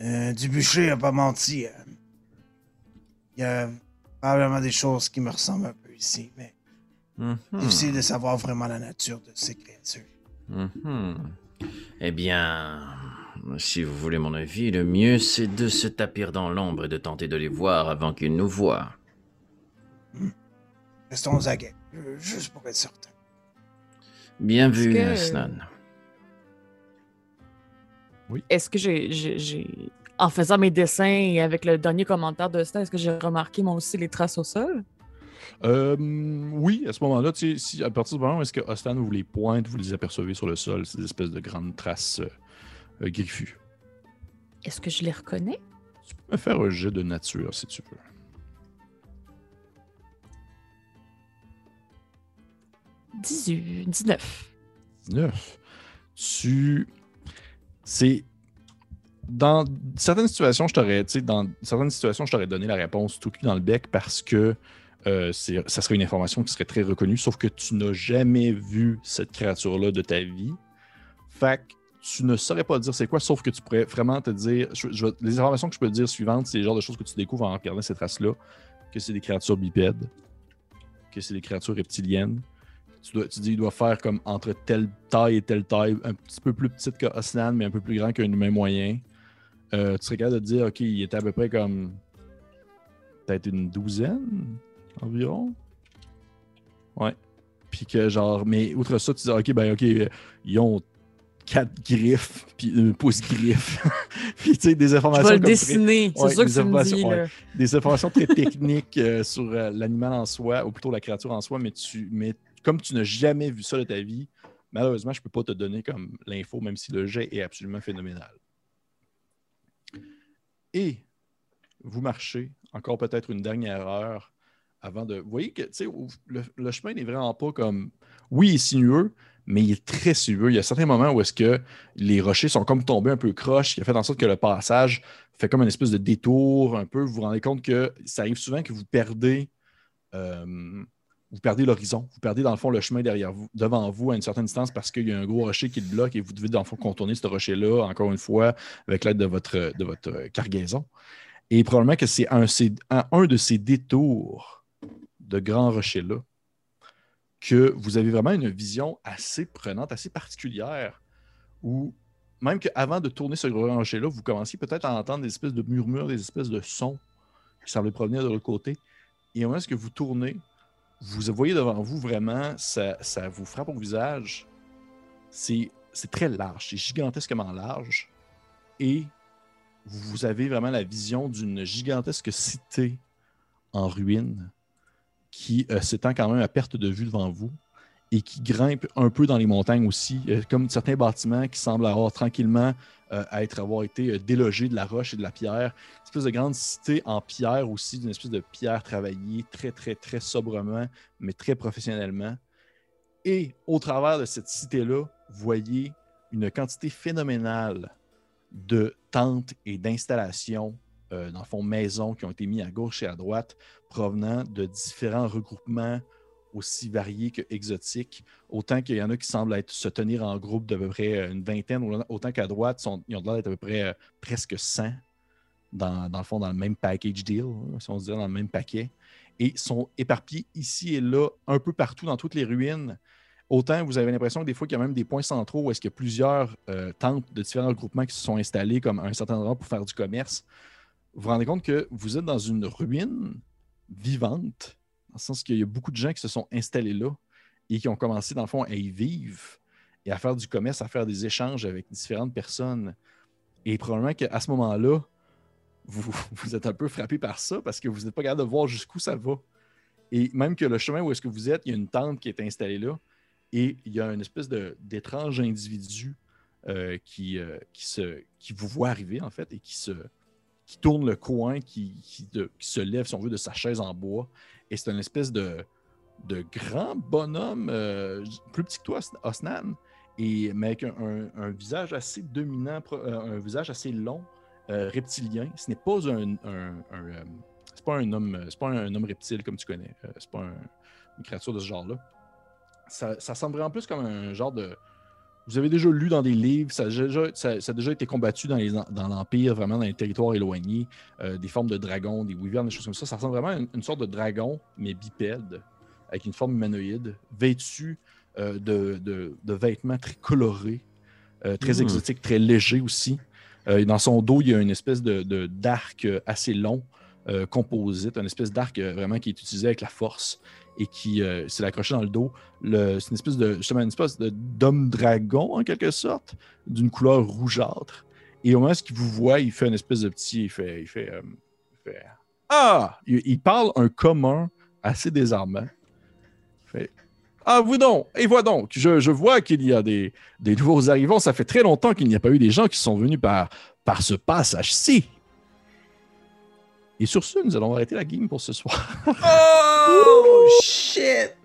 Euh, Dubucher a pas menti. euh. Il y a probablement des choses qui me ressemblent un peu ici, mais Mhm. difficile de savoir vraiment la nature de ces créatures. Mhm. Eh bien, si vous voulez mon avis, le mieux c'est de se tapir dans l'ombre et de tenter de les voir avant qu'ils nous voient. Restons aux aguets, juste pour être certain. Bien Est-ce vu, que- Asnan. Est-ce que j'ai, En faisant mes dessins et avec le dernier commentaire de Stan, est-ce que j'ai remarqué moi aussi les traces au sol? Euh, oui, à ce moment-là, tu sais, si, à partir du moment où est-ce que Ostan vous les pointe, vous les apercevez sur le sol, ces espèces de grandes traces euh, euh, griffues. Est-ce que je les reconnais? Tu peux me faire un jet de nature si tu veux. 18, 19. 19. Tu. C'est. Dans certaines situations, je t'aurais, dans certaines situations, je t'aurais donné la réponse tout cul dans le bec parce que euh, ça serait une information qui serait très reconnue, sauf que tu n'as jamais vu cette créature-là de ta vie. Fait que tu ne saurais pas dire c'est quoi, sauf que tu pourrais vraiment te dire. les informations que je peux te dire suivantes, c'est le genre de choses que tu découvres en regardant ces traces-là, que c'est des créatures bipèdes, que c'est des créatures reptiliennes, tu, dois, tu dis il doit faire comme entre telle taille et telle taille, un petit peu plus petite que Osnan, mais un peu plus grand qu'un humain moyen. Euh, tu serais capable de dire, OK, il était à peu près comme peut-être une douzaine environ. Ouais. Puis que genre, mais outre ça, tu dis, OK, ben OK, euh, ils ont quatre griffes, puis une pouce griffe. puis tu sais, des Je informations vais le comme très- dessiner, c'est Ouais, ça que tu me dis. informations, Là. des informations très techniques euh, sur euh, l'animal en soi, ou plutôt la créature en soi, mais, tu, mais comme tu n'as jamais vu ça de ta vie, malheureusement, je ne peux pas te donner comme l'info, même si le jet est absolument phénoménal. Et vous marchez encore peut-être une dernière heure avant de. Vous voyez que le, le chemin n'est vraiment pas comme. Oui, il est sinueux, mais il est très sinueux. Il y a certains moments où est-ce que les rochers sont comme tombés un peu croches, qui a fait en sorte que le passage fait comme une espèce de détour un peu. Vous vous rendez compte que ça arrive souvent que vous perdez, euh, vous perdez l'horizon. Vous perdez dans le fond le chemin derrière vous, devant vous à une certaine distance parce qu'il y a un gros rocher qui le bloque et vous devez dans le fond contourner ce rocher-là, encore une fois, avec l'aide de votre, de votre cargaison. Et probablement que c'est un, c'est un, de ces détours de grands rochers-là que vous avez vraiment une vision assez prenante, assez particulière, où même qu'avant de tourner ce gros rocher-là, vous commenciez peut-être à entendre des espèces de murmures, des espèces de sons qui semblaient provenir de l'autre côté. Et au moment où vous tournez, vous voyez devant vous vraiment, ça, ça vous frappe au visage. C'est très large, c'est gigantesquement large. Et vous avez vraiment la vision d'une gigantesque cité en ruine qui euh, s'étend quand même à perte de vue devant vous et qui grimpe un peu dans les montagnes aussi, comme certains bâtiments qui semblent avoir tranquillement euh, être, avoir été euh, délogés de la roche et de la pierre. Une espèce de grande cité en pierre aussi, d'une espèce de pierre travaillée très, très, très sobrement, mais très professionnellement. Et au travers de cette cité-là, voyez une quantité phénoménale de tentes et d'installations, euh, dans le fond, maisons qui ont été mises à gauche et à droite, provenant de différents regroupements aussi variés que exotiques. Autant qu'il y en a qui semblent se tenir en groupe d'à peu près euh, une vingtaine, autant qu'à droite, sont, ils ont l'air d'être à peu près euh, presque 100 dans, le fond, dans le même package deal, hein, si on se dit dans le même paquet. Et sont éparpillés ici et là, un peu partout dans toutes les ruines. Autant vous avez l'impression que des fois, qu'il y a même des points centraux où est-ce qu'il y a plusieurs euh, tentes de différents groupements qui se sont installés comme à un certain endroit pour faire du commerce. Vous vous rendez compte que vous êtes dans une ruine vivante, dans le sens qu'il y a beaucoup de gens qui se sont installés là et qui ont commencé, dans le fond, à y vivre et à faire du commerce, à faire des échanges avec différentes personnes. Et probablement qu'à ce moment-là, vous, vous, êtes un peu frappé par ça parce que vous n'êtes pas capable de voir jusqu'où ça va. Et même que le chemin où est-ce que vous êtes, il y a une tente qui est installée là et il y a une espèce d'étrange individu euh, qui, euh, qui, se, qui vous voit arriver, en fait, et qui, se, qui tourne le coin, qui, qui, se lève, si on veut, de sa chaise en bois. Et c'est une espèce de, de grand bonhomme, euh, plus petit que toi, Osnan, et, mais avec un, visage assez dominant, un visage assez long, reptilien. Ce n'est pas un, pas un homme, c'est pas un, homme reptile comme tu connais. c'est pas une créature de ce genre-là ça, ça, semble vraiment plus comme un genre de. Vous avez déjà lu dans des livres, ça a déjà, ça, a déjà été combattu dans, dans l'Empire, vraiment dans les territoires éloignés, euh, des formes de dragons, des wyverns, des choses comme ça. Ça ressemble vraiment à une, sorte de dragon, mais bipède, avec une forme humanoïde, vêtu euh, de, de, vêtements très colorés, euh, très hmm. exotiques, très légers aussi. dans son dos, il y a une espèce de, d'arc assez long, composite, une espèce d'arc vraiment qui est utilisé avec la force et qui euh, s'est accroché dans le dos. c'est une espèce de justement une espèce d'homme dragon en quelque sorte, d'une couleur rougeâtre. Et au moment où il vous voit, il fait une espèce de petit, il fait, il fait, euh, ah, il, parle un commun assez désarmant. Ah, vous donc, et voilà donc, je, je vois qu'il y a des, des, nouveaux arrivants. Ça fait très longtemps qu'il n'y a pas eu des gens qui sont venus par, par ce passage-ci. Et sur ce, nous allons arrêter la game pour ce soir. oh shit!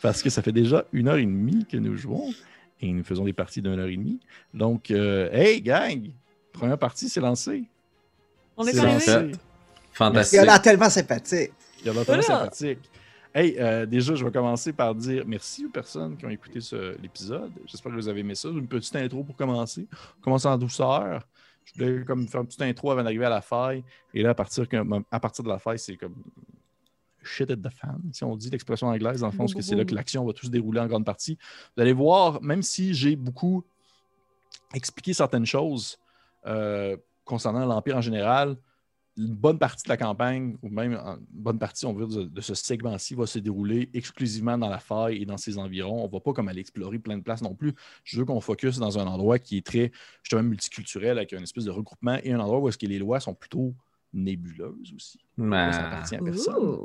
Parce que ça fait déjà une heure et demie que nous jouons et nous faisons des parties d'une heure et demie. Donc, euh, hey gang! Première partie, c'est lancé. On est, lancé. Fantastique. Il y a tellement sympathique. Il y a tellement sympathique. Hey, euh, déjà, je vais commencer par dire merci aux personnes qui ont écouté l'épisode. J'espère que vous avez aimé ça. Une petite intro pour commencer. Commencer en douceur je voulais comme faire une petite intro avant d'arriver à la faille. Et là, à partir, de la faille, c'est comme shit at the fan, si on dit l'expression anglaise, dans le fond, parce que c'est là que l'action va tout se dérouler en grande partie. Vous allez voir, même si j'ai beaucoup expliqué certaines choses euh, concernant l'Empire en général, une bonne partie de la campagne, ou même une bonne partie, on veut de, ce segment-ci, va se dérouler exclusivement dans la faille et dans ses environs. On ne va pas comme aller explorer plein de places non plus. Je veux qu'on focus dans un endroit qui est très, justement, multiculturel, avec une espèce de regroupement et un endroit où est-ce que les lois sont plutôt nébuleuses aussi. Ça appartient à personne.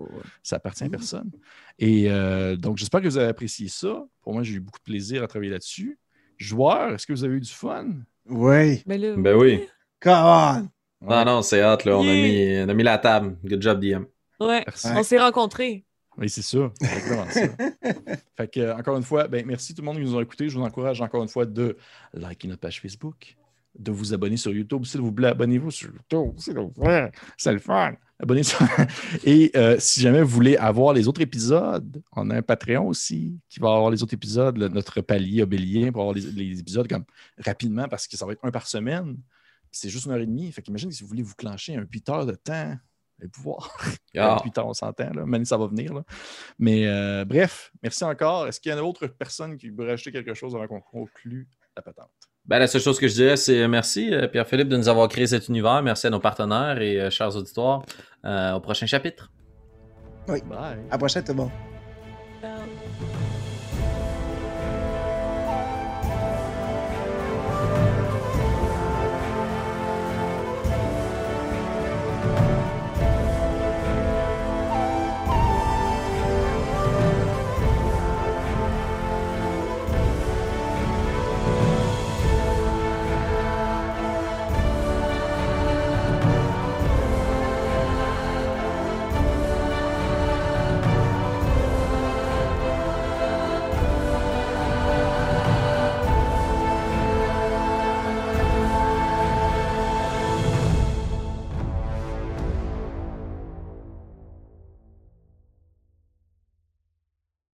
Ça appartient à personne. Et euh, donc, j'espère que vous avez apprécié ça. Pour moi, j'ai eu beaucoup de plaisir à travailler là-dessus. Joueurs, est-ce que vous avez eu du fun? Oui. Ben, ben oui. Come on! Non, non, c'est hâte, là. On, a mis, on a mis la table. Good job, DM. Ouais, on s'est rencontrés. Oui, c'est ça. ça. fait que, encore une fois, ben, merci tout le monde qui nous a écoutés. Je vous encourage encore une fois de liker notre page Facebook, de vous abonner sur YouTube. S'il vous plaît, abonnez-vous sur YouTube. C'est le fun. Abonnez-vous. Et euh, si jamais vous voulez avoir les autres épisodes, on a un Patreon aussi qui va avoir les autres épisodes, notre palier obélien pour avoir les, les, épisodes comme rapidement parce que ça va être un par semaine c'est juste une heure et demie. Fait qu'imagine si vous voulez vous clencher un 8 heures de temps, allez pouvoir. Ah. 8 heures, on s'entend, là. Mais ça va venir. Là. Mais euh, bref, merci encore. Est-ce qu'il y a d'autres personnes qui veulent rajouter quelque chose avant qu'on conclue la patente? Ben, la seule chose que je dirais, c'est merci, euh, Pierre-Philippe, de nous avoir créé cet univers. Merci à nos partenaires et euh, chers auditoires. au prochain chapitre. Oui. Bye. À la prochaine, tout le monde.